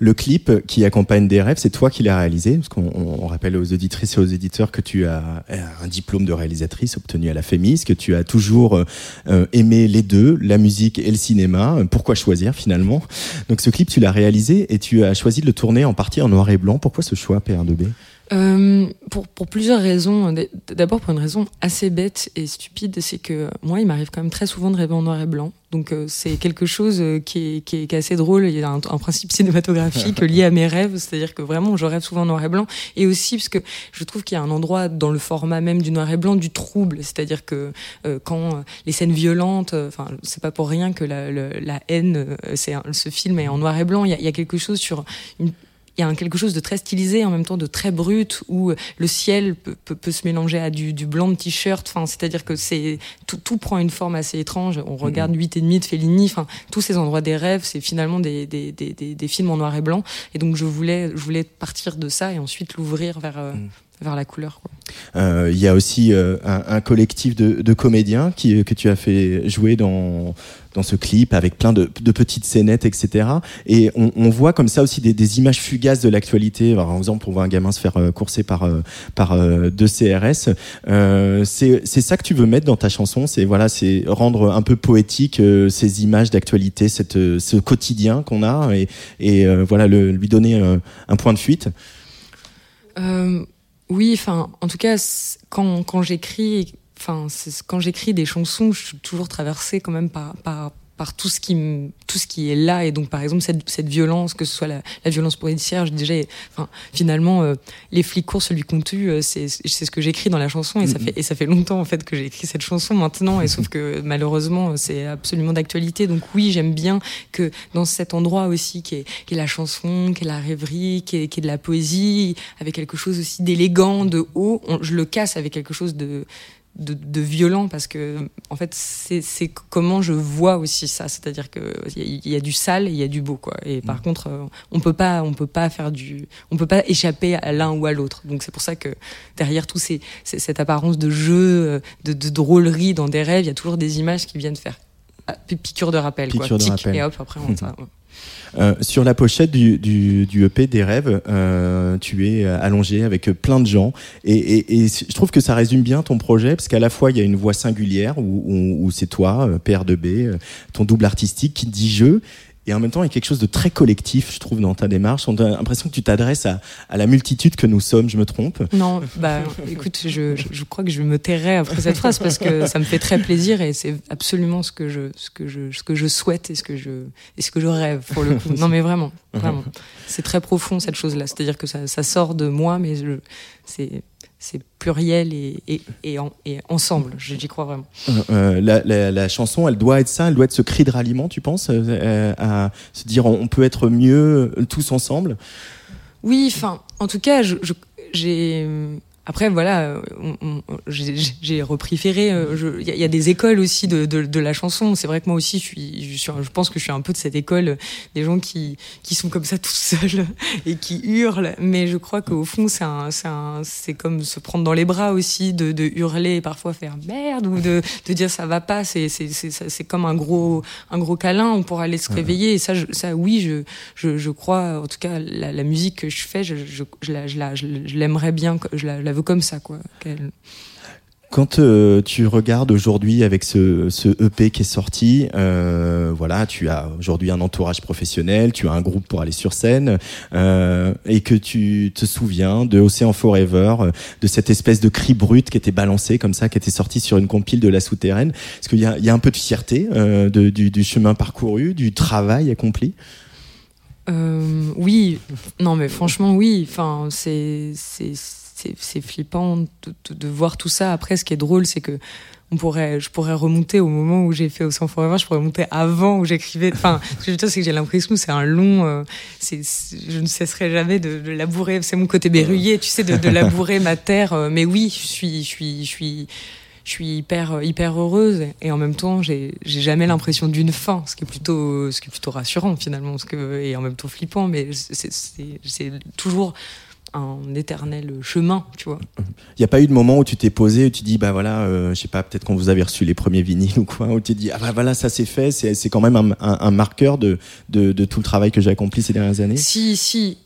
Le clip qui accompagne des rêves, c'est toi qui l'as réalisé, parce qu'on on rappelle aux auditrices et aux éditeurs que tu as un diplôme de réalisatrice obtenu à la FEMIS, que tu as toujours euh, aimé les deux, la musique et le cinéma. Pourquoi choisir finalement? Donc ce clip, tu l'as réalisé et tu as choisi de le tourner en partie en noir et blanc. Pourquoi ce choix, PR2B Euh, pour, pour plusieurs raisons. D'abord pour une raison assez bête et stupide, c'est que moi, il m'arrive quand même très souvent de rêver en noir et blanc. Donc euh, c'est quelque chose euh, qui est, qui, est, assez drôle. Il y a un, un principe cinématographique lié à mes rêves, c'est-à-dire que vraiment je rêve souvent en noir et blanc. Et aussi parce que je trouve qu'il y a un endroit dans le format même du noir et blanc du trouble, c'est-à-dire que euh, quand euh, les scènes violentes, euh, enfin c'est pas pour rien que la, la, haine, c'est ce film est en noir et blanc. Il y a, il y a quelque chose sur une il y a un quelque chose de très stylisé en même temps de très brut où le ciel peut, peut, peut se mélanger à du, du blanc de t-shirt. Enfin c'est-à-dire que c'est tout, tout prend une forme assez étrange. On regarde huit et demi de Fellini. Enfin tous ces endroits des rêves c'est finalement des, des, des, des, des films en noir et blanc. Et donc je voulais je voulais partir de ça et ensuite l'ouvrir vers euh, vers la couleur. Euh, Il y a aussi euh, un, un collectif de, de comédiens qui, que tu as fait jouer dans, dans ce clip avec plein de, de petites scénettes, etc. Et on, on voit comme ça aussi des, des images fugaces de l'actualité. Par exemple, on voit un gamin se faire euh, courser par, euh, par euh, deux CRS. Euh, c'est ça que tu veux mettre dans ta chanson, c'est voilà, rendre un peu poétique euh, ces images d'actualité, euh, ce quotidien qu'on a, et, et euh, voilà, le, lui donner euh, un point de fuite? Oui, enfin, en tout cas, quand, quand j'écris, enfin, quand j'écris des chansons, je suis toujours traversée quand même par, par tout ce qui tout ce qui est là. Et donc par exemple cette, cette violence que ce soit la, la violence policière je déjà enfin finalement euh, les flics courent celui qu'on tue euh, c'est c'est ce que j'écris dans la chanson. Et ça Mhm. fait et ça fait longtemps en fait que j'ai écrit cette chanson maintenant. Et sauf que malheureusement c'est absolument d'actualité. Donc oui j'aime bien que dans cet endroit aussi qui est, qui est la chanson qui est la rêverie qui est, qui est de la poésie avec quelque chose aussi d'élégant de haut on- je le casse avec quelque chose de de, de violent parce que en fait c'est comment je vois aussi ça c'est-à-dire que il y, a- il y a du sale il y a du beau quoi et par contre euh, on peut pas on peut pas faire du on peut pas échapper à l'un ou à l'autre donc c'est pour ça que derrière tout ces, ces- cette apparence de jeu euh, de, de drôlerie dans des rêves il y a toujours des images qui viennent faire ah, pi- piqûre de rappel quoi Piqûre de Tic, rappel. et hop après on ça ouais. Euh, sur la pochette du, du, du EP des rêves, euh, tu es euh, allongé avec plein de gens. Et, et, et je trouve que ça résume bien ton projet parce qu'à la fois il y a une voix singulière où, où, où c'est toi, euh, PR2B, euh, ton double artistique qui dit je et en même temps il y a quelque chose de très collectif je trouve dans ta démarche. On a l'impression que tu t'adresses à, la multitude que nous sommes, je me trompe? Non, bah écoute, je, crois que je me tairai après cette phrase parce que ça me fait très plaisir et c'est absolument ce que je ce que je ce que je souhaite et ce que je et ce que je rêve pour le coup. Non mais vraiment, vraiment. C'est très profond cette chose-là, c'est-à-dire que ça, ça sort de moi mais c'est c'est pluriel et, et, et, en- et ensemble, j'y crois vraiment. Euh, euh, la, la, la chanson, elle doit être ça, elle doit être ce cri de ralliement, tu penses, euh, à se dire on peut être mieux tous ensemble? Oui, enfin, en tout cas, j'ai. Après, voilà, euh, j'ai repris Ferré. euh, Il y, a- il y a des écoles aussi de, de, de la chanson. C'est vrai que moi aussi, je, suis, je, suis, je pense que je suis un peu de cette école, euh, des gens qui, qui sont comme ça tout seuls et qui hurlent. Mais je crois qu'au fond, c'est un- c'est un- c'est comme se prendre dans les bras aussi, de, de hurler et parfois faire merde ou de, de dire ça va pas. C'est c'est- c'est- ça- c'est comme un gros, un gros câlin. On pourra aller se réveiller. Et ça, je- ça oui, je, je, je crois, en tout cas, la, la musique que je fais, je, je, je la- je la- je l'aimerais bien, je la, je la comme ça, quoi. Quand euh, tu regardes aujourd'hui avec ce, ce EP qui est sorti, euh, voilà, tu as aujourd'hui un entourage professionnel, tu as un groupe pour aller sur scène, euh, et que tu te souviens de Océan Forever, de cette espèce de cri brut qui était balancé comme ça, qui était sorti sur une compile de la souterraine. Est-ce qu'il y a, il y a un peu de fierté de- du, du chemin parcouru, du travail accompli? Oui, non mais franchement oui. Enfin, c'est c'est flippant de, voir tout ça. Après, ce qui est drôle, c'est que on pourrait, je pourrais remonter au moment où j'ai fait au Sans Forever. Je pourrais remonter avant où j'écrivais. Enfin, ce que je veux dire, c'est que j'ai l'impression que c'est un long. euh, c'est, je ne cesserai jamais de, labourer. C'est mon côté berruyer, tu sais, de, labourer ma terre. Euh, Mais oui, je suis, je suis, je suis. je suis hyper hyper heureuse et en même temps j'ai jamais l'impression d'une fin, ce qui est plutôt ce qui est plutôt rassurant finalement, ce que et en même temps flippant, mais c'est toujours un éternel chemin, tu vois. Il n'y a pas eu de moment où tu t'es posé, où tu dis, bah voilà, euh, je sais pas, peut-être quand vous avez reçu les premiers vinyles ou quoi, où tu te dis, ah bah voilà, ça c'est fait, c'est quand même un, un- un marqueur de, de, de tout le travail que j'ai accompli ces dernières années Si, si,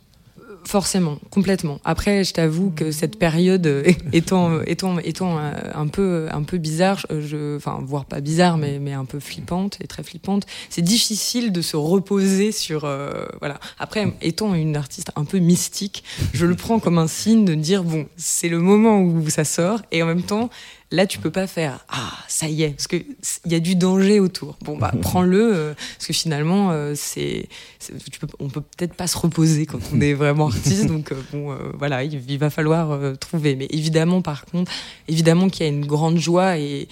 forcément, complètement. Après, je t'avoue que cette période euh, étant, étant, étant euh, un peu, un peu bizarre, je- je, enfin, voire pas bizarre, mais, mais un peu flippante et très flippante, c'est difficile de se reposer sur, euh, voilà. Après, étant une artiste un peu mystique, je le prends comme un signe de dire bon, c'est le moment où ça sort, et en même temps. Là, tu peux pas faire ah ça y est parce que il y a du danger autour. Bon bah prends-le euh, parce que finalement euh, c'est on peut peut-être pas se reposer quand on est vraiment artiste. donc euh, bon euh, voilà, il, il va falloir trouver. Mais évidemment par contre, évidemment qu'il y a une grande joie et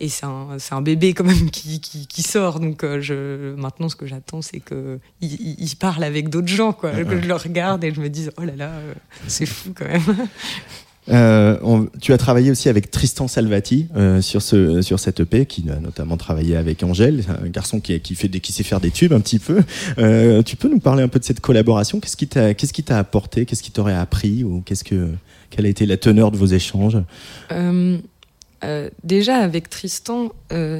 et c'est un, bébé quand même qui, qui, qui sort. Donc euh, je, maintenant, ce que j'attends, c'est que il, il- il parle avec d'autres gens, quoi. Que je le regarde et je me dise, oh là là, euh, c'est fou quand même. Euh, tu as travaillé aussi avec Tristan Salvati euh, sur ce sur cette EP, qui a notamment travaillé avec Angèle, un garçon qui, fait qui sait faire des tubes un petit peu. Euh, tu peux nous parler un peu de cette collaboration? Qu'est-ce qui t'a qu'est-ce qui t'a apporté? Qu'est-ce qui t'aurait appris? Ou qu'est-ce que quelle a été la teneur de vos échanges? Déjà avec Tristan,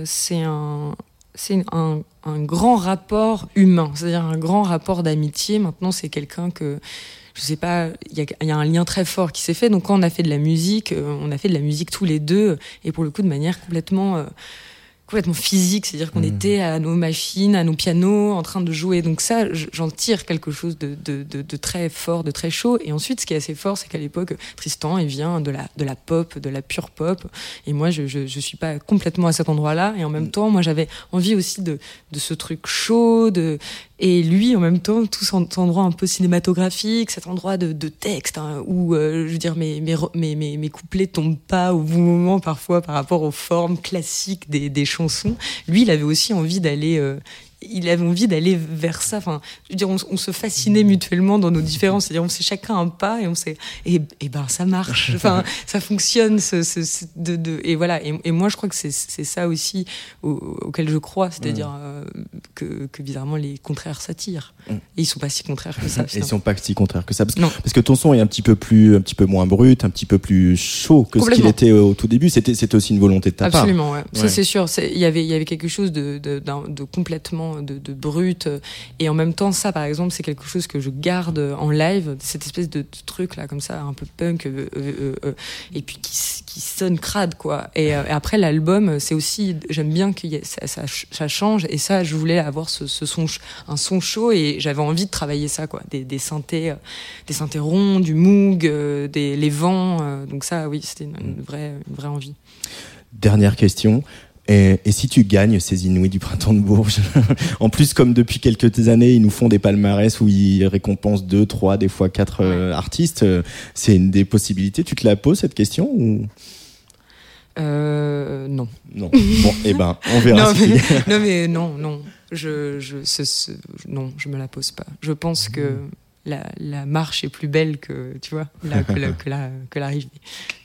c'est un c'est un, un grand rapport humain, c'est-à-dire un grand rapport d'amitié. Maintenant, c'est quelqu'un que je sais pas, il y a, il y a un lien très fort qui s'est fait. Donc quand on a fait de la musique, euh, on a fait de la musique tous les deux et pour le coup de manière complètement euh, complètement physique, c'est-à-dire qu'on était à nos machines, à nos pianos, en train de jouer. Donc ça, j'en tire quelque chose de, de, de, de très fort, de très chaud. Et ensuite, ce qui est assez fort, c'est qu'à l'époque, Tristan, il vient de la, de la pop, de la pure pop. Et moi, je, je, je suis pas complètement à cet endroit-là. Et en même temps, moi, j'avais envie aussi de, de ce truc chaud, de, et lui, en même temps, tout cet endroit un peu cinématographique, cet endroit de, texte, hein, où, euh, je veux dire, mes, mes, mes, mes couplets tombent pas au bon moment parfois par rapport aux formes classiques des, des chansons. Lui, il avait aussi envie d'aller... euh, il avait envie d'aller vers ça. Enfin, je veux dire, on, on se fascinait mutuellement dans nos différences. C'est-à-dire, on sait chacun un pas et on sait, et, et ben, ça marche. Enfin, ça fonctionne. Ce, ce- ce- de, de- et voilà. Et, et moi, je crois que c'est ça aussi au- auquel je crois. C'est-à-dire euh, que, que bizarrement, les contraires s'attirent. Mm. Et ils sont pas si contraires que ça. Et ils sont pas si contraires que ça parce que, parce que ton son est un petit peu plus un petit peu moins brut, un petit peu plus chaud que ce qu'il était au tout début. C'était c'était aussi une volonté de ta part. Absolument, ouais. Ça, c'est sûr. Il y avait, il y avait quelque chose de, de complètement de, de brut. Et en même temps, ça, par exemple, c'est quelque chose que je garde en live, cette espèce de, truc là, comme ça, un peu punk, euh, euh, euh, et puis qui, qui sonne crade, quoi. Et, après, l'album, c'est aussi, j'aime bien que ça, ça, ça change. Et ça, je voulais avoir ce, son, un son chaud, et j'avais envie de travailler ça, quoi. Des, des synthés, des synthés ronds, du moog, des, les vents. donc ça, oui, c'était une vraie, une vraie envie. Dernière question. Et, et si tu gagnes ces Inouïs du printemps de Bourges En plus, comme depuis quelques années, ils nous font des palmarès où ils récompensent deux, trois, des fois quatre euh, artistes. euh, C'est une des possibilités. Tu te la poses cette question ou? Euh, non. Non. Bon, eh ben, on verra non, mais, non, mais non, non. Je, je, ce- ce- non, je me la pose pas. Je pense que la, la marche est plus belle que, tu vois, la, que, la, que, la- que l'arrivée.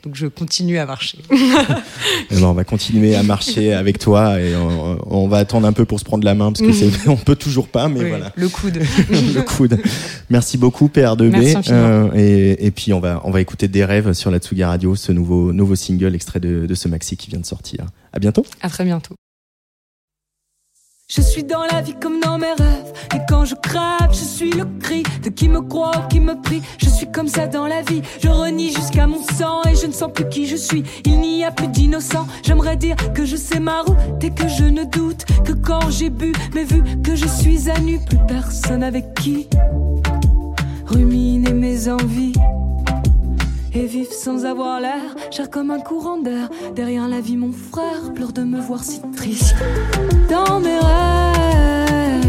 Donc je continue à marcher. Eh ben, on va continuer à marcher avec toi et on, on va attendre un peu pour se prendre la main parce que c'est, on peut toujours pas, mais Oui, voilà. Le coude. le coude. Merci beaucoup PR2B. Merci infiniment. et, et puis on va on va écouter des rêves sur la Tsugi Radio, ce nouveau nouveau single extrait de, de ce maxi qui vient de sortir. À bientôt. À très bientôt. Je suis dans la vie comme dans mes rêves. Et quand je crève, je suis le cri de qui me croit ou qui me prie. Je suis comme ça dans la vie. Je renie jusqu'à mon sang et je ne sens plus qui je suis. Il n'y a plus d'innocent. J'aimerais dire que je sais ma route et que je ne doute que quand j'ai bu. Mais vu que je suis à nu, plus personne avec qui ruminer mes envies. Et vivre sans avoir l'air, cher comme un courant d'air. Derrière la vie, mon frère pleure de me voir si triste. Dans mes rêves,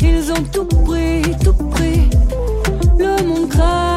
ils ont tout pris, tout pris. Le monde crève,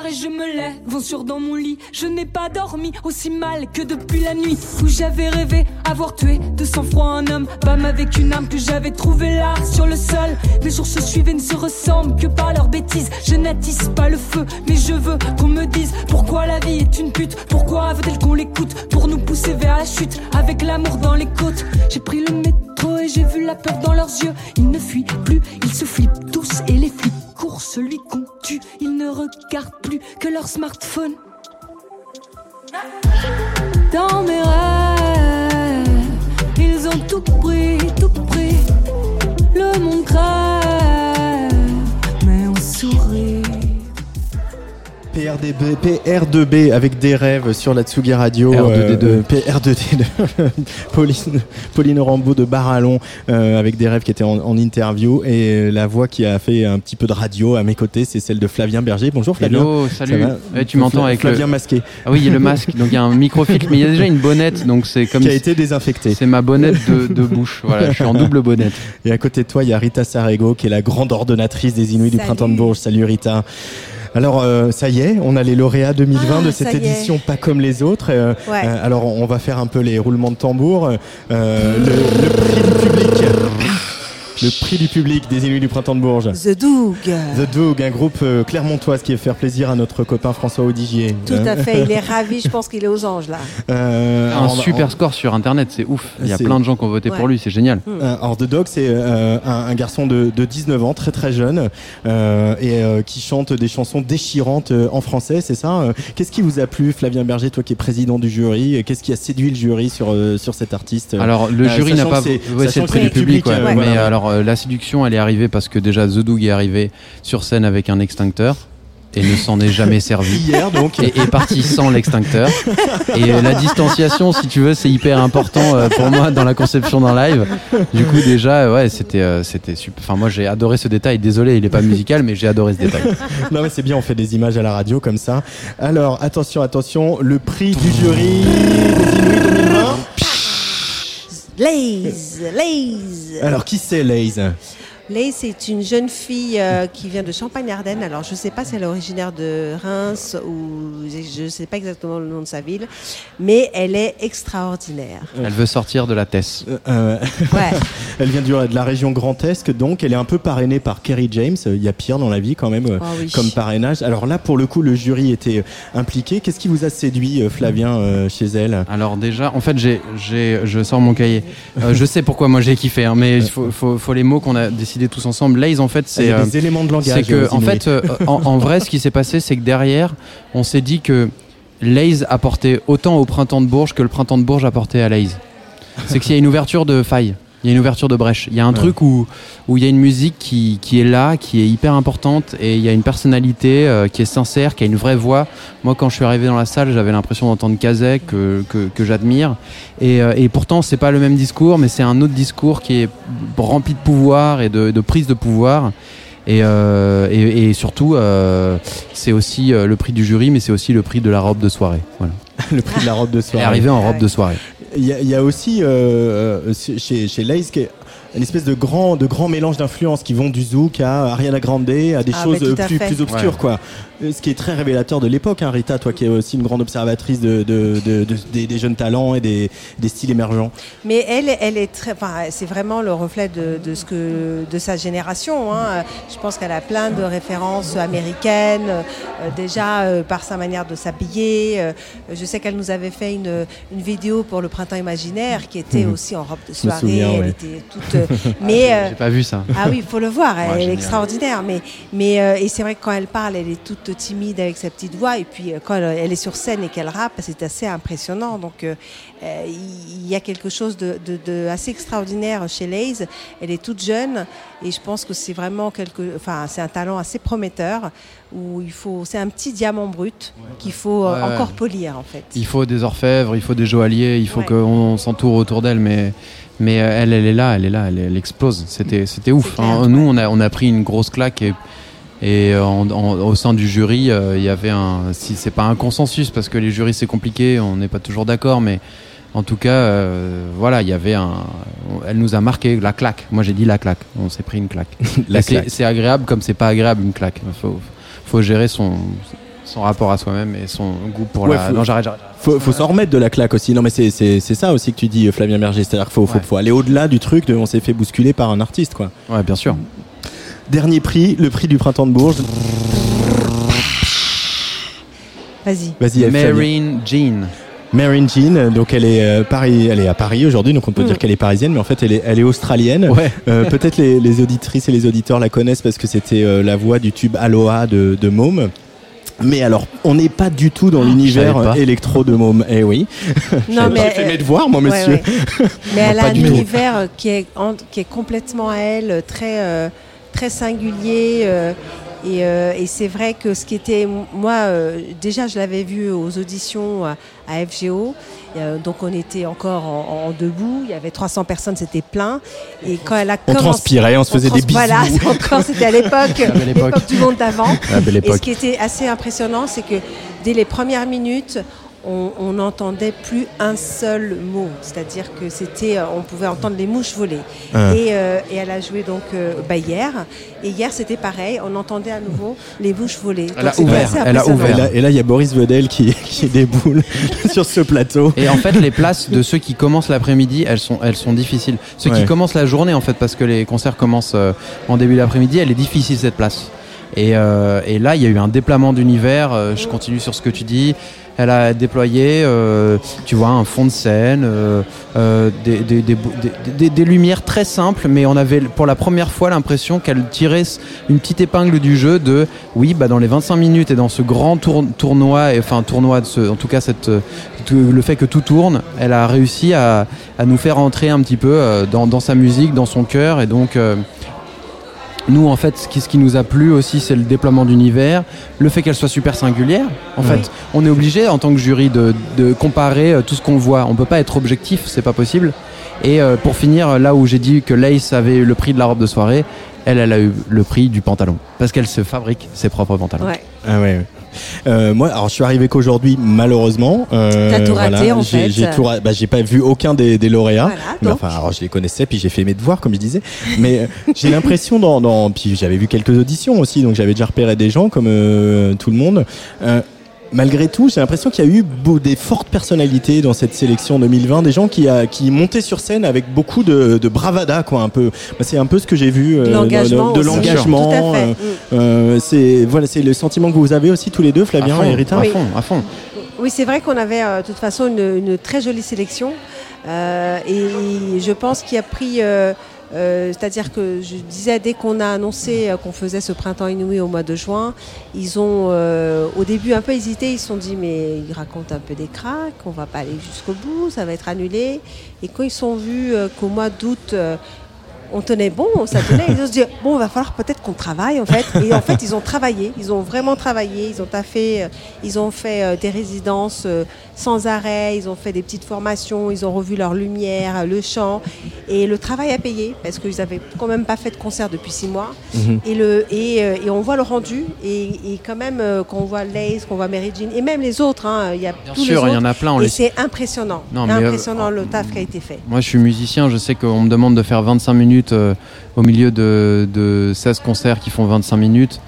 Et puis oublient. Il était 5 heures et je me lève en dans mon lit. Je n'ai pas dormi aussi mal que depuis la nuit où j'avais rêvé avoir tué de sang-froid un homme. Bam avec une arme que j'avais trouvée là sur le sol. Les jours se suivent et ne se ressemblent que par leurs bêtises. Je n'attise pas le feu, mais je veux qu'on me dise pourquoi la vie est une pute. Pourquoi veut-elle qu'on l'écoute pour nous pousser vers la chute avec l'amour dans les côtes? J'ai pris le métro et j'ai vu la peur dans leurs yeux. Ils ne fuient plus, ils se flippent tous et les flics courent celui qu'on tue. Ils ne regardent plus que leur smartphone. Dans mes rêves, tout pris, tout pris. Le monde crève, PRDB, PR2B avec des rêves sur la Tsugi Radio. R2D2. euh, PR2D2. Pauline, Pauline Rambaud de Barallon euh, avec des rêves qui était en, en interview. Et la voix qui a fait un petit peu de radio à mes côtés, c'est celle de Flavien Berger. Bonjour Flavien. Hello, salut. Ouais, tu m'entends avec Flavien le... masqué. Ah oui, il y a le masque. Donc il y a un microfiltre, mais il y a déjà une bonnette, donc c'est comme Qui a si- été désinfecté. C'est ma bonnette de, de bouche. Voilà, je suis en double bonnette. Et à côté de toi, il y a Rita Sarego, qui est la grande ordonnatrice des Inuits du. Printemps de Bourges. Salut Rita. Alors euh, ça y est, on a les lauréats 2020 Ah, de cette édition pas comme les autres. Euh, Ouais. euh, alors on va faire un peu les roulements de tambour. Euh, le, le prix du public. Le prix du public des Inuits du Printemps de Bourges. The Doug. The Doug, un groupe euh, clermontoise qui va faire plaisir à notre copain François Audigier. Tout à fait, il est ravi, je pense qu'il est aux anges là. Euh, Un alors, super score sur internet, c'est ouf. Il y a plein de gens qui ont voté Ouais. pour lui, c'est génial. Euh, alors The Dog, c'est euh, un, un garçon de, de 19 ans, très très jeune, euh, et euh, qui chante des chansons déchirantes euh, en français, c'est ça Euh, Qu'est-ce qui vous a plu, Flavien Berger, toi qui es président du jury et Qu'est-ce qui a séduit le jury sur euh, sur cet artiste? Alors le Euh, jury n'a pas, c'est- ouais, le prix du public, ouais. euh, mais voilà. alors euh, la séduction, elle est arrivée parce que déjà The Doug est arrivé sur scène avec un extincteur et ne s'en est jamais servi. Hier donc. Et est parti sans l'extincteur. Et euh, la distanciation, si tu veux, c'est hyper important euh, pour moi dans la conception d'un live. Du coup déjà, ouais, c'était euh, c'était super. Enfin moi j'ai adoré ce détail. Désolé, il est pas musical, mais j'ai adoré ce détail. non mais c'est bien, on fait des images à la radio comme ça. Alors attention, attention, le prix du jury des Inuits 2020. Laze, Laze. Alors qui c'est Laze? Laze, c'est une jeune fille euh, qui vient de Champagne-Ardenne. Alors, je ne sais pas si elle est originaire de Reims ou je ne sais pas exactement le nom de sa ville, mais elle est extraordinaire. Elle veut sortir de la Tess. Euh, Ouais. elle vient du- de la région Grand Est, donc elle est un peu parrainée par Kerry James. Il y a pire dans la vie quand même euh, oui. comme parrainage. Alors là, pour le coup, le jury était euh, impliqué. Qu'est-ce qui vous a séduit, euh, Flavien, euh, chez elle? Alors déjà, en fait, j'ai, j'ai, je sors mon cahier. Euh, je sais pourquoi moi j'ai kiffé, hein, mais il faut, faut, faut les mots qu'on a décidé tous ensemble. En fait, c'est des éléments de langage, C'est que, aux en fait, euh, en, en vrai, ce qui s'est passé, c'est que derrière, on s'est dit que Laze apportait autant au printemps de Bourges que le printemps de Bourges apportait à Laze. C'est qu'il y a une ouverture de faille. Il y a une ouverture de brèche. Il y a un Ouais. truc où où il y a une musique qui, qui est là, qui est hyper importante, et il y a une personnalité euh, qui est sincère, qui a une vraie voix. Moi, quand je suis arrivé dans la salle, j'avais l'impression d'entendre Kazek, que, que, que j'admire. Et, euh, et pourtant, c'est pas le même discours, mais c'est un autre discours qui est rempli de pouvoir et de, de prise de pouvoir. Et, euh, et, et surtout, euh, c'est aussi euh, le prix du jury, mais c'est aussi le prix de la robe de soirée. Voilà. le prix de la robe de soirée. Arrivée en robe de soirée. Il y, a- il y a aussi euh, euh, chez, chez est une espèce de grand, de grand mélange d'influences qui vont du zouk à Ariana Grande, à des Ah, choses à plus, plus obscures, Ouais. quoi. Euh, Ce qui est très révélateur de l'époque, hein, Rita, toi qui es aussi une grande observatrice de, de- de- de- des, des jeunes talents et des, des styles émergents. Mais elle, elle est très, enfin, c'est vraiment le reflet de, de ce que, de sa génération. hein. Je pense qu'elle a plein de références américaines, euh, déjà euh, par sa manière de s'habiller. Euh, je sais qu'elle nous avait fait une, une vidéo pour le printemps imaginaire qui était Mhm. aussi en robe de soirée. souviens, elle ouais. était toute, mais euh, J'ai pas vu ça. ah oui, il faut le voir, elle, Ouais, elle est génial. extraordinaire. Mais, mais euh, et c'est vrai que quand elle parle, elle est toute timide avec sa petite voix. Et puis euh, quand elle, est sur scène et qu'elle rappe, c'est assez impressionnant. Donc euh, euh, il y a quelque chose de, de- de assez extraordinaire chez Laze. Elle est toute jeune et je pense que c'est vraiment quelque, enfin c'est un talent assez prometteur où il faut, c'est un petit diamant brut qu'il faut Ouais, encore polir en fait. Il faut des orfèvres, il faut des joailliers, il faut Ouais. qu'on s'entoure autour d'elle, mais, mais elle, elle est là, elle est là, elle, elle explose. C'était, c'était ouf. clair, hein. Nous, on a, on a pris une grosse claque et, et en- en- au sein du jury, euh, il y avait un, si c'est pas un consensus parce que les jurys c'est compliqué, on n'est pas toujours d'accord, mais en tout cas, euh, voilà, il y avait un, elle nous a marqué la claque. Moi, j'ai dit la claque. On s'est pris une claque. C'est- claque. C'est agréable comme c'est pas agréable une claque. Faut, faut gérer son son rapport à soi-même et son goût pour Ouais, la. faut- Non, j'arrête, j'arrête. Faut, faut s'en remettre de la claque aussi. Non, mais c'est, ça aussi que tu dis, euh, Flavien Berger. C'est-à-dire qu'il faut, faut, Ouais. faut aller au-delà du truc de on s'est fait bousculer par un artiste, quoi. Ouais, bien sûr. Dernier prix, le prix du printemps de Bourges. Vas-y. Vas-y. Marine Jean. Marine Jean, donc elle est, euh, Paris, elle est à Paris aujourd'hui, donc on peut Mm. dire qu'elle est parisienne, mais en fait elle est, elle est australienne. Ouais. Euh, Peut-être les, les auditrices et les auditeurs la connaissent parce que c'était euh, la voix du tube Aloha de, de Môme. Mais alors, on n'est pas du tout dans l'univers pas. euh, électro de Môme. Eh oui. Non, J'ai mais fait euh, mes devoirs, moi, monsieur. ouais. Mais elle a un univers euh, qui est, en- qui est complètement à elle, euh, très, euh, très singulier. euh, et euh, et c'est vrai que ce qui était, moi, euh, déjà, je l'avais vu aux auditions à, à FGO. euh, donc on était encore en, en debout. Il y avait 300 personnes, c'était plein. Et quand elle a On commencé- transpirait, on se faisait des Voilà, bisous. c'est encore, c'était à l'époque, l'époque du monde d'avant. Et ce qui était assez impressionnant, c'est que dès les premières minutes, on on n'entendait plus un seul mot. C'est-à-dire que c'était, euh, on pouvait entendre les mouches voler. Ah. Et, euh, et elle a joué donc euh, bah, hier. Et hier, c'était pareil. On entendait à nouveau les mouches voler. Elle Donc, a ouvert, elle a impressionnant. Et là, et là, il y a Boris Vedel qui, qui déboule sur ce plateau. Et en fait, les places de ceux qui commencent l'après-midi, elles sont, elles sont difficiles. Ceux Ouais. qui commencent la journée, en fait, parce que les concerts commencent euh, en début d'après-midi, elle est difficile cette place. Et, euh, et là, il y a eu un déploiement d'univers. euh, je continue sur ce que tu dis. Elle a déployé, euh, tu vois, un fond de scène, euh, euh, des, des, des, des- lumières très simples, mais on avait pour la première fois l'impression qu'elle tirait une petite épingle du jeu de, oui, bah dans les 25 minutes et dans ce grand tour- tournoi, enfin tournoi, de ce, en tout cas cette, le fait que tout tourne, elle a réussi à, à nous faire entrer un petit peu euh, dans, dans sa musique, dans son cœur, et donc euh, nous, en fait, ce qui, ce qui nous a plu aussi, c'est le déploiement d'univers, le fait qu'elle soit super singulière. En Ouais. fait, on est obligé, en tant que jury, de, de comparer euh, tout ce qu'on voit. On peut pas être objectif, c'est pas possible. Et euh, pour finir, là où j'ai dit que Lace avait eu le prix de la robe de soirée, elle, elle a eu le prix du pantalon. Parce qu'elle se fabrique ses propres pantalons. Ouais. Ah ouais. ouais. Euh, moi, alors je suis arrivé qu'aujourd'hui, malheureusement. Euh, T'as tout raté, en j'ai, fait. J'ai tout bah, j'ai pas vu aucun des, des lauréats. Voilà, mais enfin, alors je les connaissais, puis j'ai fait mes devoirs, comme je disais. Mais euh, j'ai l'impression dans, dans, puis j'avais vu quelques auditions aussi, donc j'avais déjà repéré des gens comme euh, tout le monde. Euh, Malgré tout, j'ai l'impression qu'il y a eu beau- des fortes personnalités dans cette sélection 2020, des gens qui, a, qui montaient sur scène avec beaucoup de, de bravada, quoi, un peu. Bah, c'est un peu ce que j'ai vu euh, De l'engagement de, de aussi. l'engagement. Tout à fait. euh, Mm. euh, c'est voilà, c'est le sentiment que vous avez aussi tous les deux, Flavien fond, et Rita. à fond, à fond. Oui, c'est vrai qu'on avait euh, de toute façon une, une très jolie sélection. Euh, et je pense qu'il a pris. Euh, C'est-à-dire que je disais, dès qu'on a annoncé euh, qu'on faisait ce printemps inouï au mois de juin, ils ont euh, au début un peu hésité. Ils se sont dit, mais ils racontent un peu des cracks, on va pas aller jusqu'au bout, ça va être annulé. Et quand ils sont vus qu'au mois d'août, on tenait bon, ça tenait. Ils ont se dit bon, va falloir peut-être qu'on travaille en fait. Et en fait, ils ont travaillé, ils ont vraiment travaillé, ils ont taffé, euh, ils ont fait euh, des résidences euh, sans arrêt, ils ont fait des petites formations, ils ont revu leur lumière, le chant. Et le travail a payé parce qu'ils avaient quand même pas fait de concert depuis six mois. Mhm. Et, le, et, et on voit le rendu. Et, et quand même, quand on voit Lace, qu'on voit Mary Jean, et même les autres, hein, il y a tous sûr, il y en a plein, on Et les- c'est impressionnant. Non, euh, impressionnant le taf qui a été fait. Moi, je suis musicien, je sais qu'on me demande de faire 25 minutes euh, au milieu de, de 16 concerts qui font 25 minutes.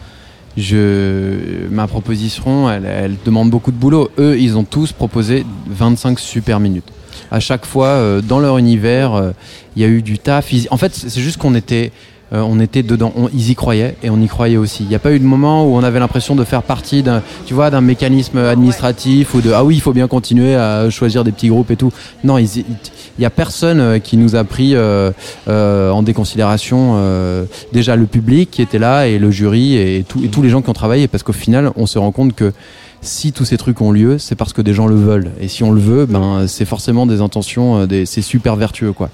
Je, ma proposition, elle, demande beaucoup de boulot. Eux, ils ont tous proposé 25 super minutes. À chaque fois, euh, dans leur univers, euh, il y a eu du taf. En fait, c'est juste qu'on était, on était dedans. On- ils y croyaient et on y croyait aussi. Il n'y a pas eu de moment où on avait l'impression de faire partie d'un, tu vois, d'un mécanisme administratif ou de ah oui, il faut bien continuer à choisir des petits groupes et tout. Non, il n'y a personne euh, qui nous a pris euh, euh, en déconsidération euh, déjà le public qui était là et le jury et, tout- et tous les gens qui ont travaillé parce qu'au final on se rend compte que si tous ces trucs ont lieu c'est parce que des gens le veulent et si on le veut ben c'est forcément des intentions euh, des, c'est super vertueux quoi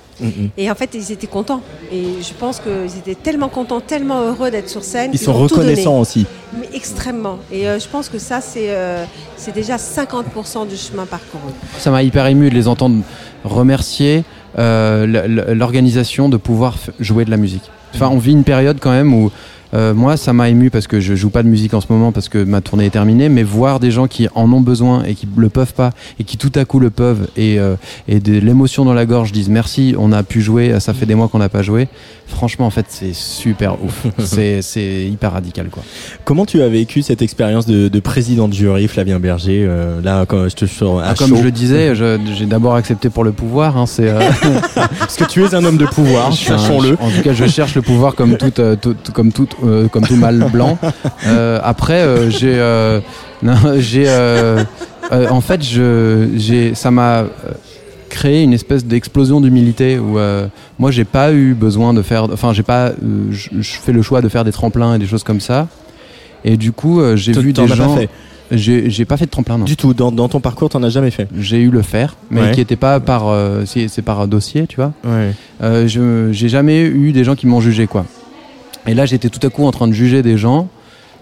Et en fait, ils étaient contents. Et je pense qu'ils étaient tellement contents, tellement heureux d'être sur scène. Ils qu'ils sont reconnaissants aussi. Mais extrêmement. Et euh, je pense que ça, c'est euh, c'est déjà 50% du chemin parcouru. ça m'a hyper ému de les entendre remercier euh, l'organisation de pouvoir jouer de la musique Enfin, on vit une période quand même où euh, moi, ça m'a ému parce que je joue pas de musique en ce moment parce que ma tournée est terminée, mais voir des gens qui en ont besoin et qui le peuvent pas et qui tout à coup le peuvent et, euh, et de l'émotion dans la gorge disent merci, on a pu jouer, ça fait des mois qu'on n'a pas joué. Franchement, en fait, c'est super ouf. c'est c'est hyper radical, quoi. Comment tu as vécu cette expérience de, de président de jury, Flavien Berger euh, Là, quand je te sors Ah, comme je le disais, j'ai d'abord accepté pour le pouvoir. Hein, c'est euh, Parce que tu es un homme de pouvoir, sachons-le. En tout cas, je cherche le pouvoir comme tout, euh, tout- comme tout, comme tout mâle blanc. Après, j'ai, j'ai, en fait, je, j'ai, ça m'a créé une espèce d'explosion d'humilité où euh, moi, j'ai pas eu besoin de faire, enfin, j'ai pas, euh, je fais le choix de faire des tremplins et des choses comme ça. Et du coup, euh, j'ai vu des as pas gens. fait J'ai, pas fait de tremplin, non. Du tout, dans, dans ton parcours, t'en as jamais fait J'ai eu le faire, mais Ouais. qui était pas par, euh, c'est, par dossier, tu vois. Ouais. Euh, j'ai jamais eu des gens qui m'ont jugé quoi. Et là j'étais tout à coup en train de juger des gens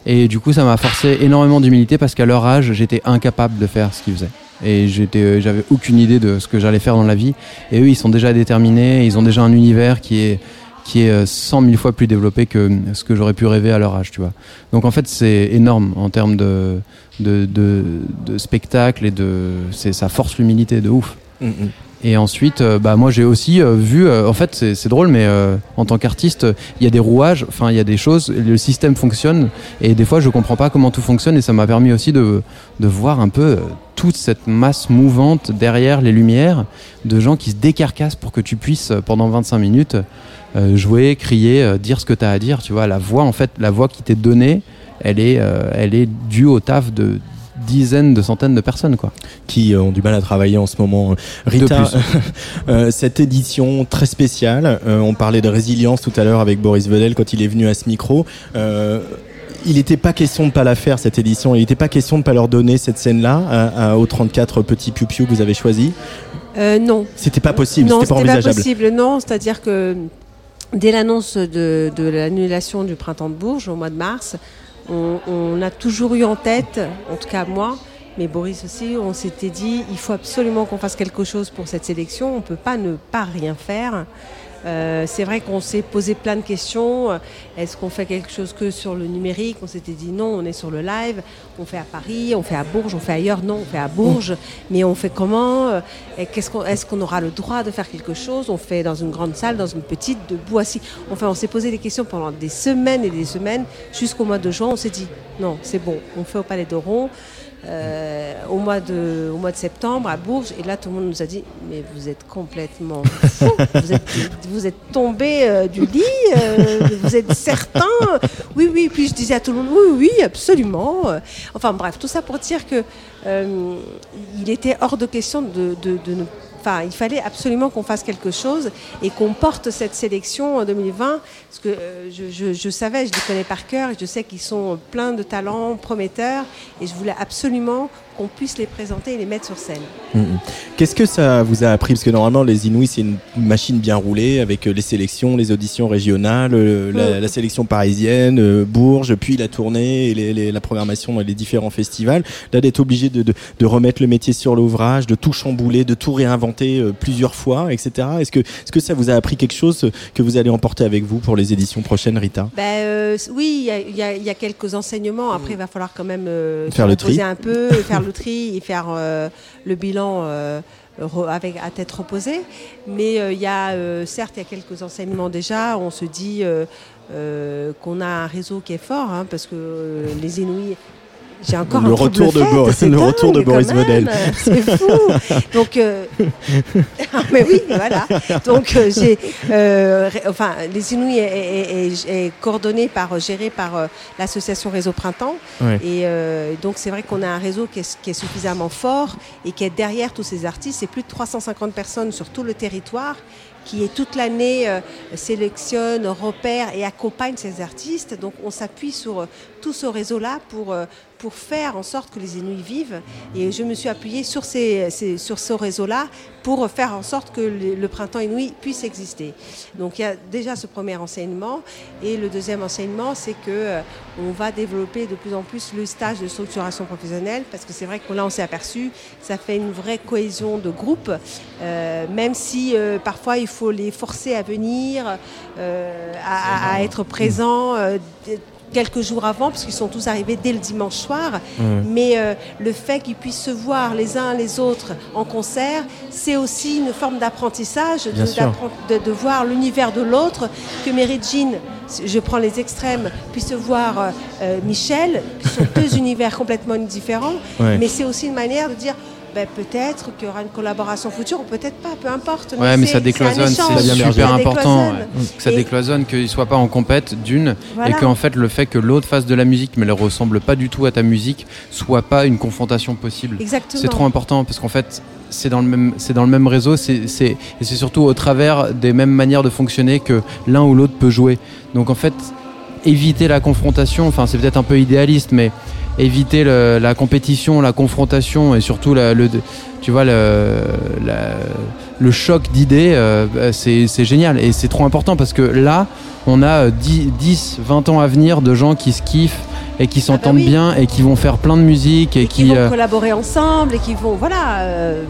et du coup ça m'a forcé énormément d'humilité parce qu'à leur âge j'étais incapable de faire ce qu'ils faisaient. Et euh, j'avais aucune idée de ce que j'allais faire dans la vie et eux ils sont déjà déterminés, ils ont déjà un univers qui est qui est euh, 100 000 fois plus développé que ce que j'aurais pu rêver à leur âge, tu vois. Donc en fait, c'est énorme en termes de, de, de, spectacle et de. c'est- force l'humilité de ouf. Mm, mm. Et ensuite, euh, bah, moi j'ai aussi euh, vu, euh, en fait c'est drôle, mais en tant qu'artiste, il y a des rouages, enfin il y a des choses, le système fonctionne, et des fois je comprends pas comment tout fonctionne, et ça m'a permis aussi de, de voir un peu toute cette masse mouvante derrière les lumières, de gens qui se décarcassent pour que tu puisses pendant 25 minutes jouer, crier, dire ce que tu as à dire, tu vois, la voix en fait, la voix qui t'est donnée, elle est, elle est due au taf de dizaines, de centaines de personnes, quoi. qui euh, ont du mal à travailler en ce moment. Rita, plus. euh, cette édition très spéciale, euh, on parlait de résilience tout à l'heure avec Boris Vedel quand il est venu à ce micro. Il n'était pas question de pas la faire cette édition. Il n'était pas question de pas leur donner cette scène-là aux 34 petits piou-piou que vous avez choisis. Euh, non. C'était pas possible, Non, c'était pas c'était pas envisageable. possible, non. C'est-à-dire que dès l'annonce de, de l'annulation du printemps de Bourges au mois de mars, on, a toujours eu en tête, en tout cas moi, mais Boris aussi, on s'était dit il faut absolument qu'on fasse quelque chose pour cette sélection. On ne peut pas ne pas rien faire. Euh, c'est vrai qu'on s'est posé plein de questions. Est-ce qu'on fait quelque chose que sur le numérique? On s'était dit non, on est sur le live. On fait à Paris, on fait à Bourges, on fait ailleurs. Non, on fait à Bourges. Mais on fait comment? Euh, Est-ce qu'on aura le droit de faire quelque chose? On fait dans une grande salle, dans une petite, debout, assis. Enfin, on s'est posé des questions pendant des semaines et des semaines. Jusqu'au mois de juin, on s'est dit non, c'est bon, on fait au Palais d'Oron. Euh, au, mois de, au mois de septembre à Bourges. Et là, tout le monde nous a dit Mais vous êtes complètement fou Vous êtes, vous êtes tombé euh, du lit euh, Vous êtes certain Oui, oui. Puis je disais à tout le monde Oui, oui, absolument. Enfin bref, tout ça pour dire que il était hors de question de, de, de ne Il fallait absolument qu'on fasse quelque chose et qu'on porte cette sélection en 2020, parce que euh, je, savais, je les connais par cœur, je sais qu'ils sont pleins de talents, prometteurs, et je voulais absolument qu'on puisse les présenter et les mettre sur scène. Mm, mm. Qu'est-ce que ça vous a appris? Parce que normalement, les Inouïs, c'est une machine bien roulée avec euh, les sélections, les auditions régionales, euh, la, la sélection parisienne, euh, Bourges, puis la tournée et les- les- la programmation dans les différents festivals. Là, d'être obligé de, de- de remettre le métier sur l'ouvrage, de tout chambouler, de tout réinventer plusieurs fois, etc. Est-ce que, est-ce que ça vous a appris quelque chose que vous allez emporter avec vous pour les éditions prochaines, Rita? Ben, euh, oui, il y a- y, y quelques enseignements. Après, il va falloir quand même euh, Faire le tri. un peu, faire le et faire euh, le bilan euh, avec à tête reposée. Mais euh, il y a, certes, il y a quelques enseignements déjà. On se dit qu'on a un réseau qui est fort, hein, parce que les Inouïs. J'ai encore Le un retour de le dingue, retour de Boris Vedel. C'est fou. Donc, euh, ah, mais oui, voilà. Donc, euh, j'ai, euh, enfin, les Inouïs est, est- est- est coordonné par, géré par euh, l'association Réseau Printemps. Ouais. Et euh, donc, c'est vrai qu'on a un réseau qui est, qui est suffisamment fort et qui est derrière tous ces artistes. C'est plus de 350 personnes sur tout le territoire qui est toute l'année euh, sélectionne, repère et accompagne ces artistes. Donc on s'appuie sur euh, tout ce réseau-là pour, euh, pour faire en sorte que les Inuits vivent. Et je me suis appuyée sur, ces, ces- sur ce réseau-là pour faire en sorte que le, le printemps Inuit puisse exister. Donc il y a déjà ce premier enseignement. Et le deuxième enseignement, c'est que euh, on va développer de plus en plus le stage de structuration professionnelle parce que c'est vrai que là on s'est aperçu, ça fait une vraie cohésion de groupe, euh, même si euh, parfois il faut les forcer à venir, à, à être présents. Quelques jours avant, parce qu'ils sont tous arrivés dès le dimanche soir. Mais euh, le fait qu'ils puissent se voir les uns les autres en concert, c'est aussi une forme d'apprentissage, de, voir l'univers de l'autre, que Mary Jean, je prends les extrêmes, puisse voir euh, euh, Michel, qui sont deux univers complètement différents, Ouais. mais c'est aussi une manière de dire ben, peut-être qu'il y aura une collaboration future, ou peut-être pas, peu importe. Ouais, mais ça décloisonne, c'est super Ça important. décloisonne. ouais. Que ça Et- décloisonne, qu'ils ne soient pas en compète d'une, Voilà. et qu'en fait le fait que l'autre fasse de la musique mais ne ressemble pas du tout à ta musique soit pas une confrontation possible. Exactement. C'est trop important parce qu'en fait c'est dans le même c'est dans le même réseau, c'est- et c'est surtout au travers des mêmes manières de fonctionner que l'un ou l'autre peut jouer. Donc en fait éviter la confrontation, enfin c'est peut-être un peu idéaliste mais éviter le- la compétition, la confrontation et surtout la- le, tu vois, le, la- le choc d'idées, euh, c'est c'est génial et c'est trop important parce que là, on a euh, 10, 10, 20 ans à venir de gens qui se kiffent et qui s'entendent Ah bah oui. bien et qui vont faire plein de musique et, qui qui. vont euh, collaborer ensemble et qui vont voilà euh,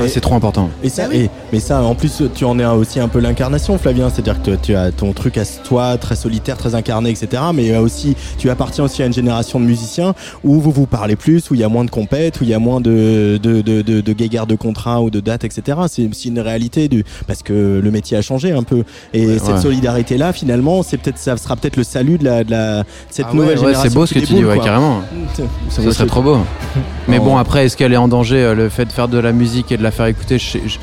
ouais, c'est trop important. Et ça, Bah oui. et- mais ça, en plus, tu en es aussi un peu l'incarnation, Flavien. C'est-à-dire que tu, as ton truc à toi, très solitaire, très incarné, etc. Mais euh, aussi, tu appartiens aussi à une génération de musiciens où vous vous parlez plus, où il y a moins de compètes, où il y a moins de, de, de, de, de guéguerres de contrats ou de dates, etc. C'est aussi une réalité du, parce que le métier a changé un peu. Et Ouais, cette ouais. solidarité-là, finalement, c'est peut-être, ça sera peut-être le salut de la, de la, cette Ah nouvelle ouais, génération. c'est beau ce que tu dis, quoi. carrément. Ça serait trop beau. Mais Oh. bon, après, est-ce qu'elle est en danger euh, Le fait de faire de la musique et de la faire écouter, je- je-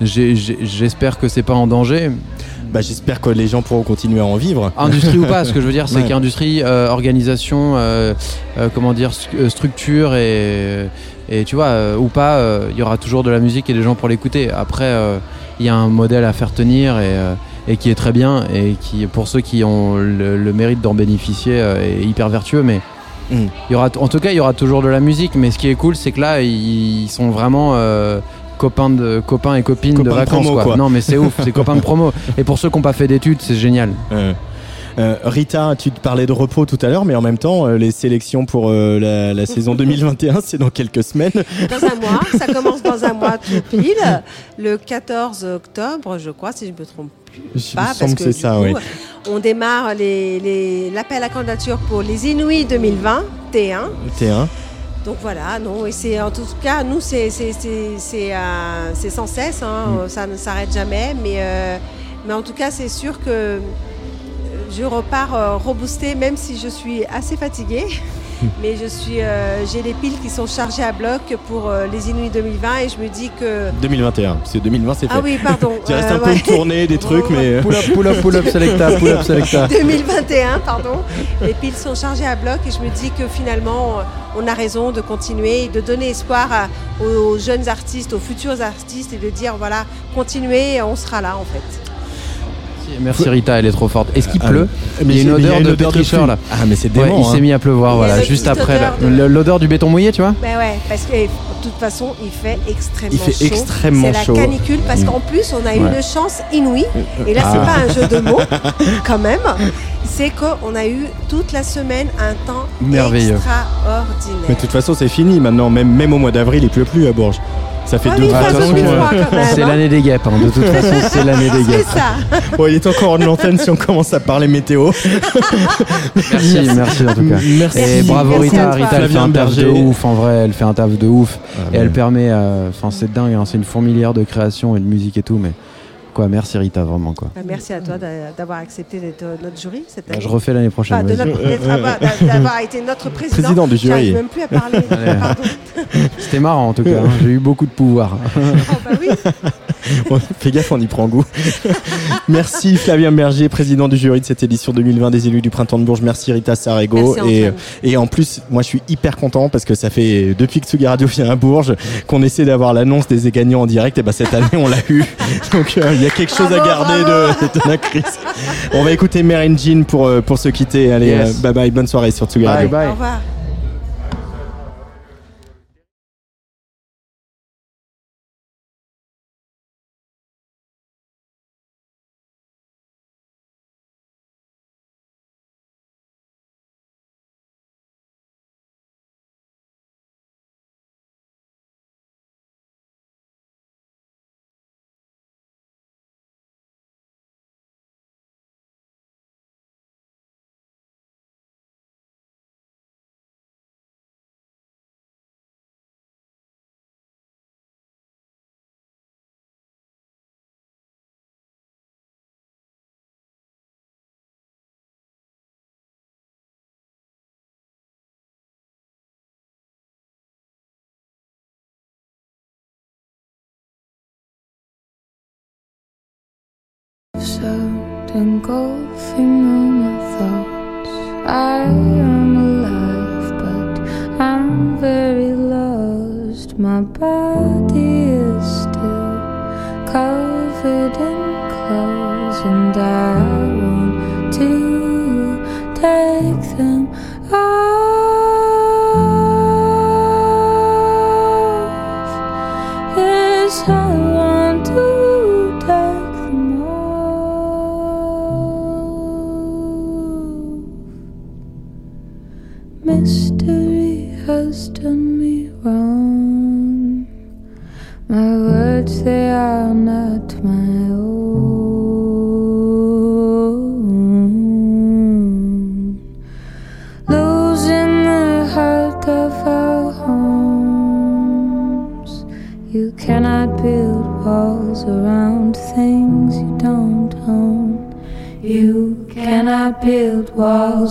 j'espère que c'est pas en danger. Bah, j'espère que les gens pourront continuer à en vivre. Industrie ou pas, ce que je veux dire, c'est Ouais. qu'industrie, euh, organisation, euh, euh, comment dire, st- structure et, et tu vois, ou pas, il y aura toujours de la musique et des gens pour l'écouter. Après, il y a un modèle à faire tenir et, et qui est très bien et qui, pour ceux qui ont le, le mérite d'en bénéficier, est hyper vertueux. Mais Mm. il y aura, en tout cas, il y aura toujours de la musique. Mais ce qui est cool, c'est que là, ils sont vraiment copains, de, copains et copines Copains de de vacances. promo, quoi. quoi. Non, mais c'est ouf, c'est copains de promo. Et pour ceux qui n'ont pas fait d'études, c'est génial. Euh, euh, Rita, tu te parlais de repos tout à l'heure, mais en même temps, euh, les sélections pour euh, la, la saison 2021, c'est dans quelques semaines. dans un mois. Ça commence dans un mois tout pile, le 14 octobre, je crois, si je me trompe me pas, parce que que c'est ça, oui. on démarre les- les- l'appel à candidature pour les Inuits 2020 T1. T1. Donc voilà, non, et c'est en tout cas, nous, c'est c'est- c'est- c'est, euh, sans cesse, hein, Mm. ça ne s'arrête jamais, mais, euh, mais en tout cas, c'est sûr que je repars euh, reboostée, même si je suis assez fatiguée. Mais je suis, euh, j'ai les piles qui sont chargées à bloc pour euh, les Inuits 2020 et je me dis que 2021, parce que 2020 c'est fait. Ah oui, pardon, Il reste euh, un peu ouais. de tournée, des trucs, mais. euh, Pull up, pull up, pull up, selecta, pull up, selecta. 2021, pardon. Les piles sont chargées à bloc et je me dis que finalement, euh, on a raison de continuer et de donner espoir à- aux jeunes artistes, aux futurs artistes et de dire voilà, continuez, on sera là en fait. Merci Rita, elle est trop forte. Est-ce qu'il Ah, pleut mais Il y a une c'est- odeur une de pétricheur là. Ah, mais c'est Ouais, dément, il s'est hein. mis à pleuvoir, voilà, juste après. là. de- L'odeur du béton mouillé, tu vois Ben ouais, parce que de toute façon, il fait extrêmement Il fait chaud. extrêmement C'est chaud. la canicule parce qu'en plus, on a Ouais. une chance inouïe. Et là, c'est Ah. pas un jeu de mots, quand même. C'est qu'on a eu toute la semaine un temps Merveilleux. extraordinaire. Mais de toute façon, c'est fini maintenant. Même, même au mois d'avril, il pleut plus à Bourges. Ça fait deux C'est l'année des guêpes, hein. de toute façon, c'est l'année des C'est guêpes. ça. Bon, il est encore de l'antenne si on commence à parler météo. Merci, merci en tout cas. Merci. Et bravo Merci Rita. Rita elle fait un taf de ouf en vrai, elle fait un taf de ouf. Ah, et ouais. elle permet, euh, enfin c'est dingue, hein, c'est une fourmilière de création et de musique et tout, mais quoi, merci Rita vraiment quoi. Ben, Merci à toi d'a- d'avoir accepté d'être notre jury cette Bah, année. je refais l'année prochaine, Enfin, avoir- d'a- d'avoir été notre président. Président du jury. Même plus à parler. C'était marrant en tout cas, hein. j'ai eu beaucoup de pouvoir. Oh, bah oui. Bon, Fais gaffe, on y prend goût. Merci Flavien Berger, président du jury de cette édition 2020 des élus du printemps de Bourges. Merci Rita Sarego. Merci, et, en plus, moi je suis hyper content parce que ça fait depuis que Tsugi Radio vient à Bourges qu'on essaie d'avoir l'annonce des gagnants en direct. Et ben cette année on l'a eu. Donc euh, il y a quelque chose à garder de, de la crise. On va écouter Mary Jean pour, euh, pour se quitter. Allez, Yes. euh, bye bye, bonne soirée sur Tsugi Radio. Au revoir. Out, engulfing all my thoughts. I am alive, but I'm very lost. My body is still covered in clothes, and I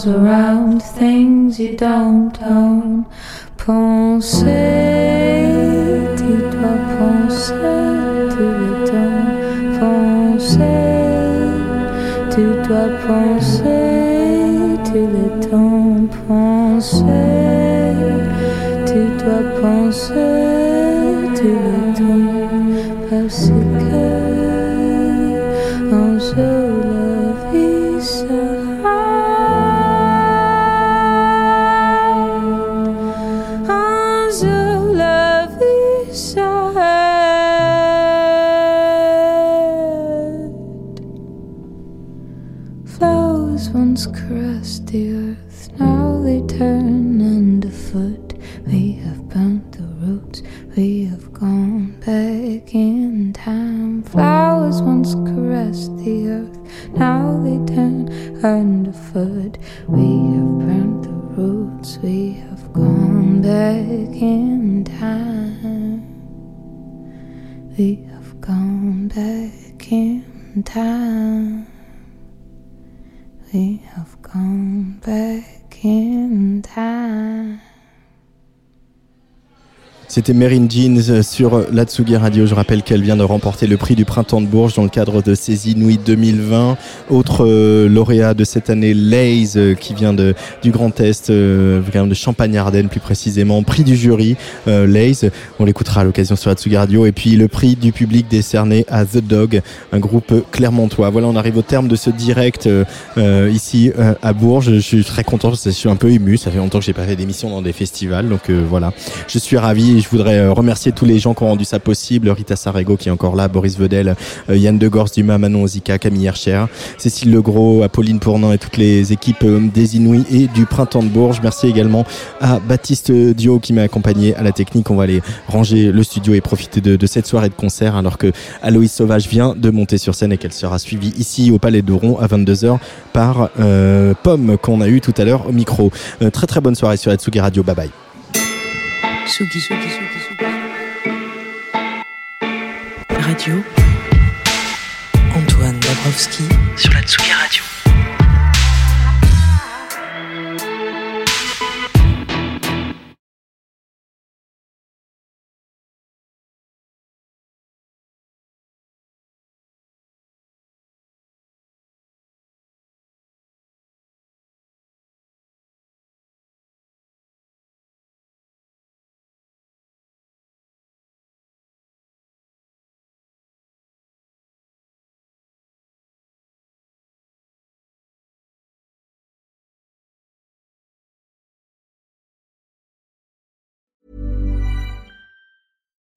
around things you don't C'était Merin Jeans sur la Tsugi Radio. Je rappelle qu'elle vient de remporter le prix du Printemps de Bourges dans le cadre de ses Inouïs 2020. Autre euh, lauréat de cette année, Laze, euh, qui vient de, du Grand Est, euh, de Champagne-Ardenne plus précisément. Prix du jury, euh, Laze. On l'écoutera à l'occasion sur la Tsugi Radio. Et puis le prix du public décerné à The Dog, un groupe clermontois. Voilà, on arrive au terme de ce direct euh, euh, ici euh, à Bourges. Je suis très content, je suis un peu ému. Ça fait longtemps que j'ai pas fait d'émission dans des festivals. Donc euh, voilà, je suis ravi. Et je voudrais euh, remercier tous les gens qui ont rendu ça possible. Rita Sarego qui est encore là, Boris Vedel, euh, Yann Degors, Dumas, Manon Ozika, Camille Hercher, Cécile Legros, Apolline Pournan et toutes les équipes euh, des Inouïs et du Printemps de Bourges. Merci également à Baptiste Dio qui m'a accompagné à la technique. On va aller ranger le studio et profiter de, de cette soirée de concert alors que Aloïs Sauvage vient de monter sur scène et qu'elle sera suivie ici au Palais d'Oron à 22h par Pomme qu'on a eu tout à l'heure au micro. Très très bonne soirée sur Atsugi Radio. Bye bye. Tsugi. Radio. Antoine Dabrowski sur la Tsugi